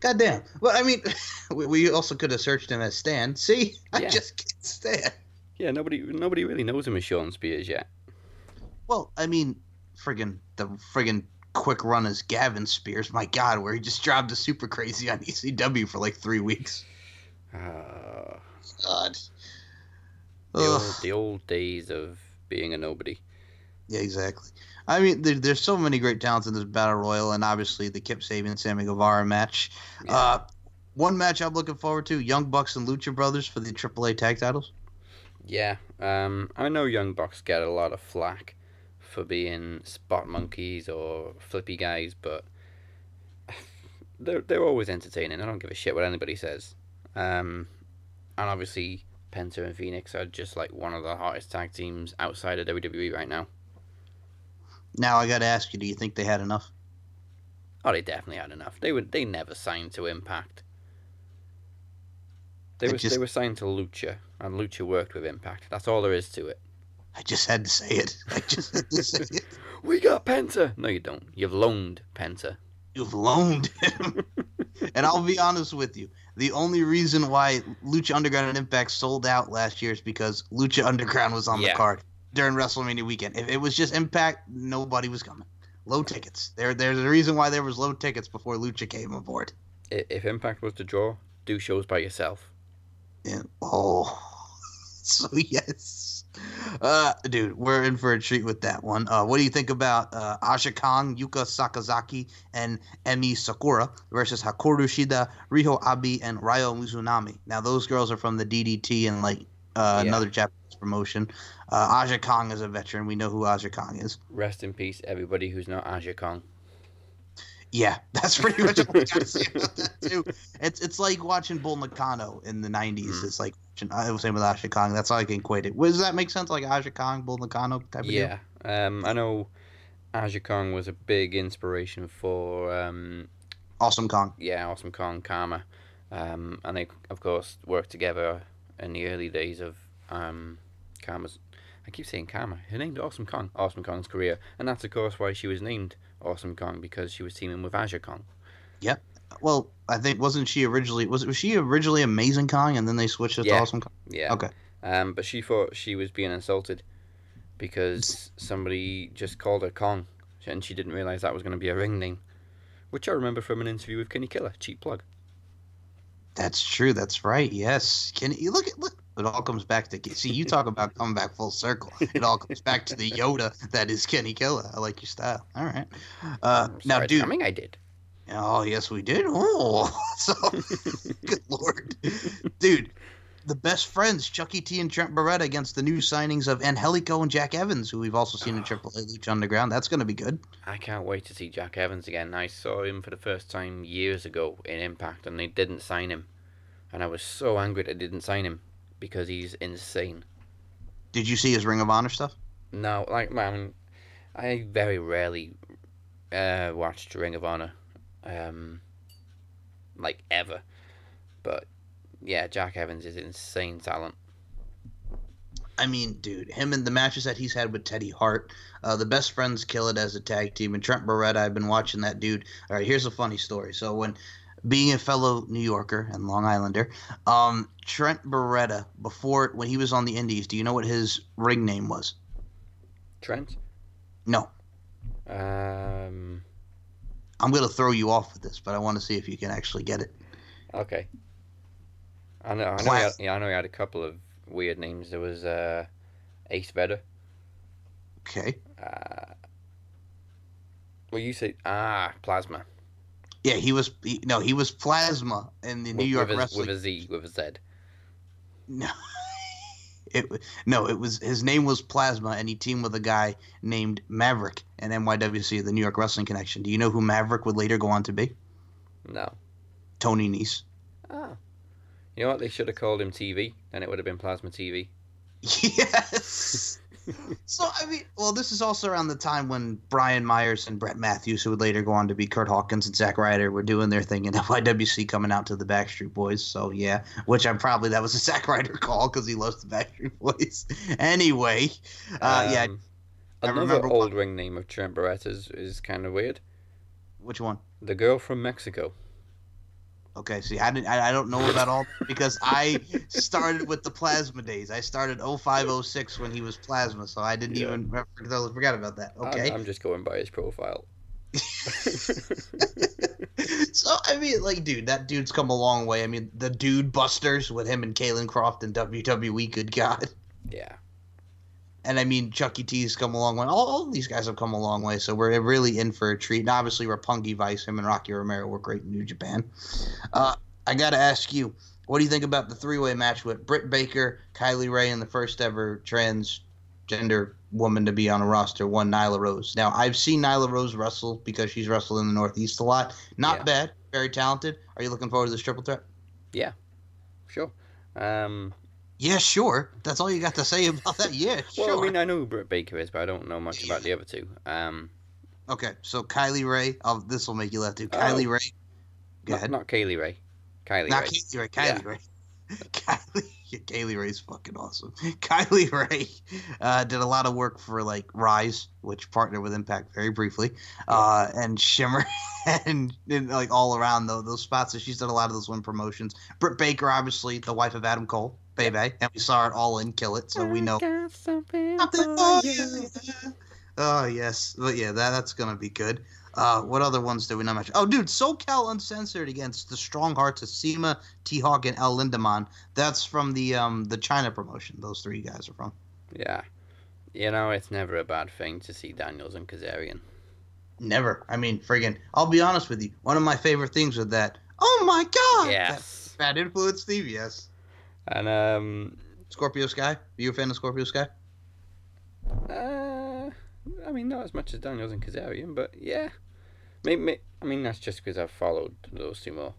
goddamn. Well, I mean, we, we also could have searched him as Stan. See, I Yeah. just can't stand. Yeah, nobody nobody really knows him as Shawn Spears yet. Well, I mean, friggin' the friggin' quick run as Gavin Spears. My God, where he just dropped a super crazy on ECW for like three weeks. Uh, God. the, old, the old days of being a nobody. Yeah, exactly. I mean, there, there's so many great talents in this battle royal, and obviously the Kip Sabian Sammy Guevara match. Uh, one match I'm looking forward to: Young Bucks and Lucha Brothers for the AAA tag titles. Yeah, um, I know Young Bucks get a lot of flack for being spot monkeys or flippy guys, but they're they're always entertaining. I don't give a shit what anybody says. Um, and obviously, Penta and Phoenix are just like one of the hottest tag teams outside of WWE right now. Now I got to ask you: Do you think they had enough? Oh, they definitely had enough. They would they never signed to Impact. They I were just- they were signed to Lucha, and Lucha worked with Impact. That's all there is to it. I just had to say it. I just had to say it. We got Penta. No, you don't. You've loaned Penta. You've loaned him. and I'll be honest with you. The only reason why Lucha Underground and Impact sold out last year is because Lucha Underground was on Yeah. the card during WrestleMania weekend. If it was just Impact, nobody was coming. Low tickets. There, there's a reason why there was low tickets before Lucha came aboard. If Impact was to draw, do shows by yourself. And, oh, so yes. Uh, dude, we're in for a treat with that one. Uh, what do you think about uh, Aja Kong, Yuka Sakazaki, and Emi Sakura versus Hikaru Shida, Riho Abi, and Ryo Mizunami? Now, those girls are from the DDT and like uh, Yeah. another Japanese promotion. Uh, Aja Kong is a veteran. We know who Aja Kong is. Rest in peace, everybody who's not Aja Kong. Yeah, that's pretty much all I gotta say about that too. It's it's like watching Bull Nakano in the '90s. Mm. It's like I was saying with Aja Kong. That's how I can equate it. Does that make sense? Like Aja Kong, Bull Nakano type of deal? Yeah, um, I know Aja Kong was a big inspiration for um, Awesome Kong. yeah, Awesome Kong Karma, um, and they of course worked together in the early days of um, Karma's. I keep saying Karma. Her name's Awesome Kong. Awesome Kong's career, and that's of course why she was named Awesome Kong because she was teaming with Aja Kong. Yep. Well, I think wasn't she originally was was she originally Amazing Kong and then they switched it Yeah. to Awesome Kong? Yeah. Okay. Um, but she thought she was being insulted because somebody just called her Kong, and she didn't realize that was going to be a ring name, which I remember from an interview with Kenny Killer. Cheap plug. That's true. That's right. Yes. Kenny, look at look? It all comes back to see. You talk about coming back full circle. It all comes back to the Yoda that is Kenny Killer. I like your style. All right. Uh, now, Sorry, dude. Coming, I did. Oh yes, we did. Oh, so good lord, dude. The best friends, Chucky T and Trent Beretta, against the new signings of Angelico and Jack Evans, who we've also seen in Triple A Lucha Underground. That's going to be good. I can't wait to see Jack Evans again. I saw him for the first time years ago in Impact, and they didn't sign him, and I was so angry they didn't sign him because he's insane. Did you see his Ring of Honor stuff? No, like man, I very rarely uh, watched Ring of Honor, um, like ever. But yeah, Jack Evans is insane talent. I mean, dude, him and the matches that he's had with Teddy Hart, uh, the best friends kill it as a tag team. And Trent Beretta, I've been watching that dude. All right, here's a funny story. So when being a fellow New Yorker and Long Islander, um, Trent Beretta, before when he was on the Indies, do you know what his ring name was? Trent. No, Um. I'm gonna throw you off with this, but I want to see if you can actually get it. Okay. I know. I know. He had, yeah, I know he had a couple of weird names. There was uh, Ace Vedder. Okay. Uh, well, you say ah plasma. Yeah, he was. He, no, he was Plasma in the New York with a, Wrestling. with a Z with a Z. No. It no, it was his name was Plasma, and he teamed with a guy named Maverick in NYWC, the New York Wrestling Connection. Do you know who Maverick would later go on to be? No. Tony Nese. Oh. You know what? They should have called him TV, and it would have been Plasma TV. Yes. So I mean, well, this is also around the time when Brian Myers and Brett Matthews, who would later go on to be Kurt Hawkins and Zack Ryder, were doing their thing in NYWC, coming out to the Backstreet Boys. So yeah, which I'm probably that was a Zack Ryder call because he loves the Backstreet Boys. anyway, uh, yeah. Um, I Another old ring name of Trent Barrett is, is kind of weird. Which one? The girl from Mexico. Okay, see, I didn't, I, I don't know about all because I started with the plasma days. I started 0506 when he was plasma, so I didn't Yeah. even I forgot about that. Okay, I'm, I'm just going by his profile. so I mean, like, dude, that dude's come a long way. I mean, the dude Busters with him and Caylen Croft and WWE. Good God. Yeah. And I mean, Chucky T's come a long way. All, all these guys have come a long way, so we're really in for a treat. And obviously, Roppongi Vice, him and Rocky Romero were great in New Japan. Uh, I got to ask you, what do you think about the three way match with Britt Baker, Kylie Rae, and the first ever transgender woman to be on a roster, one Nyla Rose? Now, I've seen Nyla Rose wrestle because she's wrestled in the Northeast a lot. Not Yeah. bad, very talented. Are you looking forward to this triple threat? Yeah, sure. Um, Yeah, sure. That's all you got to say about that. Yeah, well, sure. I mean, I know who Britt Baker is, but I don't know much about the other two. Um, Okay, so Kylie Rae. Oh, this will make you laugh too. Kylie Oh. Ray. Go not, ahead. not Kaylee Ray. Kylie Not Ray. Kylie Rae. Kylie Rae. Kylie. Yeah, Kaylee Ray's fucking awesome. Kylie Rae uh, did a lot of work for like Rise, which partnered with Impact very briefly, uh, and Shimmer, and, and, like all around though those spots. So she's done a lot of those win promotions. Britt Baker, obviously the wife of Adam Cole, baby, and we saw it all in Kill It, so we know. Something for you. Oh yes, but yeah, that that's gonna be good. Uh, what other ones did we not mention? Oh, dude, SoCal Uncensored against the Strong Hearts of CIMA, T Hawk, and El Lindaman. That's from the um the China promotion. Those three guys are from. Yeah. You know, it's never a bad thing to see Daniels and Kazarian. Never. I mean, friggin'. I'll be honest with you. One of my favorite things with that. Oh my god. Yes. That bad influence, Steve. Yes. And um, Scorpio Sky. Are you a fan of Scorpio Sky? uh, I mean, not as much as Daniels and Kazarian, but yeah. Maybe, I mean, that's just because I've followed those two more.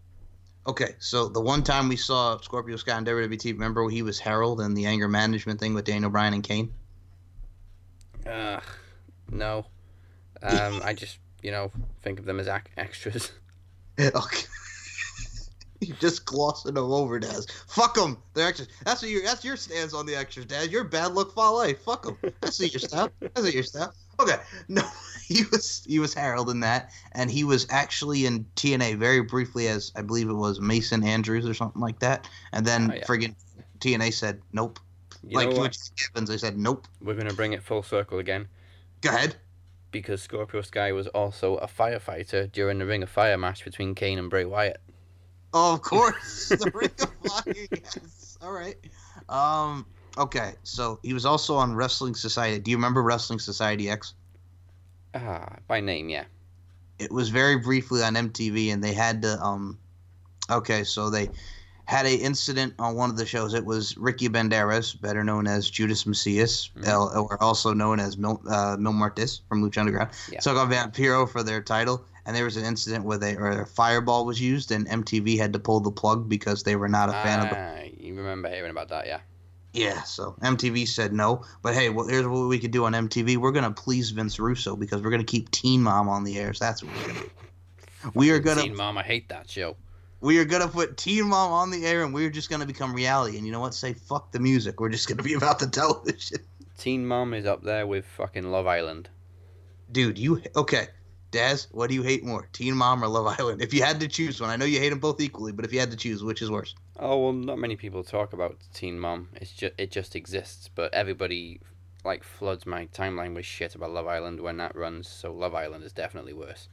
Okay, so the one time we saw Scorpio Sky on WWT, remember when he was Harold and the anger management thing with Daniel Bryan and Kane? Uh, no. Um, I just, you know, think of them as ac- extras. okay. you just glossing them over, Daz. Fuck them. They're extras. That's what your that's your stance on the extras, Daz. You're bad luck Fale. Fuck them. That's not your stuff. That's not your stuff. Okay. No, he was he was Harold in that, and he was actually in TNA very briefly as I believe it was Mason Andrews or something like that, and then Oh, yeah. friggin' TNA said nope. You like what? Evans, they said nope. We're going to bring it full circle again. Go ahead. Because Scorpio Sky was also a firefighter during the Ring of Fire match between Kane and Bray Wyatt. Oh, of course. the Ring of Fire. Yes. All right. Um. Okay. So he was also on Wrestling Society. Do you remember Wrestling Society X? Ah, by name, yeah. It was very briefly on MTV, and they had to. Um. Okay, so they had a incident on one of the shows. It was Ricky Banderas, better known as Judas Mesías, el- or also known as Mil, uh, Mil Muertes from Lucha Underground. Yeah. Took on Vampiro for their title, and there was an incident where they or a fireball was used, and MTV had to pull the plug because they were not a fan of the Ah, you remember hearing about that, yeah. Yeah, so MTV said no, but hey, well, here's what we could do on MTV. We're gonna please Vince Russo because we're gonna keep Teen Mom on the air. So that's what we're gonna do. We are gonna Teen Mom, I hate that show. we are gonna put Teen Mom on the air, and we're just gonna become reality. And you know what? Say fuck the music. We're just gonna be about the television, Teen Mom is up there with fucking Love Island. dude. You okay? Daz, what do you hate more, Teen Mom or Love Island? If you had to choose one, I know you hate them both equally, but if you had to choose, which is worse? Oh well, not many people talk about Teen Mom. It's just it just exists, but everybody like floods my timeline with shit about Love Island when that runs. So Love Island is definitely worse.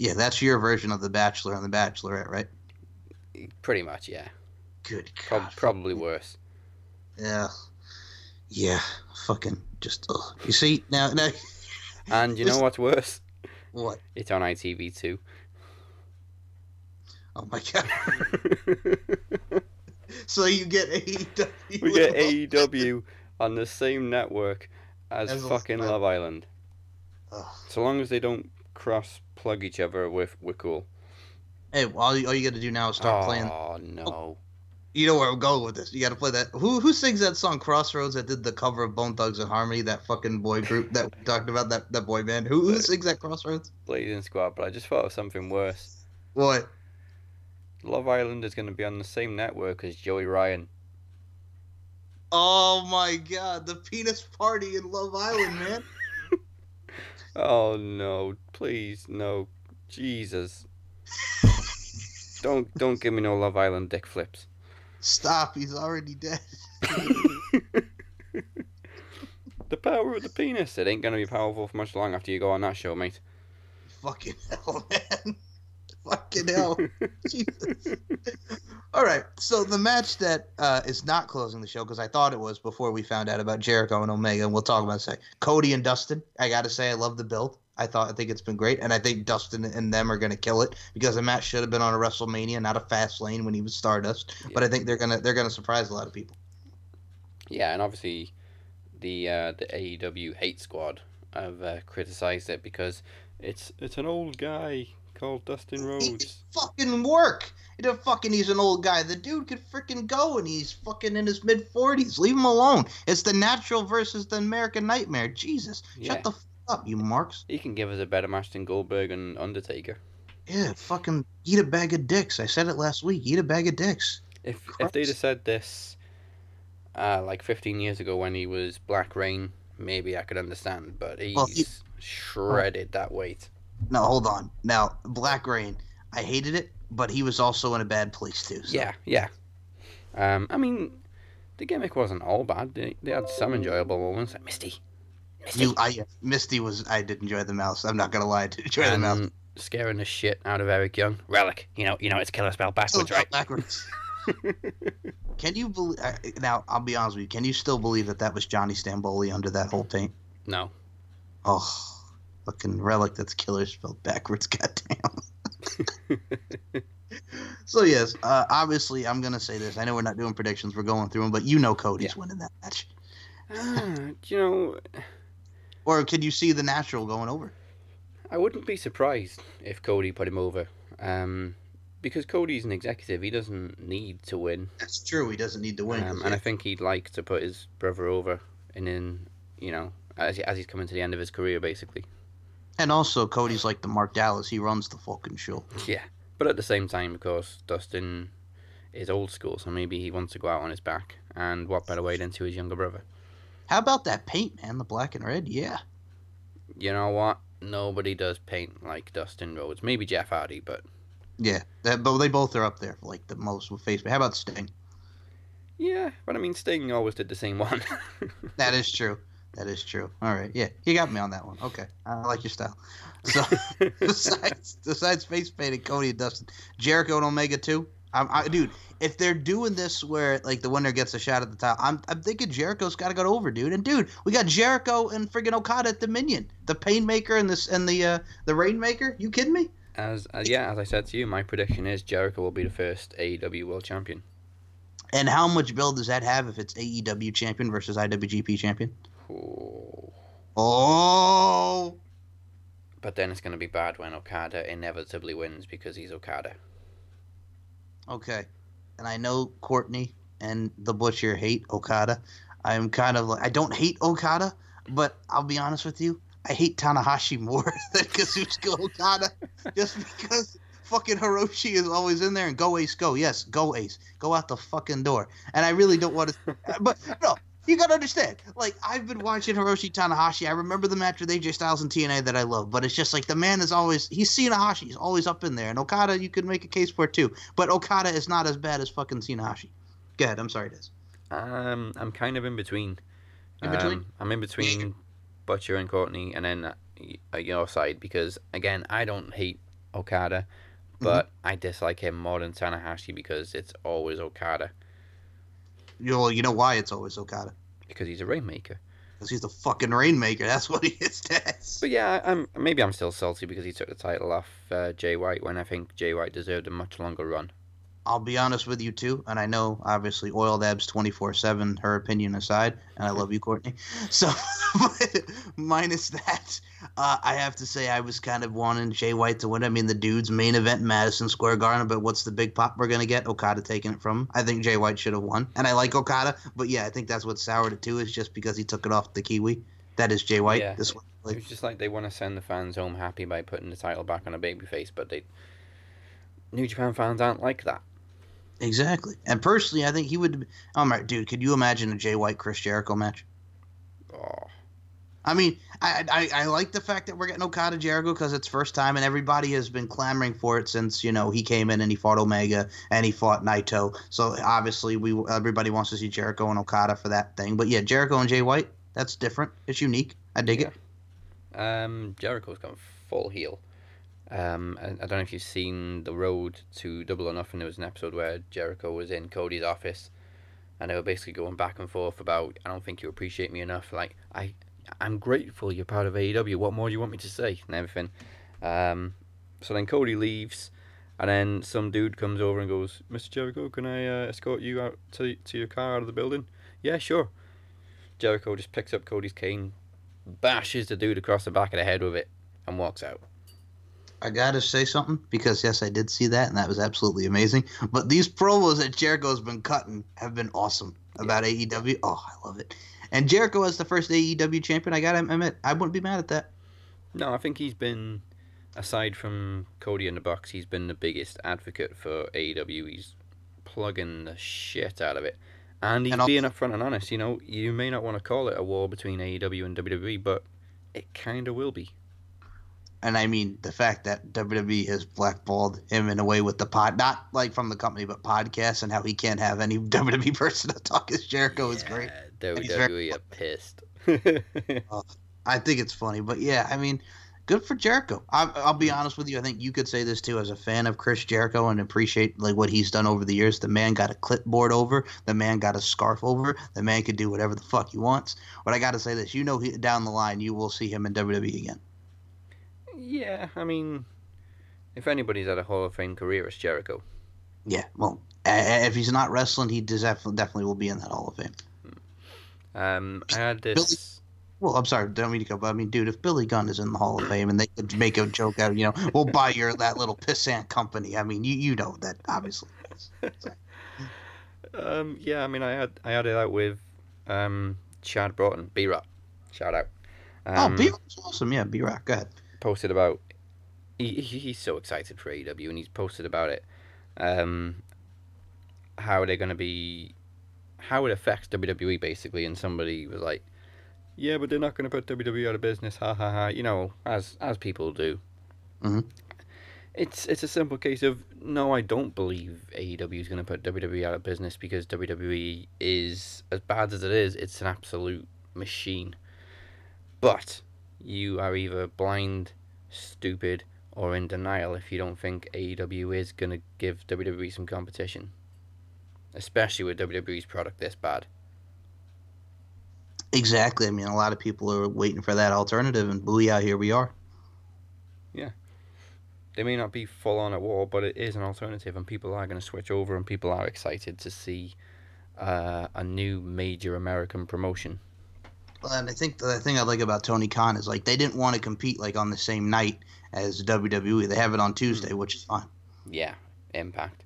Yeah, that's your version of The Bachelor and The Bachelorette, right? Pretty much, yeah. Good Prob- probably worse. Yeah, yeah, fucking just. Ugh. You see now, now. And you know what's worse? What? It's on ITV too. Oh my god. so you get AEW. we get AEW on the same network as, As fucking Love Island. Ugh. So long as they don't cross plug each other with we're cool. Hey, all you, all you got to do now is start playing. Oh no. You know where I'm going with this. You got to play that. Who who sings that song Crossroads that did the cover of Bone Thugs-n-Harmony? That fucking boy group that we talked about. That that boy band. Who who sings that Crossroads? Blazing Squad, but I just thought of something worse. What? Love Island is going to be on the same network as Joey Ryan. Oh my god, the penis party in Love Island, man. Oh no, please no, Jesus! don't don't give me no Love Island dick flips. Stop, he's already dead. The power of the penis. It ain't gonna be powerful for much long after you go on that show, mate. Fucking hell, man. Fucking hell. Jesus. All right, so the match that uh, is not closing the show because I thought it was before we found out about Jericho and Omega, and we'll talk about it. in a sec. Cody and Dustin. I got to say, I love the build. I thought I think it's been great, and I think Dustin and them are going to kill it because the match should have been on a WrestleMania, not a Fastlane when he was Stardust. But I think they're gonna they're gonna surprise a lot of people. Yeah, and obviously the uh, the AEW hate squad have uh, criticized it because it's it's an old guy called Dustin Rhodes. Fucking work. It fucking he's an old guy. The dude could freaking go, and he's fucking in his mid forties. Leave him alone. It's the natural versus the American Nightmare. Jesus, Yeah. shut the up, you marks. He can give us a better match than Goldberg and Undertaker. Yeah, fucking eat a bag of dicks. I said it last week. Eat a bag of dicks. If if they'd have said this, uh, like 15 years ago when he was Black Reign, maybe I could understand. But he's Well, you- shredded that weight. No, hold on. Now, Black Reign, I hated it, but he was also in a bad place too. So. Yeah, yeah. Um, I mean, the gimmick wasn't all bad. They, they had some enjoyable moments, like Misty. You, I, Misty was. I did enjoy the mouse. I'm not gonna lie. I did enjoy the mouse. scaring the shit out of Eric Young. Rellik, you know, you know, it's killer spell backwards, right? Backwards. Can you believe? Now, I'll be honest with you. Can you still believe that that was Johnny Stamboli under that whole paint? No. Oh, fucking Rellik. That's killer spelled backwards. Goddamn. so yes, uh, obviously, I'm gonna say this. I know we're not doing predictions. We're going through them, but you know Cody's winning that match. Ah, you know, Or could you see the natural going over? I wouldn't be surprised if Cody put him over. Um, because Cody's an executive, he doesn't need to win. That's true. He doesn't need to win. Um, and I think he'd like to put his brother over, and in you know, as he, as he's coming to the end of his career, basically. And also, Cody's like the Mark Dallas. He runs the fucking show. Yeah. But at the same time, of course, Dustin is old school, so maybe he wants to go out on his back. And what better way than to his younger brother? How about that paint, man? The black and red. Yeah. You know what? Nobody does paint like Dustin Rhodes. Maybe Jeff Hardy, but Yeah. That, but they both are up there for like the most with face. How about Sting? yeah. But I mean, Sting always did the same one. That is true. That is true. All right. Yeah, you got me on that one. Okay, I like your style. So besides besides face painting Cody and Dustin, Jericho and Omega too. I'm, I, dude, if they're doing this where like the winner gets a shot at the top, I'm I'm thinking Jericho's got to go over, dude. And dude, we got Jericho and friggin' Okada at Dominion, the Painmaker and this and the uh, the Rainmaker. You kidding me? as uh, yeah, as I said to you, my prediction is Jericho will be the first AEW World Champion. And how much build does that have if it's AEW champion versus IWGP champion? Oh. Oh, But then it's going to be bad when Okada inevitably wins because he's Okada. Okay. And I know Courtney and the Butcher hate Okada. I'm kind of like I don't hate Okada, but I'll be honest with you, I hate Tanahashi more than Kazuchika Okada, just because fucking Hiroshi is always in there and go Ace go. Yes, go Ace, go out the fucking door. And I really don't want to, but no. You gotta understand, like I've been watching Hiroshi Tanahashi. I remember the match with AJ Styles and TNA that I love, but it's just like the man is always he's Tanahashi. He's always up in there, and Okada you could make a case for it too. But Okada is not as bad as fucking Tanahashi. Go ahead. I'm sorry, Diz. Um, I'm kind of in between. In between? Um, I'm in between Butcher and Courtney, and then y- uh, your side because again, I don't hate Okada, but I dislike him more than Tanahashi because it's always Okada You know, you know why it's always Okada? because he's a rainmaker. Because he's the fucking rainmaker. That's what he is. But yeah, I'm maybe I'm still salty because he took the title off uh, Jay White when I think Jay White deserved a much longer run. I'll be honest with you too, and I know obviously oiled abs twenty four seven. Her opinion aside, and I love you, Courtney. So, minus that, uh, I have to say I was kind of wanting Jay White to win. I mean, the dude's main event, Madison Square Garden, but what's the big pop we're gonna get? Okada taking it from him. I think Jay White should have won, and I like Okada, but yeah, I think that's what soured it too. Is just because he took it off the Kiwi. That is Jay White. yeah, This one, it was just like they want to send the fans home happy by putting the title back on a babyface, but they New Japan fans aren't like that. Exactly. And personally, I think he would. Oh my dude, could you imagine a Jay White Chris Jericho match? Oh, I mean, I I, I like the fact that we're getting Okada Jericho because it's first time, and everybody has been clamoring for it since you know he came in and he fought Omega and he fought Naito. So obviously, we everybody wants to see Jericho and Okada for that thing. But yeah, Jericho and Jay White, that's different. It's unique. I dig it. Um, Jericho's gone full heel. Um, I don't know if you've seen the road to Double or Nothing. There was an episode where Jericho was in Cody's office, and they were basically going back and forth about, "I don't think you appreciate me enough." Like, I, I'm grateful you're part of AEW. What more do you want me to say? And everything. Um, so then Cody leaves, and then some dude comes over and goes, "Mr. Jericho, can I uh, escort you out to to your car out of the building?" Yeah, sure. Jericho just picks up Cody's cane, bashes the dude across the back of the head with it, and walks out. I gotta say something because yes, I did see that, and that was absolutely amazing. But these promos that Jericho's been cutting have been awesome about AEW. Oh, I love it. And Jericho as the first AEW champion, I gotta admit, I wouldn't be mad at that. No, I think he's been, aside from Cody in the box, he's been the biggest advocate for AEW. He's plugging the shit out of it. And he's And being upfront and honest. You know, you may not want to call it a war between AEW and WWE, but it kind of will be. And I mean the fact that WWE has blackballed him in a way with the pod, not like from the company, but podcasts, and how he can't have any WWE person to talk as Jericho is great. He's very- WWE are pissed. Oh, I think it's funny, but yeah, I mean, good for Jericho. I, I'll be honest with you. I think you could say this too as a fan of Chris Jericho and appreciate like what he's done over the years. The man got a clipboard over. The man got a scarf over. The man could do whatever the fuck he wants. But I got to say this: you know, he, down the line, you will see him in WWE again. Yeah, I mean, if anybody's had a Hall of Fame career, it's Jericho. Yeah, well, if he's not wrestling, he definitely definitely will be in that Hall of Fame. Um, I had this. Well, I'm sorry, don't mean to go, but I mean, dude, if Billy Gunn is in the Hall of Fame and they could make a joke out, of, you know, we'll buy your that little pissant company. I mean, you you know that obviously. Um, yeah, I mean, I had I had it out with um, Chad Broughton, B Rock. Shout out. Um, oh, B Rock's awesome. Yeah, B Rock. Go ahead. Posted about. He, he- he's so excited for AEW, and he's posted about it. Um, how they're going to be, how it affects WWE basically, and somebody was like, "Yeah, but they're not going to put WWE out of business." Ha ha ha! You know, as as people do. Mhm. It's it's a simple case of no, I don't believe AEW is going to put WWE out of business because WWE is as bad as it is. It's an absolute machine. But you are either blind, stupid, or in denial if you don't think AEW is going to give WWE some competition. Especially with WWE's product this bad. Exactly. I mean, a lot of people are waiting for that alternative, and booyah, here we are. Yeah. They may not be full on at war, but it is an alternative, and people are going to switch over, and people are excited to see uh, a new major American promotion. Well, And I think the thing I like about Tony Khan is like they didn't want to compete like on the same night as WWE. They have it on Tuesday, hmm. which is fine. Yeah, Impact.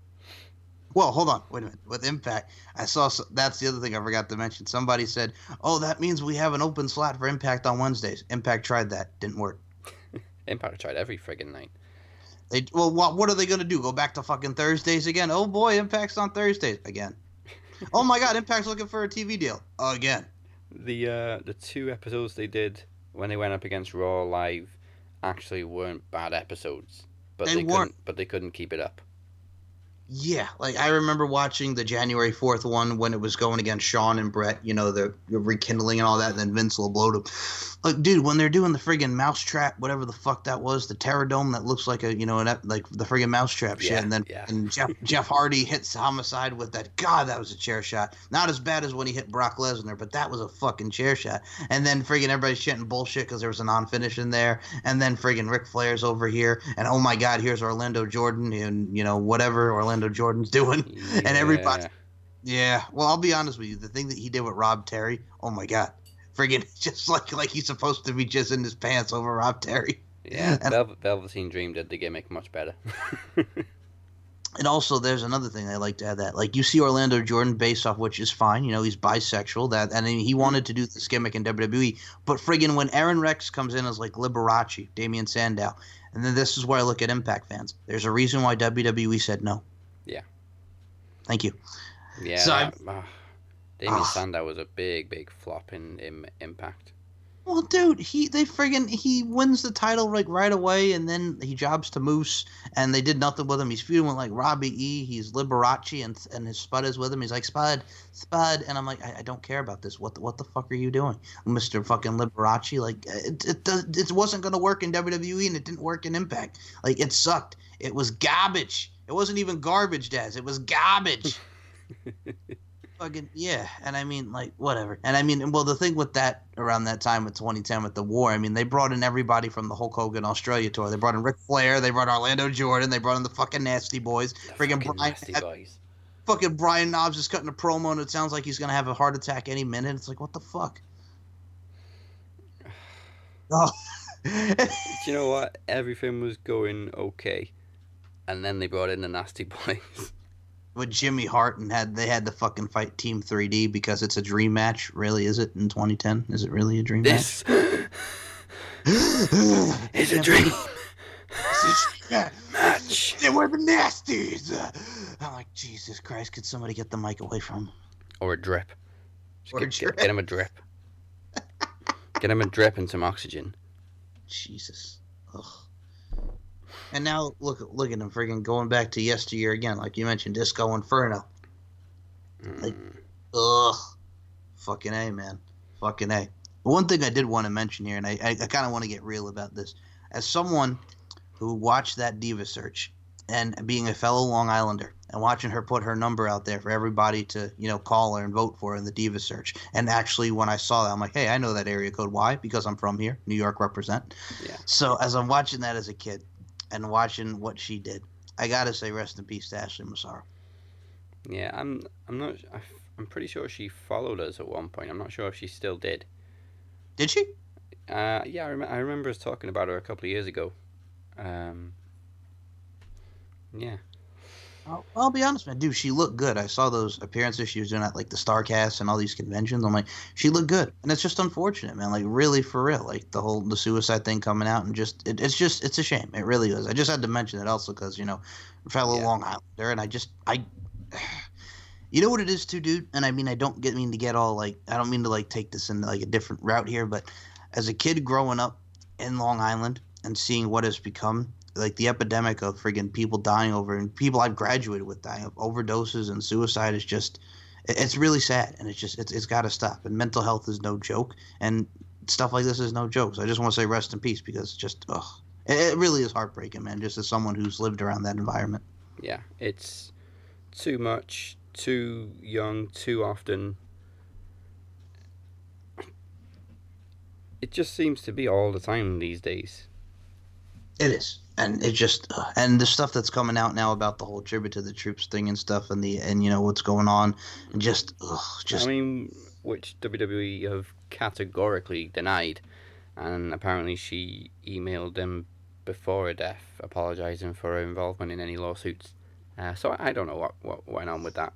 Well, hold on, wait a minute. With Impact, I saw s- that's the other thing I forgot to mention. Somebody said, "Oh, that means we have an open slot for Impact on Wednesdays." Impact tried that, didn't work. Impact tried every friggin' night. They well, what what are they gonna do? Go back to fucking Thursdays again? Oh boy, Impact's on Thursdays again. oh my God, Impact's looking for a TV deal again. The uh, the two episodes they did when they went up against Raw live actually weren't bad episodes, but They they, weren't. couldn't. But they couldn't keep it up. Yeah, like I remember watching the January fourth one when it was going against Shawn and Bret. You know, the, rekindling and all that. And then Vince will blow him. Like, dude, when they're doing the friggin' mousetrap, whatever the fuck that was, the Terradome that looks like a you know an, like the friggin' mousetrap shit, Yeah, and then yeah. and Jeff Jeff Hardy hits Homicide with that. God, that was a chair shot. Not as bad as when he hit Brock Lesnar, but that was a fucking chair shot. And then friggin' everybody's shitting bullshit because there was a non-finish in there. And then friggin' Ric Flair's over here, and oh my God, here's Orlando Jordan and you know whatever Orlando Jordan's doing, and everybody. Yeah. Yeah, well, I'll be honest with you. The thing that he did with Rob Terry, oh my God, friggin' just like like he's supposed to be just in his pants over Rob Terry. Yeah, And- Velvet, Velveteen Dream did the gimmick much better. And also, there's another thing I like to add that, like you see Orlando Jordan based off which is fine. You know, he's bisexual. That and he wanted to do this gimmick in WWE, but friggin' when Aron Rex comes in as like Liberace, Damien Sandow, and then this is where I look at Impact fans. There's a reason why WWE said no. Thank you. Yeah, So that, ah, Damien Ah. Sandow was a big, big flop in, in Impact. Well, dude, he they friggin' he wins the title like right away, and then he jobs to Moose, and they did nothing with him. He's feuding with like Robbie E. He's Liberace, and and his Spud is with him. He's like Spud, Spud, and I'm like, I, I don't care about this. What the, what the fuck are you doing, Mister Fucking Liberace? Like it it does, it wasn't gonna work in WWE, and it didn't work in Impact. Like it sucked. It was garbage. It wasn't even garbage, Daz. It was garbage. fucking yeah and i mean like whatever and i mean well the thing with that around that time with 2010 with the war i mean they brought in everybody from the hulk hogan australia tour they brought in Ric flair they brought orlando jordan they brought in the fucking nasty boys freaking Fucking brian nasty boys. fucking Brian Knobbs is cutting a promo and it sounds like he's gonna have a heart attack any minute it's like what the fuck oh Do you know what? Everything was going okay, and then they brought in the nasty boys. with jimmy hart and had they had to fucking fight team 3d because it's a dream match really is it in 2010 is it really a dream This match is a dream match. They were the nasties. I'm like, Jesus Christ, could somebody get the mic away from him? or a drip. Just Or get, a get- get him a drip. get him a drip and some oxygen. Jesus. Ugh. And now look look at him friggin' going back to yesteryear again, like you mentioned, Disco Inferno. Like, mm. ugh. Fucking A, man. Fucking A. One thing I did want to mention here, and I, I, I kind of want to get real about this. As someone who watched that Diva search and being a fellow Long Islander and watching her put her number out there for everybody to, you know, call her and vote for in the Diva search. And actually, when I saw that, I'm like, hey, I know that area code. Why? Because I'm from here. New York represent. Yeah. So as I'm watching that as a kid and watching what she did, I got to say rest in peace to Ashley Massaro. Yeah, I'm. I'm not. I'm pretty sure she followed us at one point. I'm not sure if she still did. Did she? Uh, yeah, I, rem- I remember us talking about her a couple of years ago. Um, yeah. I'll, I'll be honest, man, dude. She looked good. I saw those appearances she was doing at like the Starcast and all these conventions. I'm like, she looked good, and it's just unfortunate, man. Like, really, for real. Like the whole the suicide thing coming out, and just it, it's just it's a shame. It really is. I just had to mention it also because you know, fellow Long Islander, and I just I. You know what it is too, dude, and I mean I don't get mean to get all like I don't mean to like take this in like a different route here, but as a kid growing up in Long Island and seeing what has become like the epidemic of friggin' people dying over and people I've graduated with dying of overdoses and suicide is just it's really sad and it's just it's, it's got to stop and mental health is no joke and stuff like this is no joke so I just want to say rest in peace because it's just ugh it, it really is heartbreaking man just as someone who's lived around that environment Yeah, it's too much, too young, too often. It just seems to be all the time these days. It is, and it just uh, and the stuff that's coming out now about the whole tribute to the troops thing and stuff, and the and you know what's going on, and just ugh, just I mean, which WWE have categorically denied, and apparently she emailed them before her death, apologizing for her involvement in any lawsuits. Uh, so I don't know what, what went on with that.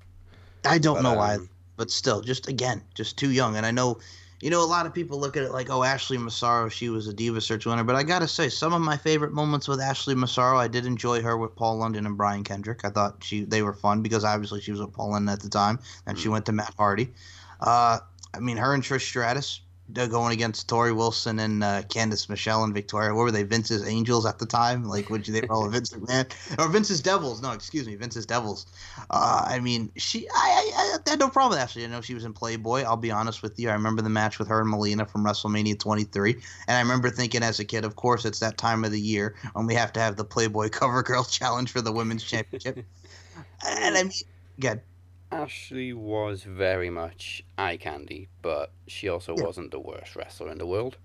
I don't But, know why, um, but still, just again, just too young. And I know, you know, a lot of people look at it like, oh, Ashley Massaro, she was a Diva Search winner. But I gotta say, some of my favorite moments with Ashley Massaro, I did enjoy her with Paul London and Brian Kendrick. I thought she they were fun because obviously she was with Paul London at the time, and she went to Matt Hardy. Uh, I mean, her and Trish Stratus. Going against Torrie Wilson and uh, Candice Michelle and Victoria. What were they? Vince's Angels at the time, like which they were all Vince McMahon or Vince's Devils? No, excuse me, Vince's Devils. Uh, I mean, she, I, I, I had no problem with Ashley. I know she was in Playboy. I'll be honest with you. I remember the match with her and Melina from WrestleMania 23, and I remember thinking as a kid, of course, it's that time of the year when we have to have the Playboy Cover Girl Challenge for the Women's Championship. and I mean, good. Ashley was very much eye candy, but she also Yeah. wasn't the worst wrestler in the world.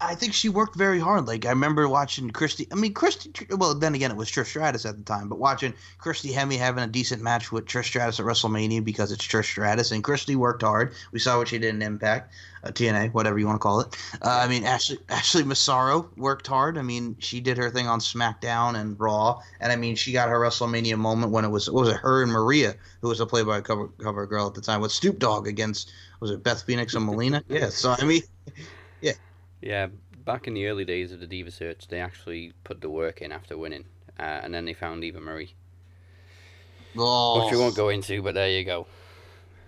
I think she worked very hard. Like I remember watching Christy. I mean, Christy. Well, then again, it was Trish Stratus at the time. But watching Christy Hemme having a decent match with Trish Stratus at WrestleMania because it's Trish Stratus and Christy worked hard. We saw what she did in Impact, uh, TNA, whatever you want to call it. Uh, I mean, Ashley Ashley Massaro worked hard. I mean, she did her thing on SmackDown and Raw, and I mean, she got her WrestleMania moment when it was what was it her and Maria, who was a Playboy cover cover girl at the time, with Snoop Dogg against was it Beth Phoenix and Melina? yeah. So I mean, yeah. Yeah, back in the early days of the Diva Search, they actually put the work in after winning, uh, and then they found Eva Marie, Oh. which we won't go into, but there you go.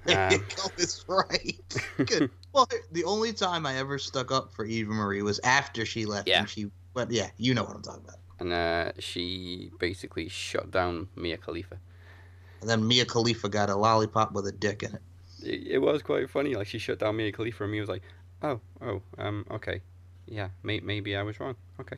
There you Um, go. It's right. Good. Well, the only time I ever stuck up for Eva Marie was after she left. Yeah. And she, but yeah, you know what I'm talking about. and uh, she basically shut down Mia Khalifa. And then Mia Khalifa got a lollipop with a dick in it. It, it was quite funny. Like she shut down Mia Khalifa, and Mia was like, "Oh, oh, um, okay, yeah, may- maybe I was wrong. Okay."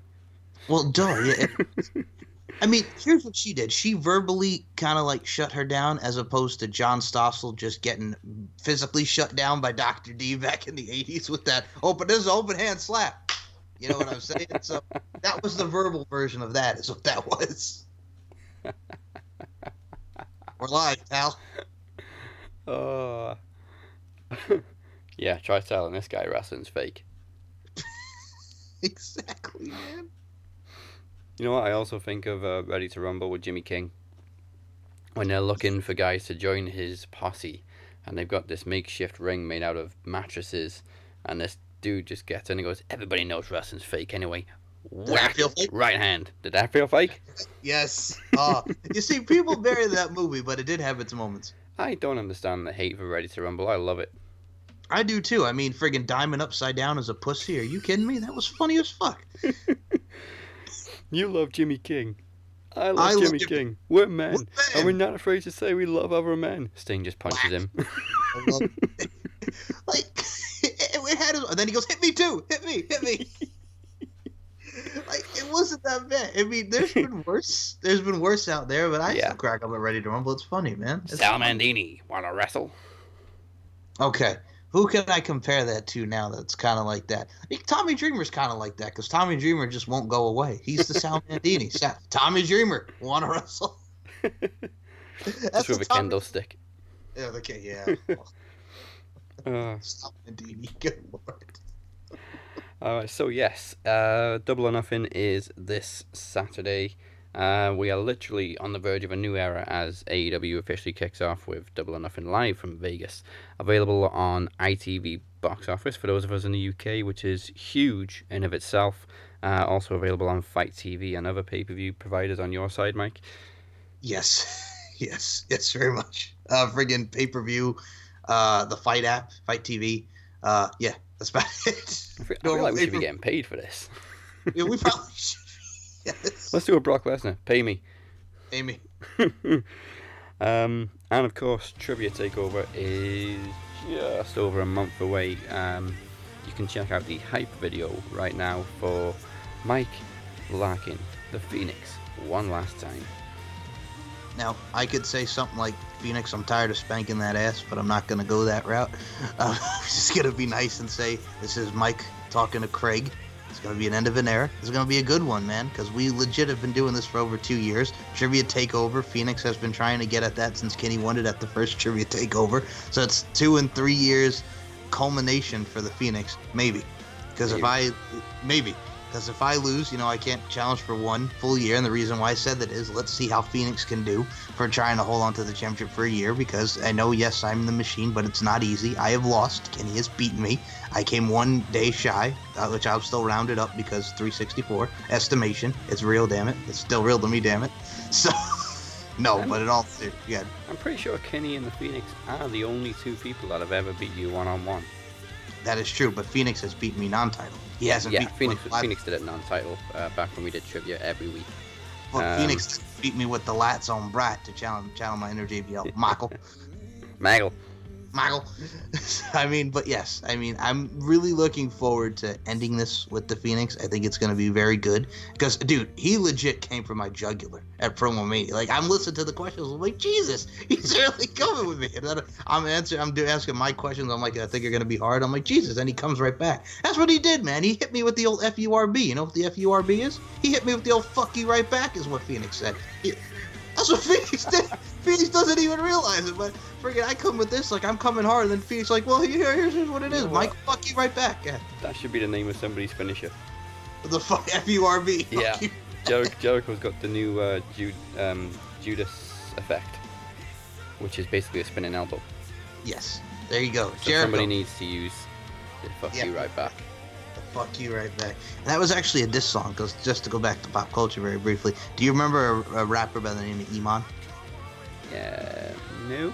Well, duh. Yeah, it- I mean, here's what she did. She verbally kind of like shut her down, as opposed to John Stossel just getting physically shut down by Dr. D back in the '80s with that open, this is an open hand slap. You know what I'm saying? so that was the verbal version of that. Is what that was. We're live, pal. Oh. yeah, try telling this guy wrestling's fake. Exactly, man. You know what? I also think of uh, Ready to Rumble with Jimmy King. When they're looking for guys to join his posse, and they've got this makeshift ring made out of mattresses, and this dude just gets in and goes, "Everybody knows wrestling's fake anyway." Whack! feel fake? Right hand. Did that feel fake? Yes. Uh, you see, people bury that movie, but it did have its moments. I don't understand the hate for Ready to Rumble. I love it. I do too. I mean, friggin' Diamond Upside Down as a pussy. Are you kidding me? That was funny as fuck. You love Jimmy King. I love I love Jimmy Jimmy- King. We're men, We're and we're not afraid to say we love other men. Sting just punches him. I like, it, it had. And then he goes, "Hit me too. Hit me. Hit me." like, it wasn't that bad. I mean, there's been worse. There's been worse out there, but I Yeah. still crack up at Ready to Rumble. It's funny, man. It's Sal funny. Bandini, wanna wrestle? Okay. Who can I compare that to now that's kind of like that? Tommy Dreamer's kind of like that because Tommy Dreamer just won't go away. He's the Sal Bandini. Sa- Tommy Dreamer, want to wrestle? Just with the a Tommy- kendo stick. Yeah, okay, yeah. Uh, Sal Bandini, good lord. Alright, so yes, uh, Double or Nothing is this Saturday. Uh, we are literally on the verge of a new era as AEW officially kicks off with Double or Nothing live from Vegas. Available on ITV box office for those of us in the UK, which is huge in of itself. Uh, also available on FITE TV and other pay per view providers on your side, Mike. Yes, yes, yes, very much. Uh, friggin' pay per view, uh, the FITE app, FITE TV. Uh, yeah, that's about it. I feel, I feel like we should be getting paid for this. Yeah, we probably should. Yes, Let's do a Brock Lesnar. Pay me. Amy. um, and of course, Trivia Takeover is just over a month away. Um, you can check out the hype video right now for Mike Larkin, the Phoenix, one last time. Now, I could say something like, Phoenix, I'm tired of spanking that ass, but I'm not going to go that route. Uh, I'm just going to be nice and say, this is Mike talking to Craig. It's going to be an end of an era. It's going to be a good one, man, because we legit have been doing this for over two years. Trivia Takeover, Phoenix has been trying to get at that since Kenny won it at the first Trivia Takeover. So it's two and three years culmination for the Phoenix, maybe. Because if I, maybe. Because if I lose, you know, I can't challenge for one full year. And the reason why I said that is let's see how Phoenix can do for trying to hold on to the championship for a year. Because I know, yes, I'm the machine, but it's not easy. I have lost. Kenny has beaten me. I came one day shy, uh, which I'll still round it up because 364 estimation. It's real, damn it. It's still real to me, damn it. So, no, but it all, yeah. I'm pretty sure Kenny and the Phoenix are the only two people that have ever beat you one on one. That is true, but Phoenix has beaten me non-title. He hasn't Yeah, Phoenix, Phoenix did it non-title uh, back when we did trivia every week. Well, Um, Phoenix beat me with the lats on Brat to challenge channel my inner JBL. Michael. Maggle. Michael. I mean, but yes, I mean, I'm really looking forward to ending this with the Phoenix. I think it's going to be very good because, dude, he legit came for my jugular at Promo Mania. Like, I'm listening to the questions. I'm like, Jesus, he's really coming with me. And then I'm answering, I'm asking my questions. I'm like, I think you're going to be hard. I'm like, Jesus, and he comes right back. That's what he did, man. He hit me with the old FURB. You know what the FURB is? He hit me with the old fuck you right back, is what Phoenix said. He- that's what Phoenix did. Phoenix doesn't even realize it, but freaking I come with this like I'm coming hard, and then Phoenix like, well, here, here's, here's what it is. know Mike, fuck you right back. Yeah. That should be the name of somebody's finisher. The fuck FURB. Yeah. you. Jericho, Jericho's got the new uh, Jude, um, Judas effect, which is basically a spinning elbow. Yes. There you go. So Jericho. somebody needs to use the fuck Yeah. you right back. Fuck you right back. And that was actually a diss song, because just to go back to pop culture very briefly, do you remember a, a rapper by the name of Eamon? Yeah, no.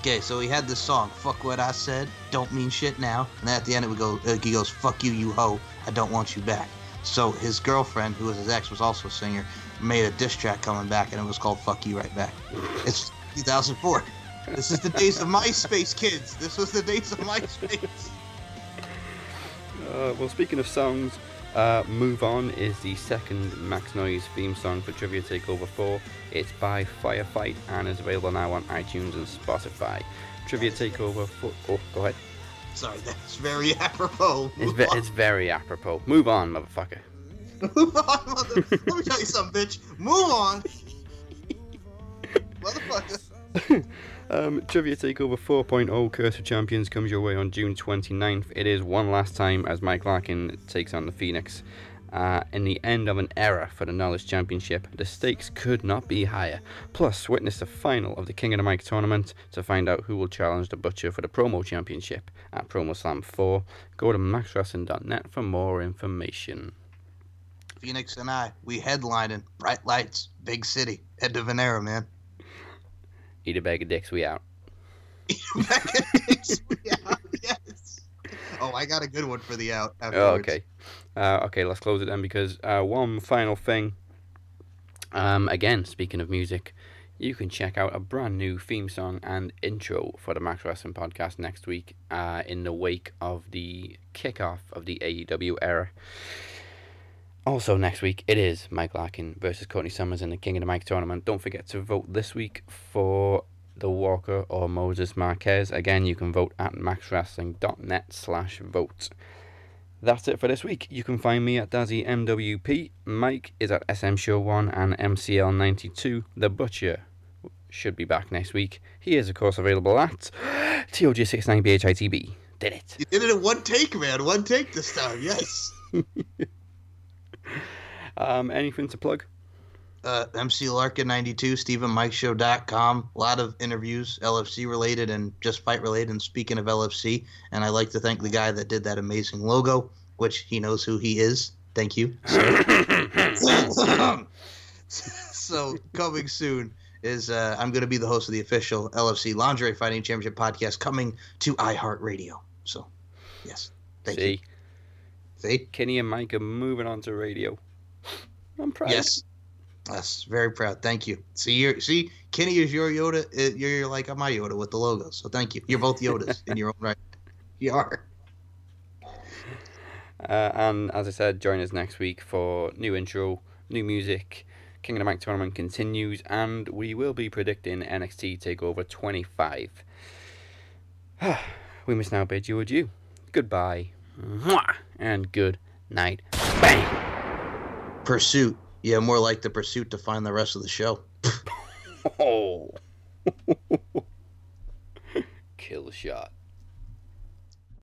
Okay, so he had this song, "Fuck What I Said, Don't Mean Shit Now," and at the end it would go, uh, he goes, "Fuck you, you hoe, I don't want you back." So his girlfriend, who was his ex, was also a singer, made a diss track coming back, and it was called "Fuck You Right Back." It's 2004. This is the days of MySpace, kids. This was the days of MySpace. Uh, well, speaking of songs, uh, Move On is the second Max Noise theme song for Trivia Takeover 4. It's by Firefight and is available now on iTunes and Spotify. Trivia Takeover 4. Oh, go ahead. Sorry, that's very apropos. It's, ve- it's very apropos. Move on, motherfucker. Move on, mother. Let me tell you something, bitch. Move on. Motherfucker. Um, Trivia Takeover 4.0 Curse of Champions comes your way on June 29th. It is one last time as Mike Larkin takes on the Phoenix. Uh, in the end of an era for the Knowledge Championship, the stakes could not be higher. Plus, witness the final of the King of the Mic tournament to find out who will challenge the Butcher for the Promo Championship at Promo Slam 4. Go to maxwrestling.net for more information. Phoenix and I, we headlining. Bright lights, big city. Head to Venera, man. Eat a bag of dicks, we out. Eat a bag of dicks. We out. Yes. Oh, I got a good one for the out. Oh, okay. Uh, okay, let's close it then because uh, one final thing. Um, again, speaking of music, you can check out a brand new theme song and intro for the Max Wrestling podcast next week uh, in the wake of the kickoff of the AEW era. Also, next week, it is Mike Larkin versus Courtney Summers in the King of the Mic tournament. Don't forget to vote this week for the Walker or Moses Marquez. Again, you can vote at maxwrestling.net slash vote. That's it for this week. You can find me at Dazzy MWP. Mike is at SM Show 1 and MCL92. The Butcher should be back next week. He is, of course, available at TOG69BHITB. Did it. You did it in one take, man. One take this time. Yes. Um, anything to plug? uh, MC Larkin 92, StephenMikeShow.com. A lot of interviews, LFC related and just fight related. And speaking of LFC, and I'd like to thank the guy that did that amazing logo, which he knows who he is. Thank you. So, so coming soon is uh, I'm going to be the host of the official LFC Lingerie Fighting Championship podcast coming to iHeartRadio. So, yes. Thank See? you. See? Kenny and Mike are moving on to radio. I'm proud. Yes. Yes, very proud. Thank you. See, you're, see, Kenny is your Yoda. uh, You're, you're like my Yoda with the logo. So thank you. You're both Yodas in your own right. You are. Uh, and as I said, join us next week for new intro, new music. King of the Mic tournament continues, and we will be predicting NXT Takeover 25. we must now bid you adieu. Goodbye, Mwah! and good night. Bang! Pursuit. Yeah, more like the pursuit to find the rest of the show. Oh. Kill shot.